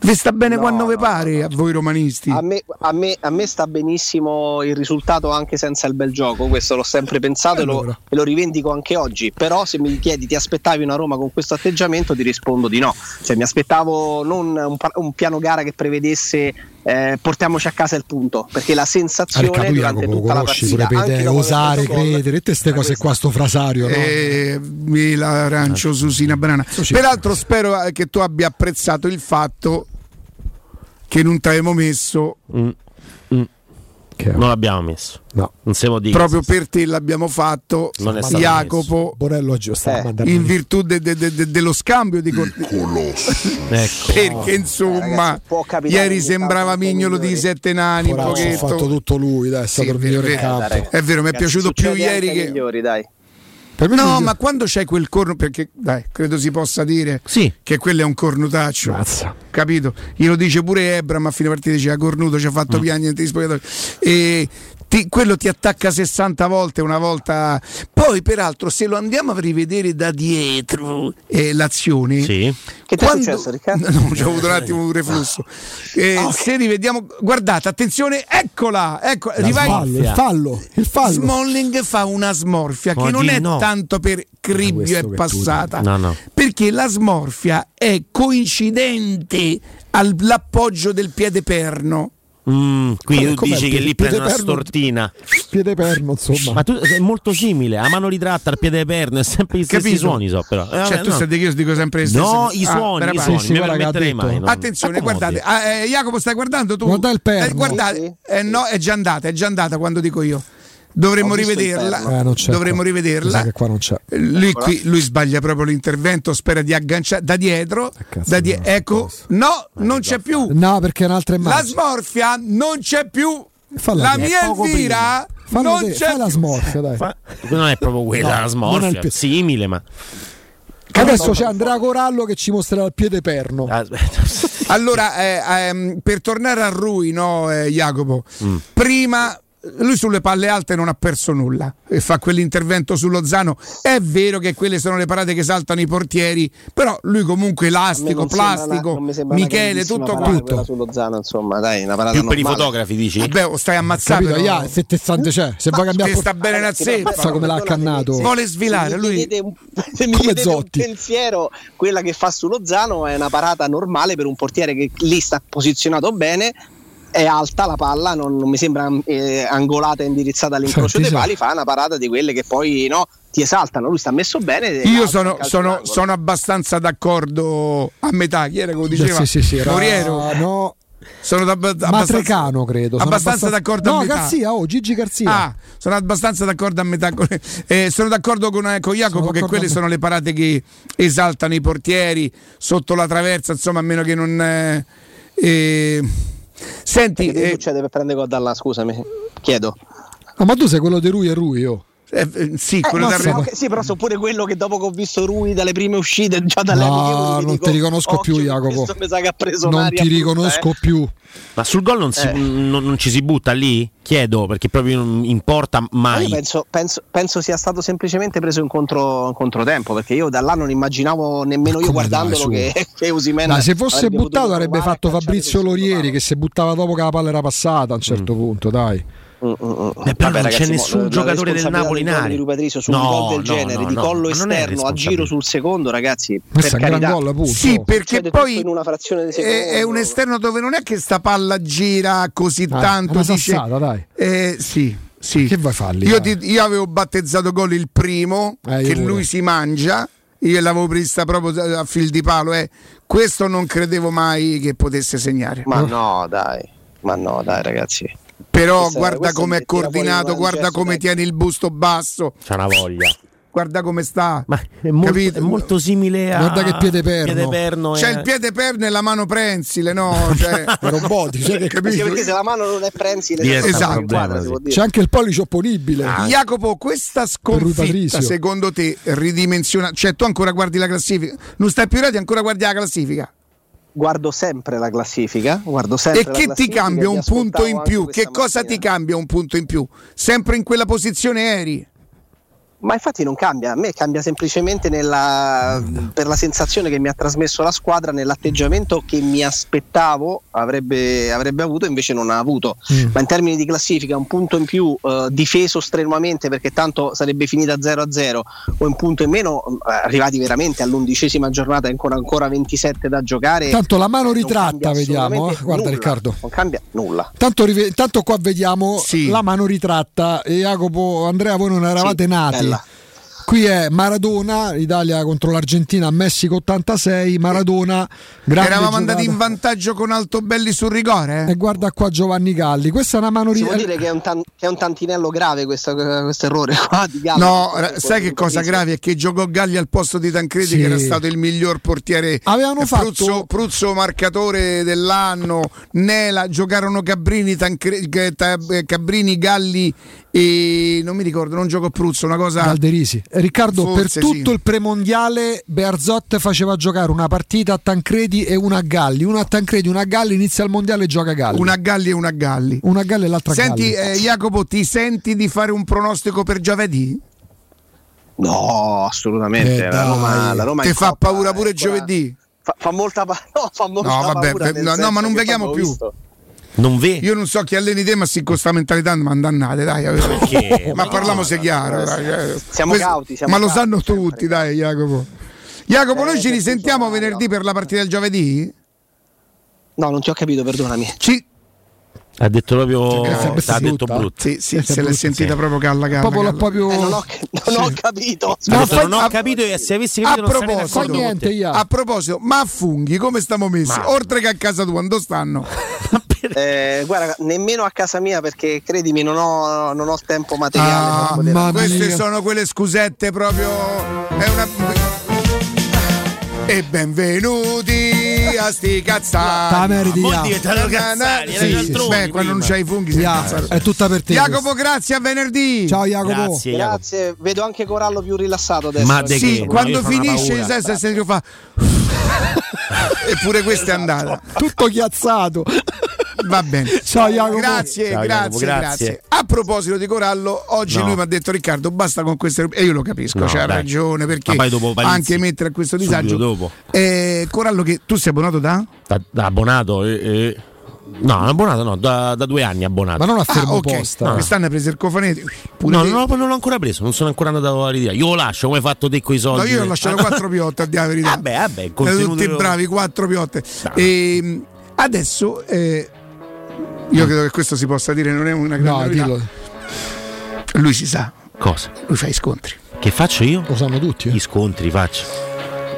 vi sta bene No, quando vi no, pare a voi romanisti. A me, a, me, a me sta benissimo il risultato anche senza il bel gioco, questo l'ho sempre pensato e, lo, e lo rivendico anche oggi, però se mi chiedi ti aspettavi una Roma con questo atteggiamento ti rispondo di no, cioè mi aspettavo non un, un piano gara che prevedesse eh, portiamoci a casa il punto, perché la sensazione tu durante tutta la conosci partita, pure osare, credere, e te ste cose qua, sto frasario, no? Eh, mi l'arancio Susina Banana. Peraltro spero eh, che tu abbia apprezzato il fatto che non ti avevamo messo Non l'abbiamo messo. No. Non siamo di proprio per te l'abbiamo fatto Non è stato Jacopo Borello oggi lo sta Eh, mandando in virtù de- de- de- de- dello scambio di cor- Ecco. perché insomma Eh, ragazzi, ieri sembrava mignolo di sette nani un Corazzo, ha fatto tutto lui, dai, è Sì, stato è il vero, migliore è vero. campo. è vero mi è Ragazzi, piaciuto più ieri che migliori, dai. No, migliore- ma quando c'è quel corno, perché dai, credo si possa dire Sì. che quello è un cornutaccio. Mazza. Capito? Glielo dice pure Ebram a fine partita, dice "Ah, cornuto, ci ha fatto Mm. piangere di spogliatoio. E ti- quello ti attacca 60 volte una volta. Poi, peraltro, se lo andiamo a rivedere da dietro eh, l'azione, Sì. Che ti è quando- successo Riccardo? No, c'ho avuto un attimo un reflusso. Eh, Ah, ok. Se rivediamo, guardate, attenzione, eccola, ecco, rivai- il fallo, il fallo. Smalling fa una smorfia che Oh, non è no. tanto per Cribbio è che passata, No, no. perché la smorfia è coincidente all'appoggio del piede perno. Mm, qui Come- tu dici che lì prende una stortina. Piede perno, insomma. Ma tu è molto simile, a mano ritratta al piede perno, è sempre gli stessi Capito? suoni, so però. Eh, cioè, vabbè, tu no. sai che io dico sempre le stesse No, i Ah, suoni, bene, i suoni, Sì, sì, mi mai. no. Attenzione, guardate, ah, eh, Jacopo stai guardando tu? Guarda il perno. Eh, guardate, eh, no, è già andata, è già andata quando dico io. Dovremmo rivederla. Eh, non c'è Dovremmo rivederla. che qua non c'è. Lui, qui, lui sbaglia proprio l'intervento, spera di agganciare da dietro. cazzo, da die- no, ecco, no, non c'è più. No, perché è un'altra La immagine. smorfia non c'è più. Falla la mia Elvira Fallo non vedere, c'è la più. smorfia, dai. Fa- Non è proprio quella No, la non è smorfia, piede. simile, ma Adesso c'è Andrea Corallo che ci mostrerà il piede perno. aspetta. Allora, eh, ehm, per tornare a Rui, no, eh, Jacopo, Mm. prima lui sulle palle alte non ha perso nulla e fa quell'intervento su Lozano. È vero che quelle sono le parate che saltano i portieri, però lui comunque A elastico, plastico, una Michele, tutto parata quanto. quella sullo Zano, insomma, dai, una parata più per i normale. fotografi dici? Vabbè, oh, stai ammazzato. Capito? Ya, se te stante c'è. Se vuoi cambiare che sta bene una però, zeppa. Come l'ha accannato. Vuole svilare, se mi lui- chiedete se mi Come chiedete un Zotti. pensiero, quella che fa su Lozano è una parata normale per un portiere che lì sta posizionato bene. È alta la palla, non, non mi sembra eh, angolata e indirizzata all'incrocio Senti, dei pali. Fa una parata di quelle che poi no, ti esaltano. Lui sta messo bene. Io sono, sono- sono abbastanza d'accordo a metà. Chi era che lo diceva? Sì, sì, sì, era- Moriero. no. Sono da- abbastanza, Matrecano, credo. Sono abbastanza d'accordo no, a metà. Garzia, oh, Gigi Garzia. Ah, sono abbastanza d'accordo a metà. Con, eh, sono d'accordo con, eh, con Jacopo Sono che quelle sono le parate che esaltano i portieri sotto la traversa, insomma, a meno che non. eh, eh, Senti, Che eh, succede per prendere gol dalla scusami, chiedo. Ah, ma tu sei quello di Rui e Rui, oh. Eh, eh, sì, Eh, quello ma da sì, però sono pure quello che dopo che ho visto Rui dalle prime uscite, già dalle No, non dico, ti riconosco più, Jacopo. Non ti brutta, riconosco eh. più. Ma sul gol non, si- Eh. non- non ci si butta lì? Chiedo perché proprio non importa Ma mai. io penso, penso- penso sia stato semplicemente preso in, contro, in controtempo perché io da là non immaginavo nemmeno io dai, guardandolo su? che, che Osimhen Dai, se fosse buttato avrebbe fatto Fabrizio Lorieri che si buttava dopo che la palla era passata a un certo punto, dai. Mm, mm, mm. Eh, però Vabbè, non c'è nessun giocatore del Napoli in area. di Rui Patricio su No, un gol del no, genere no, di collo esterno a giro sul secondo ragazzi Questo per è un gran carità gol, appunto. Sì, perché poi in una frazione di secondo è, è un esterno dove non è che sta palla gira così Ah, tanto. dice- sassata, dai. Eh, sì, sì. Che vai a farli? Io, dai? ti- io avevo battezzato gol il primo, Eh, che pure. lui si mangia, io l'avevo presa proprio a fil di palo. Eh. Questo non credevo mai che potesse segnare. Ma no, dai, ma no, dai, ragazzi. Però Questa- guarda questa come è coordinato, guarda come tiene il busto basso, C'ha una voglia. guarda come sta. Ma è molto, Capito? è molto simile a Guarda che piede perno. piede perno C'è e- il piede perno e la mano prensile, no? Cioè, robotico, cioè capito? perché se la mano non è prensile, un una problema, sì. C'è anche il pollice opponibile. Jacopo, questa sconfitta secondo te ridimensiona? Cioè, tu ancora guardi la classifica? Non stai più ready, ancora guardi la classifica? Guardo sempre la classifica, guardo sempre E che ti cambia un punto in più? Che cosa mattina. ti cambia un punto in più? Sempre in quella posizione eri? Ma infatti non cambia, a me cambia semplicemente nella, per la sensazione che mi ha trasmesso la squadra, nell'atteggiamento che mi aspettavo avrebbe, avrebbe avuto, invece non ha avuto. Ma in termini di classifica, un punto in più eh, difeso strenuamente perché tanto sarebbe finita 0-0 o un punto in meno, eh, arrivati veramente all'undicesima giornata e ancora, ancora 27 da giocare. Tanto la mano ritratta, vediamo. eh. Guarda nulla, Riccardo. Non cambia nulla. Tanto, rive- tanto qua vediamo Sì. la mano ritratta e Jacopo, Andrea, voi non eravate Sì, nati. Qui è Maradona, Italia contro l'Argentina, Messico 86, Maradona, Eravamo andati in vantaggio con Altobelli sul rigore? E guarda qua Giovanni Galli, questa è una mano Si può ritratta. dire che è un, tan- che è un tantinello grave questo, questo errore qua di Gallo. No, sai che cosa grave? È che giocò Galli al posto di Tancredi, Sì. che era stato il miglior portiere. Avevano Eh, fatto- Pruzzo, Pruzzo marcatore dell'anno, Nela, giocarono Cabrini, Tancre- che- Ta- eh, Cabrini, Galli e non mi ricordo, non giocò Pruzzo, una cosa. Calderisi. Riccardo, Forse per tutto sì. il premondiale Bearzot faceva giocare una partita a Tancredi e una a Galli. Una a Tancredi, una a Galli, inizia il mondiale e gioca a Galli. Una a Galli e una a Galli. Una a Galli e l'altra a Senti, Galli. eh, Jacopo, ti senti di fare un pronostico per giovedì? No, assolutamente. Eh, la Roma, la Roma Ti fa Coppa paura pure giovedì? Fa, fa molta, pa- no, fa molta No, vabbè, paura. no, no, ma non vediamo più. visto. Non vedi? Io non so chi alleni te, ma sì, con sta mentalità ma andannate, dai. Perché? ma parliamoci chiaro. dai, eh. Siamo Questo- cauti, siamo ma lo cauti, sanno sempre. tutti, dai, Jacopo. Jacopo, noi Eh, ci per risentiamo tutto venerdì Mario. per la partita del giovedì? No, non ti ho capito, perdonami. Ci... Ha detto proprio. Questa T'ha detto brutto. Sì, sì, Questa se l'è sentita sì. proprio calla, calla. proprio, l'ho calla. proprio... Eh, non ho, non ho capito. Ha Ma detto, fai- non ho a- capito e se avessi A capito non sarei proposito, Fa d'accordo con niente, te. A proposito, ma a funghi come stiamo messi? Ma- Oltre che a casa tua, dove stanno? Eh, guarda, nemmeno a casa mia perché credimi, non ho, non ho tempo materiale. Ah, poter. Queste mia. sono quelle scusette proprio. È una. E benvenuti a sti cazzati. meriti, Mo' Ia. diventano cazzari, Sì, sì, altroni beh, quando non c'hai i funghi incazzato. è tutta per te. Jacopo, grazie, a venerdì. Ciao Jacopo. Grazie, Jacopo. Grazie, vedo anche Corallo più rilassato adesso. Ma de Sì, che? quando No, finisce paura. sai, se senti fa. Eppure questa è andata. Tutto chiazzato. Va bene. Ciao Jacopo. Grazie, Ciao, grazie, Jacopo, grazie. grazie. A proposito di Corallo, oggi No. lui mi ha detto Riccardo, basta con queste e io lo capisco, No, c'ha dai. ragione perché anche mettere a questo disagio. dopo. Eh, Corallo che tu sei abbonato da? Da, da abbonato. eh, eh. No, abbonato no, da, da due anni abbonato. Ma non a Ah, fermo ok. posta. No, Quest'anno hai preso il cofanete. Pure No, te. no, non l'ho ancora preso, non sono ancora andato a ritirare. Io lo lascio come hai fatto te con i soldi. No, io ho lasciato quattro piotte a dire la verità. Vabbè, vabbè, tutti bravi, quattro piotte. No. E, adesso eh, io credo che questo si possa dire, non è una grande No, dillo. Lui si sa, Cosa? lui fa i scontri. Che faccio io? Lo sanno tutti. eh. Gli scontri faccio.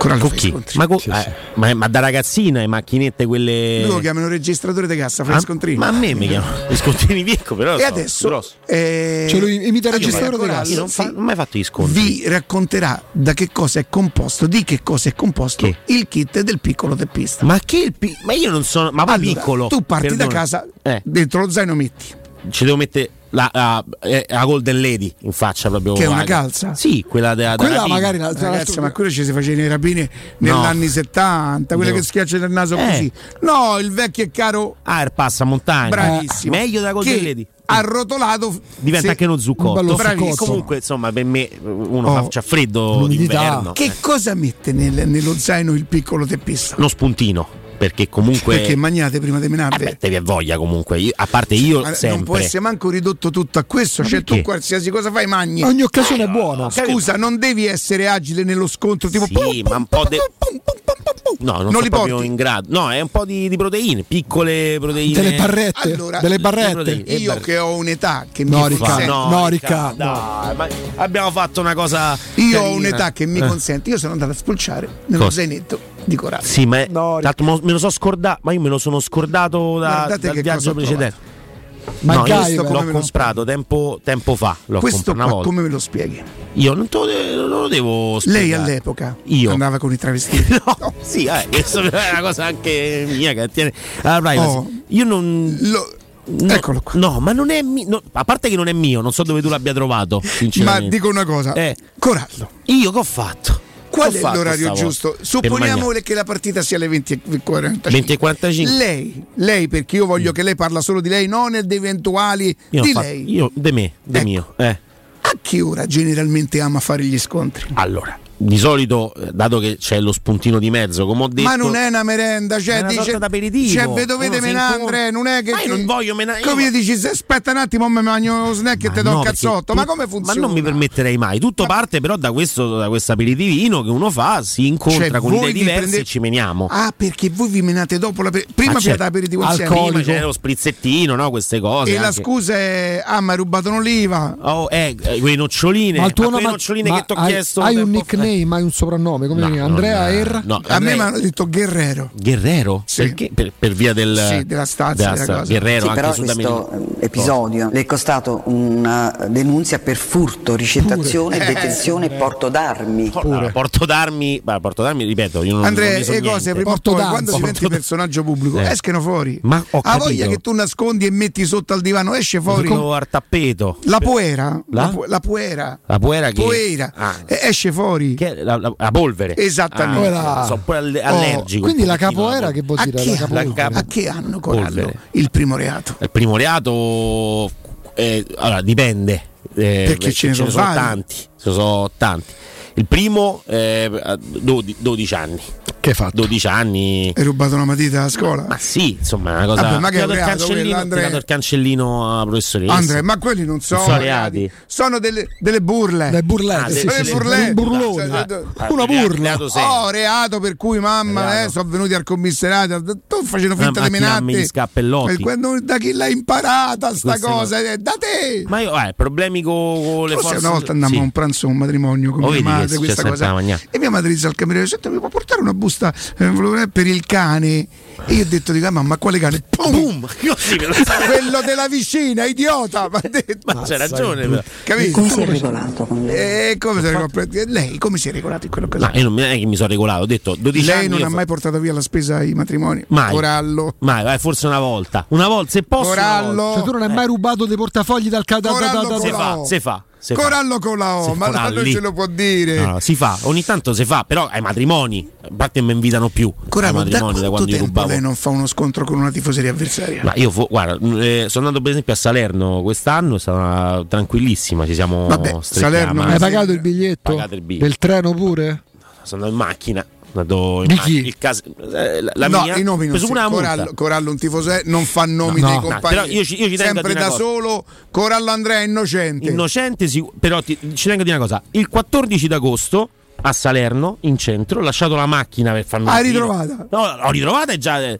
Corallo Con fa i chi? scontri. Ma, co- Sì, eh, sì. ma, ma da ragazzina, le macchinette quelle. Lui lo chiamano registratore di cassa, fa Ah, scontrini. Ma a me mi chiamano gli scontrini piccoli, però. e sono adesso grossi. eh, Cioè lui imita il registratore di cassa. Non, fa- non mai fatto gli scontri. vi racconterà da che cosa è composto, di che cosa è composto Che? il kit del piccolo teppista. Ma che il pi- Ma io non sono. Ma Allora, piccolo. Tu parti da perdona. casa, Eh, dentro lo zaino metti ci devo mettere la, la, eh, la Golden Lady in faccia proprio. Che è una calza? Sì, quella della Quella della magari rapina. la- Ragazzi, ma quello ci si faceva nei rapine negli No. anni 70, quelle No. che schiacciano il naso Eh. così. No, il vecchio e caro, Ah, il passamontagna. bravissimo. Meglio della Golden che Lady. Arrotolato Diventa anche uno zucchotto. zucchotto. Comunque, insomma, per me uno Oh. fa c'ha freddo L'umidità. d'inverno. Che cosa mette nel- nello zaino il piccolo teppista? Lo spuntino. Perché comunque Perché magnate prima di menarvi. Beh, devi voglia comunque. Io- a parte io Ma sempre Non può essere manco ridotto tutto a questo, Ma cioè tu perché? qualsiasi cosa fai magni. Ogni occasione è buona. Scusa, non devi essere agile nello scontro, tipo Sì, ma un po' de- No, non, Non sono li proprio porti? in grado. No, è un po' di, di proteine, piccole proteine. Delle barrette, Allora, delle le barrette. proteine. E Io barrette. che ho un'età che mi No, consente- Riccardo, no, Riccardo. Dai, ma abbiamo fatto una cosa. Io ho carina. un'età che mi Eh. consente, io sono andato a spulciare nello Cosa? zainetto di coraggio. Sì, ma l'altro mo- me lo so scordato, ma io me lo sono scordato da, dal viaggio precedente. Ma no, io l'ho lo comprato tempo, tempo fa. L'ho Questo qua come me lo spieghi? Io non, te lo, non lo devo spiegare. Lei all'epoca Io. andava con i travestiti. No, sì, eh, questa è una cosa anche mia che tiene alla privacy. Oh. Io non. No, Eccolo qua. No, ma non è mio. a parte che non è mio, non so dove tu l'abbia trovato. Ma dico una cosa, Eh. Corallo, Io che ho fatto? Qual è l'orario giusto? Supponiamo che la partita sia alle 20.45. 20.45. Lei, lei, perché io voglio che lei parla solo di lei, non di eventuali Io, di lei. io de me, de Ecco. mio. Eh. A che ora generalmente ama fare gli scontri? Allora, di solito, eh, dato che c'è lo spuntino di mezzo, come ho detto. Ma non è una merenda, cioè È una dice d'aperitivo. Cioè, ve dovete menare, non è che Ma io che- non voglio menare. io- Come dici, se aspetta un attimo, mi mangio uno snack e Ma ti do no, un cazzotto. tu- Ma come funziona? Ma non mi permetterei mai. Tutto parte però da questo da questo aperitivino che uno fa, si incontra Cioè, con idee diverse prendete- e ci meniamo. Ah, perché voi vi menate dopo la prima Ma abbiate certo, l'aperitivo insieme. Prima c'è lo sprizzettino, no? Queste cose. E la anche. scusa è ah, mi hai rubato un'oliva. Oh, eh, eh, quei noccioline. Ma il tuo quelle nome noccioline che ti ho chiesto. hai un tempo nickname, hai un soprannome, come No, non- Andrea R? no, A me Andrea- mi hanno detto Guerrero. Guerrero? Sì. Perché? Per, per via del, Sì, della stazza, della cosa. Guerrero Sì, anche però questo America. eh, episodio le è costato una denunzia per furto, ricettazione, Pure. detenzione e porto d'armi. Allora, porto d'armi, beh, porto d'armi, ripeto, io non, Andrea, non so le cose prima Porto poi, quando diventi Porto- personaggio pubblico, Eh. escono fuori. Ma ho Ha voglia capito. che tu nascondi e metti sotto al divano, esce fuori. Dico al tappeto. La puera, La? la, pu- la puera, La puera che Poera. Ah. eh, esce fuori. Che è la, la- la polvere. Esattamente. Ah, sono poi alle- Oh, allergico. Quindi la alla che vuol A dire? che, La capo- a che anno Corallo il primo reato? Il primo reato, eh, allora dipende. eh, Perché ce ne sono vari. tanti. Ce ne sono tanti. Il primo, eh, a 12, 12 anni. Che hai fatto? 12 anni. Hai rubato una matita a scola? Ma sì, insomma, è una cosa. Vabbè, ma che Ho tirato il reato cancellino, quello, ho Andrea? tirato il cancellino alla professoressa. Andrea, ma quelli non sono, sono reati. reati. sono delle, delle burle. Dai burlette, Ah, sì, delle sì, sì, burlette. un burlone. Cioè, Ah, una burla. reato. Oh, reato per cui mamma eh, sono venuti al commissariato, tu facendo finta Ma- di menate. da chi l'hai imparata sta Queste cosa? Eh, Da te! Ma io, eh, problemi con, con le Forse forze. una volta andammo sì. a un pranzo un matrimonio con Oh, mia vedi che madre questa cosa e mia madre dice al cameriere senta mi può portare una busta eh, per il cane e io ho detto dico, "Ah, mamma quale cane Pum! Boom! Quello della vicina idiota m'ha detto. Ma c'è ragione. però. capito? Come si è regolato con lei? E come si è regolato? lei come si è regolato in quell'occasione? Ma io non, non è che mi sono regolato, ho detto 12 lei anni. non io ha fa- mai portato via la spesa ai matrimoni Mai. Corallo Mai, forse una volta. Una volta, se posso. Corallo. Cioè, tu non hai mai rubato dei portafogli dal ca- da- da- da- Corallo da- Se fa, se fa. Se fa. Corallo con la O Se ma non coralli. ce lo può dire No, no, si fa, ogni tanto si fa, però ai matrimoni, a parte mi invitano più. Corallo ai da matrimoni da quanto quando rubavo. lei non fa uno scontro con una tifoseria avversaria? Ma io fu- guarda, eh, sono andato per esempio a Salerno quest'anno, è stata tranquillissima, ci siamo Vabbè, Salerno- Hai pagato il biglietto? Pagato il biglietto. Del treno pure? Sono andato in macchina. Andato in Di chi? Il cas- eh, la, la no, mia. i nomi non si- multa. Corallo, Corallo un tifoso è- non fa nomi No. dei No, compagni. però io ci- io ci tengo a Sempre dire da una cosa. solo, Corallo Andrea è innocente. Innocente, però ti, ci tengo a dire una cosa. Il 14 d'agosto a Salerno, in centro, ho lasciato la macchina per farmi giro. ritrovata? No, l'ho ritrovata e già. eh,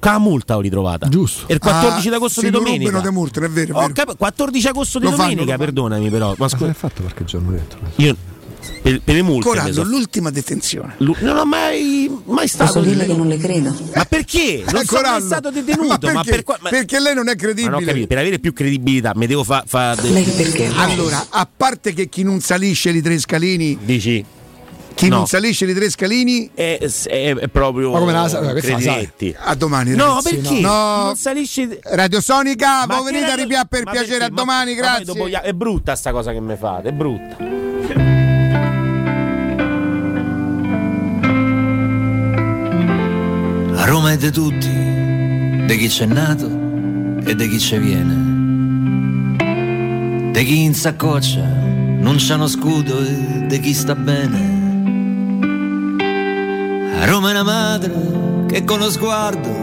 Con la multa ho ritrovata. Giusto. E il 14 Ah, d'agosto si di domenica. te multano, è vero, è vero. cap- 14 agosto di Lo domenica, fanno. perdonami, però. Ma Cosa scusa, hai fatto qualche giorno detto? io per, per le multe. Corallo, l'ultima detenzione. Lu- non ho mai, mai stato. Posso dirle che non le credo? Ma perché? Non Eh, sono mai stato detenuto. ma Ma, perché? per qua- ma- Perché lei non è ma non credibile. capito, per avere più credibilità mi devo fare. Fa Lei perché? Allora, a parte che chi non salisce i tre scalini, Dici. chi No. non salisce i tre scalini, È, è- è proprio. Ma come la Credinetti. a domani. No, ragazzi. perché? No. Non salisci. Radio Sonica, Ma venite a radio- ripiare per ma piacere perché? a domani, Ma- ma grazie. dopo- è brutta sta cosa che mi fate, è brutta. A Roma è di tutti, di chi c'è nato e di chi ci viene. Di chi in saccoccia non c'ha uno scudo e di chi sta bene. A Roma è una madre che con lo sguardo